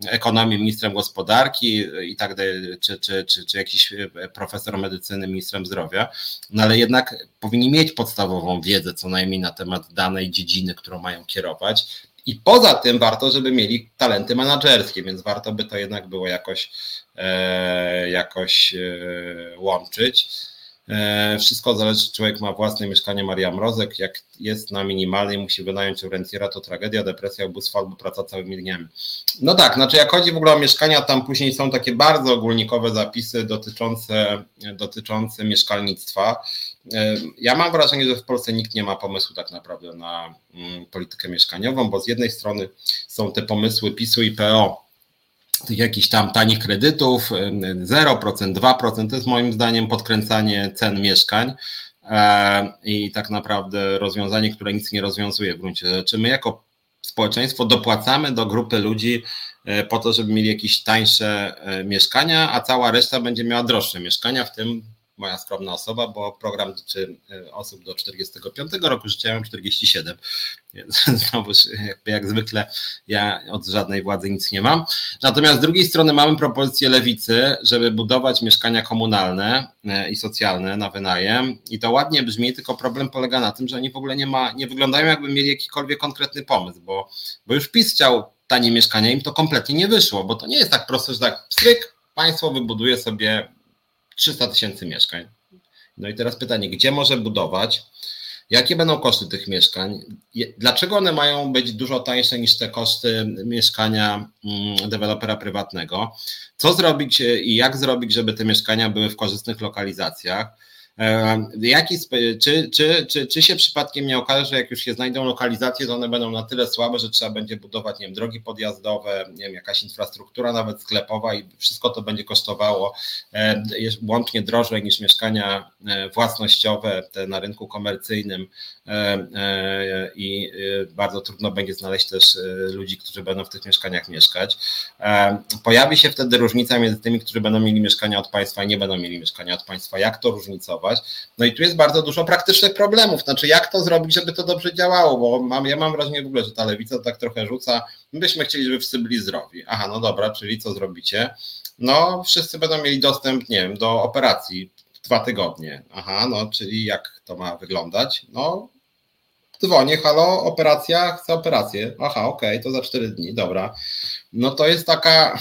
ekonomii ministrem gospodarki i tak dalej, czy, czy, czy, czy jakiś y, profesor medycyny ministrem zdrowia, no ale jednak powinni mieć podstawową wiedzę co najmniej na temat danej dziedziny, którą mają kierować. I poza tym warto, żeby mieli talenty menedżerskie, więc warto by to jednak było jakoś, e, jakoś e, łączyć. E, wszystko zależy, czy człowiek ma własne mieszkanie Maria Mrozek. Jak jest na minimalnej, musi wynająć rentiera, to tragedia, depresja, ubóstwo albo praca całymi dniami. No tak, znaczy jak chodzi w ogóle o mieszkania, tam później są takie bardzo ogólnikowe zapisy dotyczące, dotyczące mieszkalnictwa. E, ja mam wrażenie, że w Polsce nikt nie ma pomysłu tak naprawdę na mm, politykę mieszkaniową, bo z jednej strony są te pomysły PiSu i PO, tych jakichś tam tanich kredytów, 0%, 2%, to jest moim zdaniem podkręcanie cen mieszkań e, i tak naprawdę rozwiązanie, które nic nie rozwiązuje w gruncie rzeczy. My jako społeczeństwo dopłacamy do grupy ludzi e, po to, żeby mieli jakieś tańsze e, mieszkania, a cała reszta będzie miała droższe mieszkania, w tym moja skromna osoba, bo program dotyczy e, osób do 45 roku życia, ja mam 47. Znowu, jakby jak zwykle, ja od żadnej władzy nic nie mam. Natomiast z drugiej strony mamy propozycję lewicy, żeby budować mieszkania komunalne e, i socjalne na wynajem. I to ładnie brzmi, tylko problem polega na tym, że oni w ogóle nie, ma, nie wyglądają, jakby mieli jakikolwiek konkretny pomysł, bo, bo już PiS chciał tanie mieszkania, im to kompletnie nie wyszło, bo to nie jest tak proste, że tak pstryk, państwo wybuduje sobie 300 tysięcy mieszkań. No i teraz pytanie, gdzie może budować? Jakie będą koszty tych mieszkań? Dlaczego one mają być dużo tańsze niż te koszty mieszkania mm, dewelopera prywatnego? Co zrobić i jak zrobić, żeby te mieszkania były w korzystnych lokalizacjach? Jaki, czy, czy, czy, czy się przypadkiem nie okaże, że jak już się znajdą lokalizacje, to one będą na tyle słabe, że trzeba będzie budować nie wiem, drogi podjazdowe, nie wiem, jakaś infrastruktura nawet sklepowa i wszystko to będzie kosztowało łącznie drożej niż mieszkania e, własnościowe te na rynku komercyjnym e, e, i bardzo trudno będzie znaleźć też ludzi, którzy będą w tych mieszkaniach mieszkać. Pojawi się wtedy różnica między tymi, którzy będą mieli mieszkania od państwa i nie będą mieli mieszkania od państwa. Jak to różnicować? No i tu jest bardzo dużo praktycznych problemów. Znaczy, jak to zrobić, żeby to dobrze działało? Bo mam, ja mam wrażenie w ogóle, że ta lewica tak trochę rzuca. My byśmy chcieli, żeby wszyscy byli zdrowi. Aha, no dobra, czyli co zrobicie? No, wszyscy będą mieli dostęp, nie wiem, do operacji dwa tygodnie. Aha, no, czyli jak to ma wyglądać? No, dzwonię, halo, operacja, chcę operację. Aha, okej, okay, to za cztery dni, dobra. No to jest taka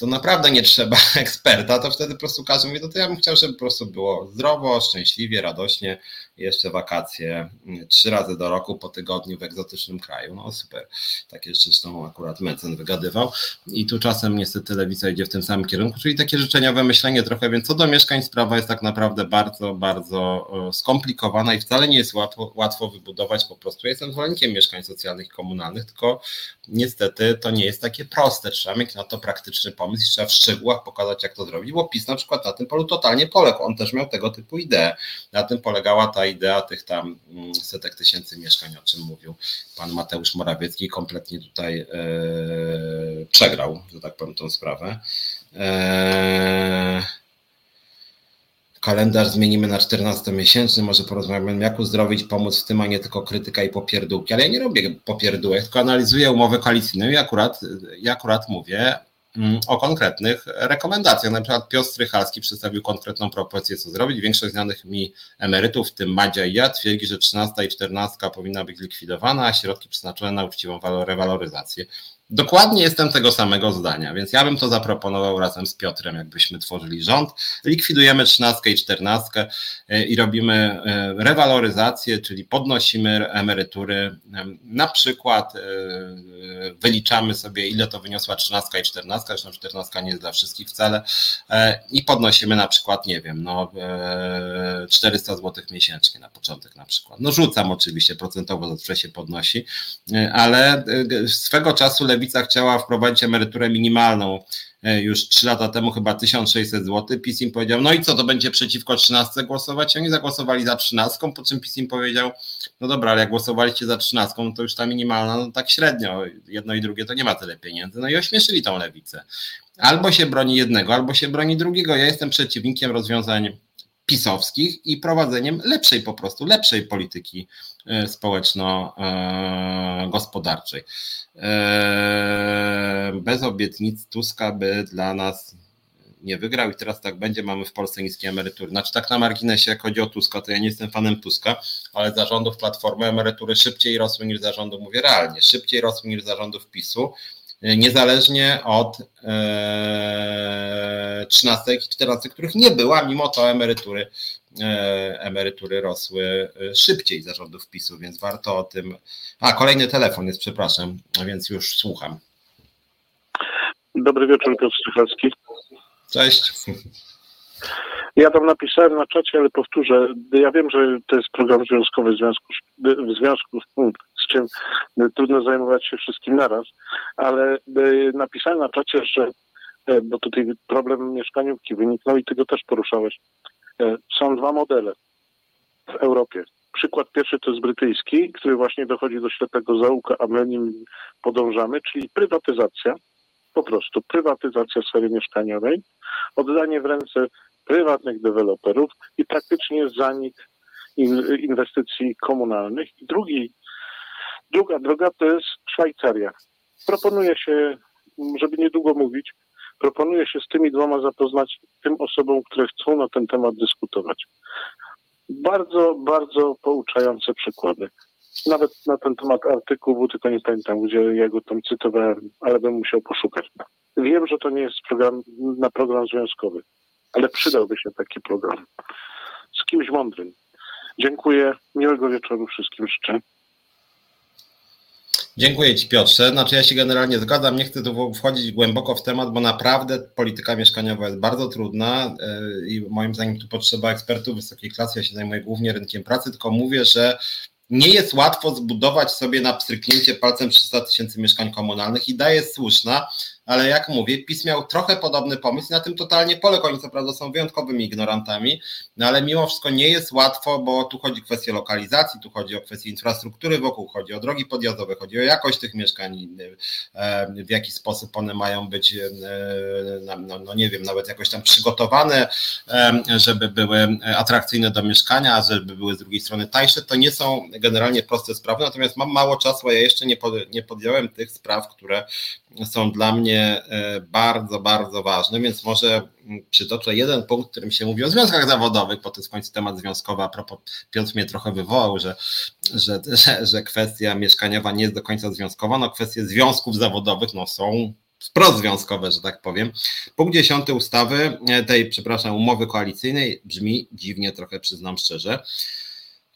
to naprawdę nie trzeba eksperta, to wtedy po prostu każdy mówi, no to ja bym chciał, żeby po prostu było zdrowo, szczęśliwie, radośnie, jeszcze wakacje mm, trzy razy do roku po tygodniu w egzotycznym kraju. No super. Takie zresztą akurat Mecen wygadywał. I tu czasem niestety lewica idzie w tym samym kierunku, czyli takie życzeniowe myślenie trochę, więc co do mieszkań sprawa jest tak naprawdę bardzo, bardzo skomplikowana i wcale nie jest łatwo, łatwo wybudować po prostu. Jestem zwolennikiem mieszkań socjalnych komunalnych, tylko niestety to nie jest takie proste. Trzeba mieć na to praktyczny pomysł i trzeba w szczegółach pokazać, jak to zrobić, bo PiS na przykład na tym polu totalnie poległ. On też miał tego typu ideę. Na tym polegała ta idea tych tam mm, setek tysięcy mieszkań, o czym mówił pan Mateusz Morawiecki, kompletnie tutaj e, przegrał, że tak powiem, tą sprawę. E, kalendarz zmienimy na 14-miesięczny, może porozmawiamy, jak uzdrowić, pomóc w tym, a nie tylko krytyka i popierdółki. Ale ja nie robię popierdółek, tylko analizuję umowę koalicyjną i akurat, akurat mówię, o konkretnych rekomendacjach. Na przykład Piotr Strychalski przedstawił konkretną propozycję, co zrobić. Większość znanych mi emerytów, w tym Madzia i ja, twierdzi, że 13 i 14 powinna być likwidowana, a środki przeznaczone na uczciwą rewaloryzację. Dokładnie jestem tego samego zdania, więc ja bym to zaproponował razem z Piotrem, jakbyśmy tworzyli rząd. Likwidujemy trzynastkę i czternastkę e, i robimy e, rewaloryzację, czyli podnosimy emerytury. Na przykład e, wyliczamy sobie, ile to wyniosła trzynastka i czternastka, zresztą czternastka nie jest dla wszystkich wcale, i podnosimy na przykład, nie wiem, no 400 zł miesięcznie na początek na przykład. No rzucam oczywiście, procentowo zawsze się podnosi, ale swego czasu Lewica chciała wprowadzić emeryturę minimalną e, już 3 lata temu, chyba 1600 zł. PiS im powiedział, no i co, to będzie przeciwko 13 głosować? Oni zagłosowali za 13, po czym PiS im powiedział, no dobra, ale jak głosowaliście za 13, no to już ta minimalna, no tak średnio, jedno i drugie to nie ma tyle pieniędzy. No i ośmieszyli tą lewicę. Albo się broni jednego, albo się broni drugiego. Ja jestem przeciwnikiem rozwiązań pisowskich i prowadzeniem lepszej po prostu, lepszej polityki e, społeczno-gospodarczej. E, bez obietnic Tuska by dla nas nie wygrał i teraz tak będzie, mamy w Polsce niskie emerytury. Znaczy tak na marginesie, jak chodzi o Tuska, to ja nie jestem fanem Tuska, ale zarządów Platformy emerytury szybciej rosły niż zarządów, mówię realnie, szybciej rosły niż zarządów PiSu niezależnie od e, 13 i 14, których nie było, mimo to emerytury, e, emerytury rosły e, szybciej zarządów PiSu, więc warto o tym. A, kolejny telefon jest, przepraszam, więc już słucham. Dobry wieczór, Piotr Strychalski. Cześć. Ja tam napisałem na czacie, ale powtórzę. Ja wiem, że to jest program związkowy, w związku, w związku z czym trudno zajmować się wszystkim naraz, ale e, napisałem na czacie, że, e, bo tutaj problem mieszkaniówki wyniknął i ty go też poruszałeś. E, są dwa modele w Europie. Przykład pierwszy to jest brytyjski, który właśnie dochodzi do ślepego zaułka, a my nim podążamy, czyli prywatyzacja, po prostu prywatyzacja sfery mieszkaniowej, oddanie w ręce prywatnych deweloperów i praktycznie zanik inwestycji komunalnych. Drugi, druga droga to jest Szwajcaria. Proponuje się, żeby niedługo mówić, proponuje się z tymi dwoma zapoznać tym osobom, które chcą na ten temat dyskutować. Bardzo, bardzo pouczające przykłady. Nawet na ten temat artykułu, tylko nie pamiętam, gdzie ja go tam cytowałem, ale bym musiał poszukać. Wiem, że to nie jest program na program związkowy, ale przydałby się taki program z kimś mądrym. Dziękuję. Miłego wieczoru wszystkim życzę. Dziękuję Ci Piotrze. Znaczy ja się generalnie zgadzam, nie chcę tu wchodzić głęboko w temat, bo naprawdę polityka mieszkaniowa jest bardzo trudna e, i moim zdaniem tu potrzeba ekspertów wysokiej klasy. Ja się zajmuję głównie rynkiem pracy, tylko mówię, że nie jest łatwo zbudować sobie na pstryknięcie palcem 300 tysięcy mieszkań komunalnych. Idea jest słuszna, ale jak mówię, PiS miał trochę podobny pomysł i na tym totalnie poległ. Oni co prawda są wyjątkowymi ignorantami, no ale mimo wszystko nie jest łatwo, bo tu chodzi o kwestię lokalizacji, tu chodzi o kwestię infrastruktury wokół, chodzi o drogi podjazdowe, chodzi o jakość tych mieszkań, e, w jaki sposób one mają być, e, no, no nie wiem, nawet jakoś tam przygotowane, e, żeby były atrakcyjne do mieszkania, żeby były z drugiej strony tańsze. To nie są generalnie proste sprawy, natomiast mam mało czasu, a ja jeszcze nie podjąłem tych spraw, które są dla mnie e, bardzo, bardzo ważne, więc może przytoczę jeden punkt, w którym się mówi o związkach zawodowych, bo to jest w końcu temat związkowy, a propos Piotr mnie trochę wywołał, że, że, że, że kwestia mieszkaniowa nie jest do końca związkowa, no kwestie związków zawodowych no są wprost związkowe, że tak powiem. Punkt dziesiąty ustawy, e, tej, przepraszam, umowy koalicyjnej brzmi dziwnie, trochę przyznam szczerze.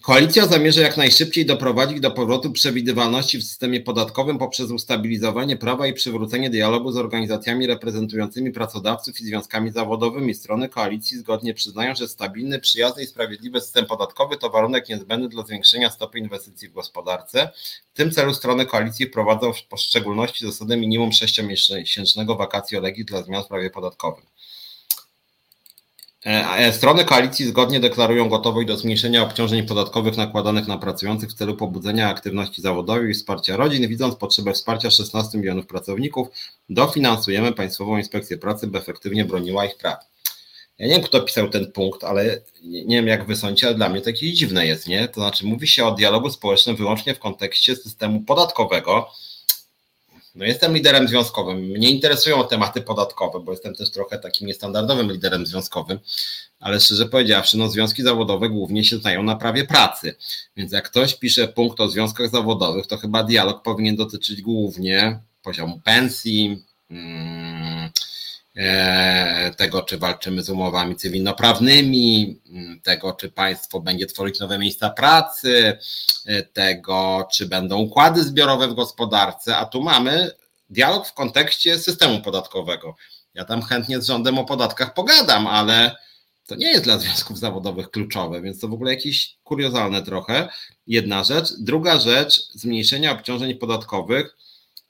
Koalicja zamierza jak najszybciej doprowadzić do powrotu przewidywalności w systemie podatkowym poprzez ustabilizowanie prawa i przywrócenie dialogu z organizacjami reprezentującymi pracodawców i związkami zawodowymi. Strony koalicji zgodnie przyznają, że stabilny, przyjazny i sprawiedliwy system podatkowy to warunek niezbędny dla zwiększenia stopy inwestycji w gospodarce. W tym celu strony koalicji wprowadzą w szczególności zasadę minimum 6-miesięcznego wakacji legis dla zmian w prawie podatkowym. E, strony koalicji zgodnie deklarują gotowość do zmniejszenia obciążeń podatkowych nakładanych na pracujących w celu pobudzenia aktywności zawodowej i wsparcia rodzin. Widząc potrzebę wsparcia 16 milionów pracowników, dofinansujemy Państwową Inspekcję Pracy, by efektywnie broniła ich praw. Ja nie wiem, kto pisał ten punkt, ale nie wiem, jak wy sądzicie, ale dla mnie to jakieś dziwne jest, nie? To znaczy, mówi się o dialogu społecznym wyłącznie w kontekście systemu podatkowego. No jestem liderem związkowym. Mnie interesują tematy podatkowe, bo jestem też trochę takim niestandardowym liderem związkowym, ale szczerze powiedziawszy, no związki zawodowe głównie się znają na prawie pracy. Więc jak ktoś pisze punkt o związkach zawodowych, to chyba dialog powinien dotyczyć głównie poziomu pensji, hmm, tego, czy walczymy z umowami cywilnoprawnymi, tego, czy państwo będzie tworzyć nowe miejsca pracy, e, tego, czy będą układy zbiorowe w gospodarce, a tu mamy dialog w kontekście systemu podatkowego. Ja tam chętnie z rządem o podatkach pogadam, ale to nie jest dla związków zawodowych kluczowe, więc to w ogóle jakieś kuriozalne trochę. Jedna rzecz. Druga rzecz, zmniejszenie obciążeń podatkowych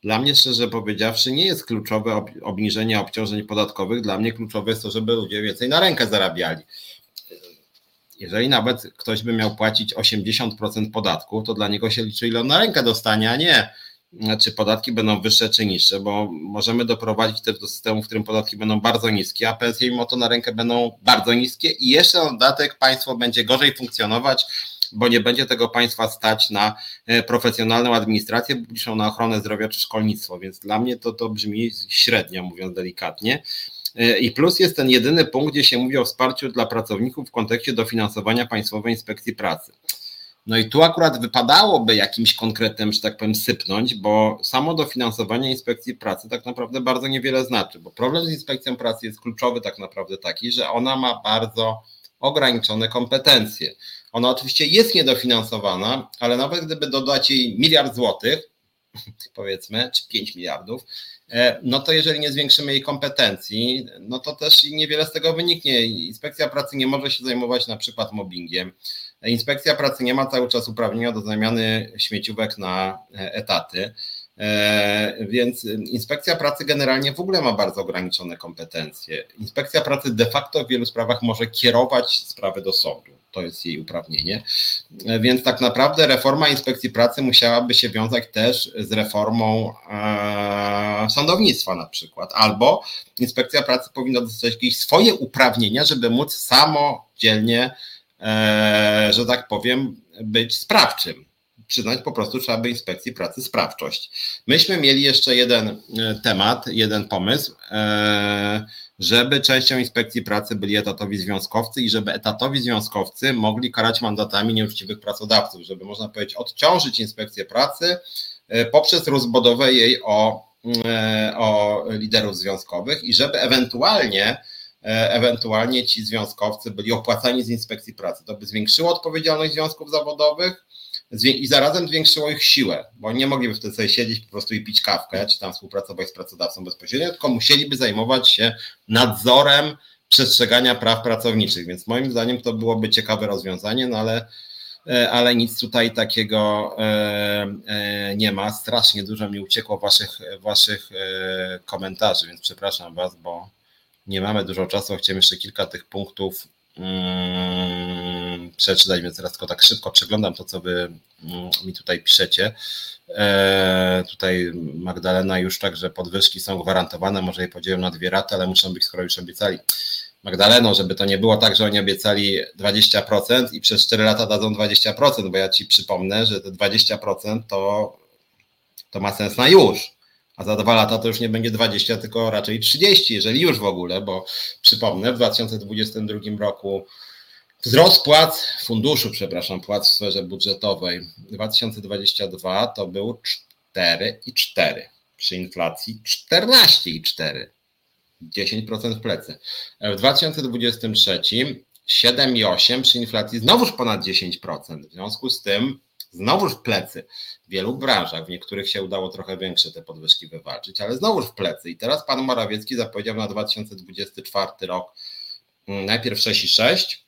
dla mnie, szczerze powiedziawszy, nie jest kluczowe obniżenie obciążeń podatkowych. Dla mnie kluczowe jest to, żeby ludzie więcej na rękę zarabiali. Jeżeli nawet ktoś by miał płacić 80% podatku, to dla niego się liczy, ile on na rękę dostanie, a nie czy podatki będą wyższe czy niższe, bo możemy doprowadzić też do systemu, w którym podatki będą bardzo niskie, a pensje mimo to na rękę będą bardzo niskie i jeszcze na dodatek państwo będzie gorzej funkcjonować, bo nie będzie tego państwa stać na e, profesjonalną administrację publiczną, na ochronę zdrowia czy szkolnictwo, więc dla mnie to, to brzmi średnio, mówiąc delikatnie. E, I plus jest ten jedyny punkt, gdzie się mówi o wsparciu dla pracowników w kontekście dofinansowania Państwowej Inspekcji Pracy. No i tu akurat wypadałoby jakimś konkretem, że tak powiem, sypnąć, bo samo dofinansowanie inspekcji pracy tak naprawdę bardzo niewiele znaczy, bo problem z inspekcją pracy jest kluczowy tak naprawdę taki, że ona ma bardzo ograniczone kompetencje. Ona oczywiście jest niedofinansowana, ale nawet gdyby dodać jej miliard złotych, powiedzmy, czy 5 miliardów, e, no to jeżeli nie zwiększymy jej kompetencji, no to też niewiele z tego wyniknie. Inspekcja pracy nie może się zajmować na przykład mobbingiem. Inspekcja pracy nie ma cały czas uprawnienia do zamiany śmieciówek na e, etaty. E, więc inspekcja pracy generalnie w ogóle ma bardzo ograniczone kompetencje. Inspekcja pracy de facto w wielu sprawach może kierować sprawy do sądu. To jest jej uprawnienie. E, więc tak naprawdę reforma inspekcji pracy musiałaby się wiązać też z reformą e, sądownictwa na przykład. Albo inspekcja pracy powinna dostać jakieś swoje uprawnienia, żeby móc samodzielnie, że tak powiem, być sprawczym przyznać po prostu trzeba by inspekcji pracy sprawczość. Myśmy mieli jeszcze jeden e, temat, jeden pomysł, e, żeby częścią inspekcji pracy byli etatowi związkowcy i żeby etatowi związkowcy mogli karać mandatami nieuczciwych pracodawców, żeby można powiedzieć odciążyć inspekcję pracy e, poprzez rozbudowę jej o, o liderów związkowych i żeby ewentualnie ewentualnie ci związkowcy byli opłacani z inspekcji pracy. To by zwiększyło odpowiedzialność związków zawodowych, i zarazem zwiększyło ich siłę, bo nie mogliby wtedy sobie siedzieć po prostu i pić kawkę, czy tam współpracować z pracodawcą bezpośrednio, tylko musieliby zajmować się nadzorem przestrzegania praw pracowniczych, więc moim zdaniem to byłoby ciekawe rozwiązanie, no ale, e, ale nic tutaj takiego e, e, nie ma. Strasznie dużo mi uciekło waszych, waszych komentarzy, więc przepraszam was, bo nie mamy dużo czasu. Chciałem jeszcze kilka tych punktów Mm, przeczytać, więc teraz tylko tak szybko przeglądam to, co wy mm, mi tutaj piszecie. E, tutaj Magdalena już tak, że podwyżki są gwarantowane, może je podzielą na dwie raty, ale muszą być, skoro już obiecali. Magdaleno, żeby to nie było tak, że oni obiecali 20% i przez 4 lata dadzą 20%, bo ja ci przypomnę, że te 20% to, to ma sens na już a za dwa lata to już nie będzie 20, tylko raczej 30, jeżeli już w ogóle, bo przypomnę, w 2022 roku wzrost płac, funduszu, przepraszam, płac w sferze budżetowej 2022 to był 4,4 przy inflacji 14,4. 10% w plecy. W 2023 7,8 przy inflacji znowuż ponad 10%. W związku z tym znowuż w plecy w wielu branżach, w niektórych się udało trochę większe te podwyżki wywalczyć, ale znowuż w plecy. I teraz pan Morawiecki zapowiedział na 2024 rok mm, najpierw 6,6,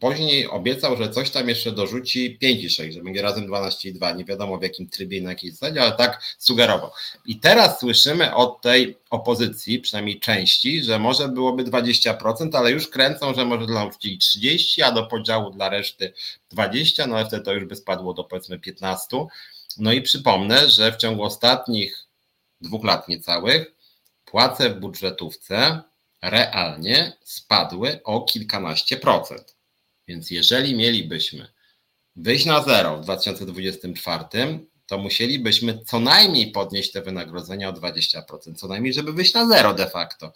Później obiecał, że coś tam jeszcze dorzuci 5,6, że będzie razem 12,2. Nie wiadomo w jakim trybie i na jakiej zasadzie, ale tak sugerował. I teraz słyszymy od tej opozycji, przynajmniej części, że może byłoby 20%, ale już kręcą, że może dla nauczycieli 30, a do podziału dla reszty 20, no ale wtedy to już by spadło do powiedzmy 15. No i przypomnę, że w ciągu ostatnich dwóch lat niecałych płace w budżetówce realnie spadły o kilkanaście procent. Więc jeżeli mielibyśmy wyjść na zero w 2024, to musielibyśmy co najmniej podnieść te wynagrodzenia o 20%, co najmniej, żeby wyjść na zero de facto,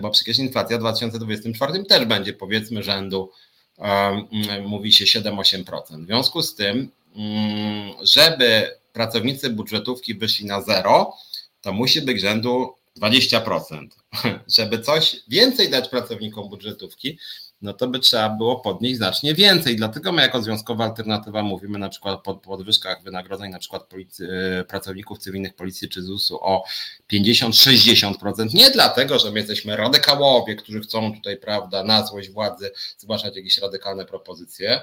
bo przecież inflacja w 2024 też będzie powiedzmy rzędu, um, mówi się 7-8%. W związku z tym, um, żeby pracownicy budżetówki wyszli na zero, to musi być rzędu 20%. Żeby coś więcej dać pracownikom budżetówki, no to by trzeba było podnieść znacznie więcej. Dlatego my jako Związkowa Alternatywa mówimy na przykład o podwyżkach wynagrodzeń na przykład e, pracowników cywilnych policji czy ZUS-u o 50-60%. Nie dlatego, że my jesteśmy radykałowie, którzy chcą tutaj, prawda, na złość władzy zgłaszać jakieś radykalne propozycje,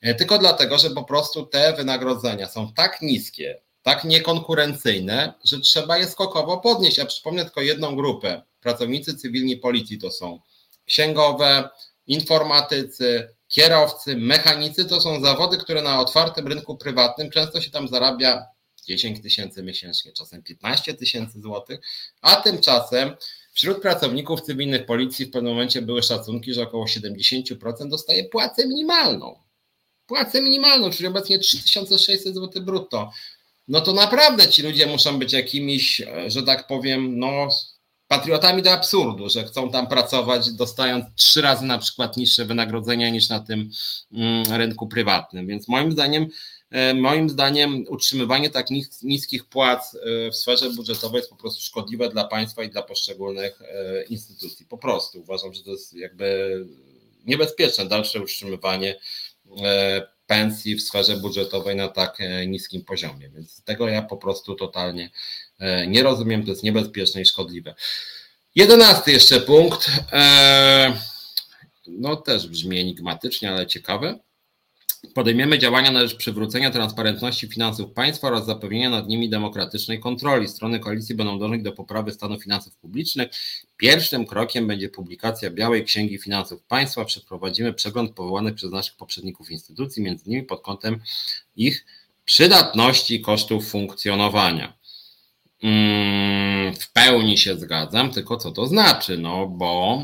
e, tylko dlatego, że po prostu te wynagrodzenia są tak niskie, tak niekonkurencyjne, że trzeba je skokowo podnieść. Ja przypomnę tylko jedną grupę. Pracownicy cywilni policji to są księgowe, informatycy, kierowcy, mechanicy to są zawody, które na otwartym rynku prywatnym często się tam zarabia 10 tysięcy miesięcznie, czasem 15 tysięcy złotych, a tymczasem wśród pracowników cywilnych policji w pewnym momencie były szacunki, że około 70% dostaje płacę minimalną. Płacę minimalną, czyli obecnie 3600 zł brutto. No to naprawdę ci ludzie muszą być jakimiś, że tak powiem, no patriotami do absurdu, że chcą tam pracować, dostając trzy razy na przykład niższe wynagrodzenia niż na tym mm, rynku prywatnym. Więc moim zdaniem, e, moim zdaniem utrzymywanie tak niskich płac e, w sferze budżetowej jest po prostu szkodliwe dla państwa i dla poszczególnych e, instytucji. Po prostu uważam, że to jest jakby niebezpieczne dalsze utrzymywanie pensji w sferze budżetowej na tak niskim poziomie. Więc tego ja po prostu totalnie nie rozumiem, to jest niebezpieczne i szkodliwe. Jedenasty jeszcze punkt. E, no też brzmi enigmatycznie, ale ciekawe. Podejmiemy działania na rzecz przywrócenia transparentności finansów państwa oraz zapewnienia nad nimi demokratycznej kontroli. Strony koalicji będą dążyć do poprawy stanu finansów publicznych. Pierwszym krokiem będzie publikacja Białej Księgi Finansów Państwa. Przeprowadzimy przegląd powołanych przez naszych poprzedników instytucji, między innymi pod kątem ich przydatności i kosztów funkcjonowania. Mm, w pełni się zgadzam, tylko co to znaczy? No bo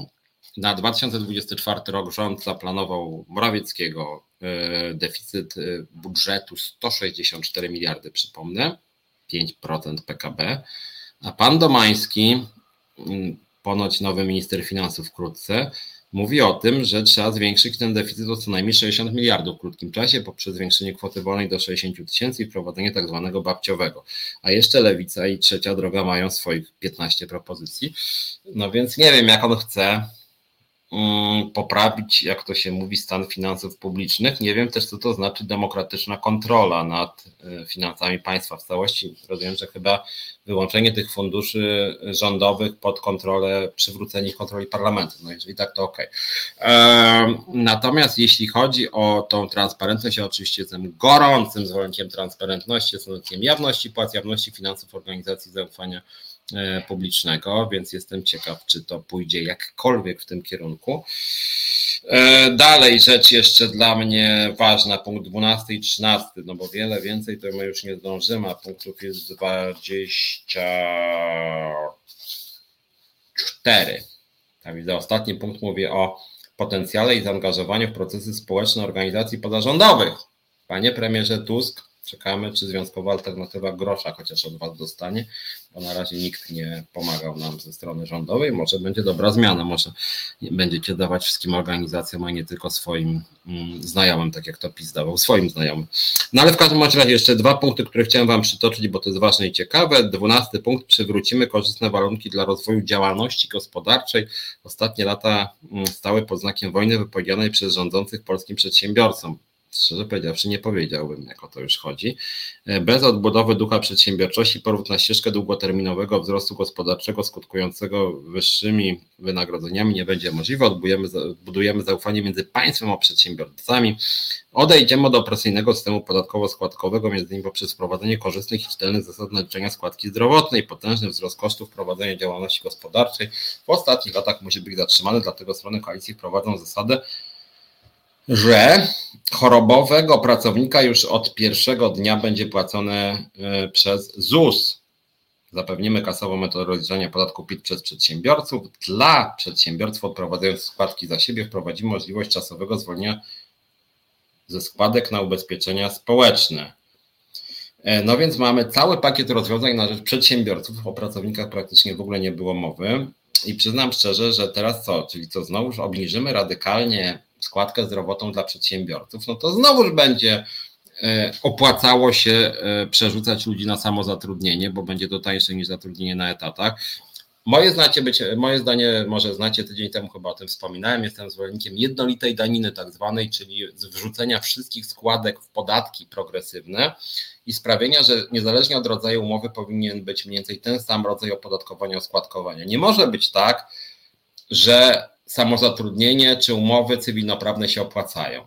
na 2024 rok rząd zaplanował Morawieckiego e, deficyt e, budżetu 164 miliardy, przypomnę, 5% PKB, a pan Domański, mm, ponoć nowy minister finansów wkrótce, mówi o tym, że trzeba zwiększyć ten deficyt o co najmniej 60 miliardów w krótkim czasie poprzez zwiększenie kwoty wolnej do 60 tysięcy i wprowadzenie tak zwanego babciowego. A jeszcze Lewica i Trzecia Droga mają swoich 15 propozycji. No więc nie wiem, jak on chce poprawić, jak to się mówi, stan finansów publicznych. Nie wiem też, co to znaczy demokratyczna kontrola nad e, finansami państwa w całości. Rozumiem, że chyba wyłączenie tych funduszy rządowych pod kontrolę, przywrócenie ich kontroli parlamentu. No jeżeli tak, to ok. Natomiast jeśli chodzi o tą transparentność, ja oczywiście jestem gorącym zwolennikiem transparentności, zwolennikiem jawności płac, jawności finansów organizacji zaufania E, publicznego, więc jestem ciekaw, czy to pójdzie jakkolwiek w tym kierunku. E, dalej rzecz jeszcze dla mnie ważna, punkt 12 i 13, no bo wiele więcej to my już nie zdążymy, a punktów jest 24. Tak widzę, ostatni punkt mówi o potencjale i zaangażowaniu w procesy społeczne organizacji pozarządowych. Panie premierze Tusk, czekamy, czy Związkowa Alternatywa grosza chociaż od Was dostanie, bo na razie nikt nie pomagał nam ze strony rządowej. Może będzie dobra zmiana, może będziecie dawać wszystkim organizacjom, a nie tylko swoim mm, znajomym, tak jak to PiS dawał swoim znajomym. No ale w każdym razie jeszcze dwa punkty, które chciałem Wam przytoczyć, bo to jest ważne i ciekawe. Dwunasty punkt, przywrócimy korzystne warunki dla rozwoju działalności gospodarczej. Ostatnie lata mm, stały pod znakiem wojny wypowiedzianej przez rządzących polskim przedsiębiorcom szczerze powiedziawszy, nie powiedziałbym, jak o to już chodzi. E, bez odbudowy ducha przedsiębiorczości powrót na ścieżkę długoterminowego wzrostu gospodarczego skutkującego wyższymi wynagrodzeniami nie będzie możliwy. Odbudujemy, budujemy zaufanie między państwem a przedsiębiorcami. Odejdziemy od opresyjnego systemu podatkowo-składkowego, między innymi poprzez wprowadzenie korzystnych i czytelnych zasad naliczenia składki zdrowotnej, potężny wzrost kosztów prowadzenia działalności gospodarczej w ostatnich latach musi być zatrzymany, dlatego strony koalicji wprowadzą zasadę że chorobowego pracownika już od pierwszego dnia będzie płacone e, przez ZUS. Zapewnimy kasową metodę rozliczania podatku PIT przez przedsiębiorców. Dla przedsiębiorców odprowadzając składki za siebie wprowadzimy możliwość czasowego zwolnienia ze składek na ubezpieczenia społeczne. E, no więc mamy cały pakiet rozwiązań na rzecz przedsiębiorców, o pracownikach praktycznie w ogóle nie było mowy. I przyznam szczerze, że teraz co? Czyli co znowuż obniżymy radykalnie składkę zdrowotną dla przedsiębiorców, no to znowuż będzie e, opłacało się e, przerzucać ludzi na samozatrudnienie, bo będzie to tańsze niż zatrudnienie na etatach. Moje, znacie być, moje zdanie, może znacie, tydzień temu chyba o tym wspominałem, jestem zwolennikiem jednolitej daniny tak zwanej, czyli wrzucenia wszystkich składek w podatki progresywne i sprawienia, że niezależnie od rodzaju umowy powinien być mniej więcej ten sam rodzaj opodatkowania, oskładkowania. Nie może być tak, że samozatrudnienie czy umowy cywilnoprawne się opłacają.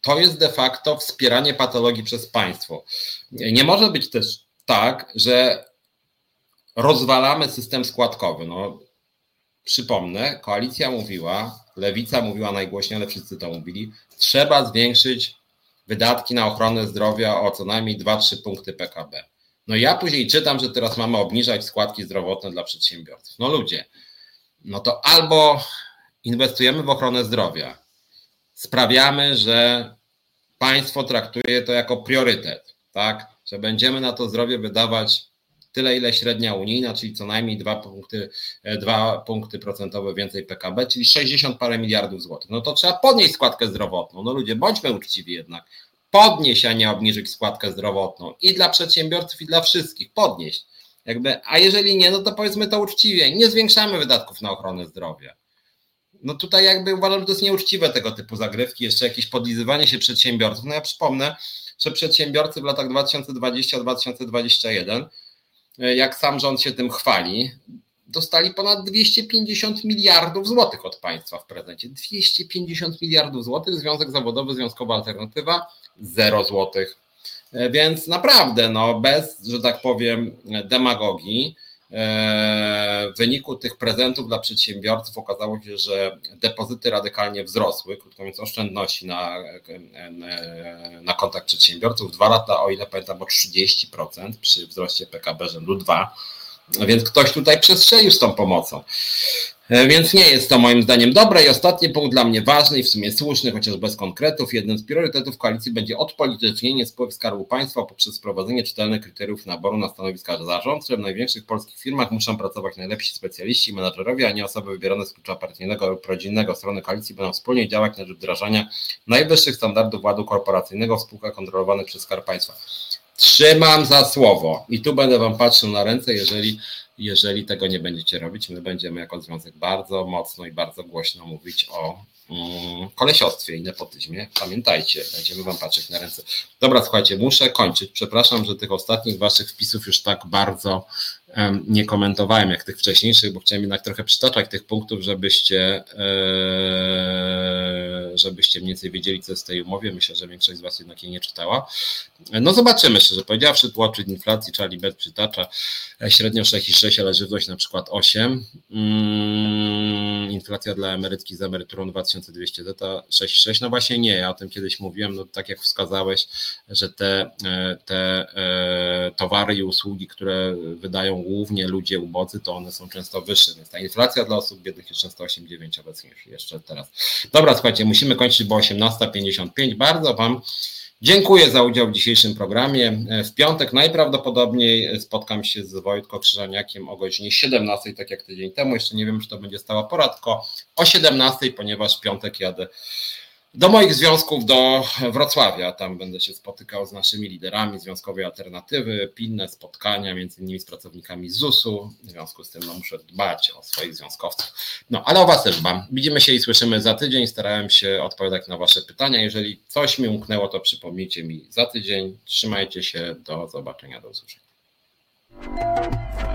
To jest de facto wspieranie patologii przez państwo. Nie może być też tak, że rozwalamy system składkowy. No, przypomnę, koalicja mówiła, lewica mówiła najgłośniej, ale wszyscy to mówili, trzeba zwiększyć wydatki na ochronę zdrowia o co najmniej 2-3 punkty PKB. No ja później czytam, że teraz mamy obniżać składki zdrowotne dla przedsiębiorców. No ludzie, no to albo inwestujemy w ochronę zdrowia, sprawiamy, że państwo traktuje to jako priorytet, tak, że będziemy na to zdrowie wydawać tyle, ile średnia unijna, czyli co najmniej 2 punkty, 2 punkty procentowe więcej PKB, czyli 60 parę miliardów złotych. No to trzeba podnieść składkę zdrowotną. No ludzie, bądźmy uczciwi jednak. Podnieść, a nie obniżyć składkę zdrowotną i dla przedsiębiorców, i dla wszystkich. Podnieść. Jakby, a jeżeli nie, no to powiedzmy to uczciwie. Nie zwiększamy wydatków na ochronę zdrowia. No tutaj jakby uważam, że to jest nieuczciwe tego typu zagrywki, jeszcze jakieś podlizywanie się przedsiębiorców. No ja przypomnę, że przedsiębiorcy w latach 2020-2021 E, jak sam rząd się tym chwali, dostali ponad 250 miliardów złotych od państwa w prezencie. 250 miliardów złotych, Związek Zawodowy, Związkowa Alternatywa 0 złotych. E, więc naprawdę, no, bez, że tak powiem, demagogii, w wyniku tych prezentów dla przedsiębiorców okazało się, że depozyty radykalnie wzrosły, krótko mówiąc oszczędności na, na kontach przedsiębiorców. Dwa lata, o ile pamiętam, o 30% przy wzroście PKB rzędu 2. Więc ktoś tutaj przestrzelił z tą pomocą. E, więc nie jest to moim zdaniem dobre. I ostatni punkt dla mnie ważny i w sumie słuszny, chociaż bez konkretów. Jednym z priorytetów koalicji będzie odpolitycznienie spółek Skarbu Państwa poprzez wprowadzenie czytelnych kryteriów naboru na stanowiska zarządcze. W największych polskich firmach muszą pracować najlepsi specjaliści menadżerowie, a nie osoby wybierane z klucza partyjnego lub rodzinnego. Strony koalicji będą wspólnie działać na rzecz wdrażania najwyższych standardów ładu korporacyjnego w spółkach kontrolowanych przez Skarb Państwa. Trzymam za słowo i tu będę Wam patrzył na ręce, jeżeli jeżeli tego nie będziecie robić, my będziemy jako związek bardzo mocno i bardzo głośno mówić o mm, kolesiostwie i nepotyzmie. Pamiętajcie, będziemy wam patrzeć na ręce. Dobra, słuchajcie, muszę kończyć. Przepraszam, że tych ostatnich waszych wpisów już tak bardzo nie komentowałem jak tych wcześniejszych, bo chciałem jednak trochę przytaczać tych punktów, żebyście, e, żebyście mniej więcej wiedzieli, co jest w tej umowie. Myślę, że większość z Was jednak jej nie czytała. No zobaczymy, szczerze powiedziawszy, tłoczyć inflacji, Charlie Bet przytacza e, średnio 6,6, ale żywność na przykład 8. Mm, inflacja dla emerytki z emeryturą 2200 zeta 6,6. No właśnie nie, ja o tym kiedyś mówiłem, no tak jak wskazałeś, że te, e, te towary i usługi, które wydają głównie ludzie ubodzy, to one są często wyższe, więc ta inflacja dla osób biednych jest często 8-9 obecnie jeszcze teraz. Dobra, słuchajcie, musimy kończyć, bo 18.55. Bardzo Wam Dziękuję za udział w dzisiejszym programie. W piątek najprawdopodobniej spotkam się z Wojtko Krzyżaniakiem o godzinie 17, tak jak tydzień temu. Jeszcze nie wiem, czy to będzie stała poradko o 17, ponieważ w piątek jadę do moich związków do Wrocławia. Tam będę się spotykał z naszymi liderami Związkowej Alternatywy, pilne spotkania, między innymi z pracownikami ZUS-u. W związku z tym no, muszę dbać o swoich związkowców. No, ale o Was też dbam. Widzimy się i słyszymy za tydzień. Starałem się odpowiadać na Wasze pytania. Jeżeli coś mi umknęło, to przypomnijcie mi za tydzień. Trzymajcie się. Do zobaczenia, do usłyszenia.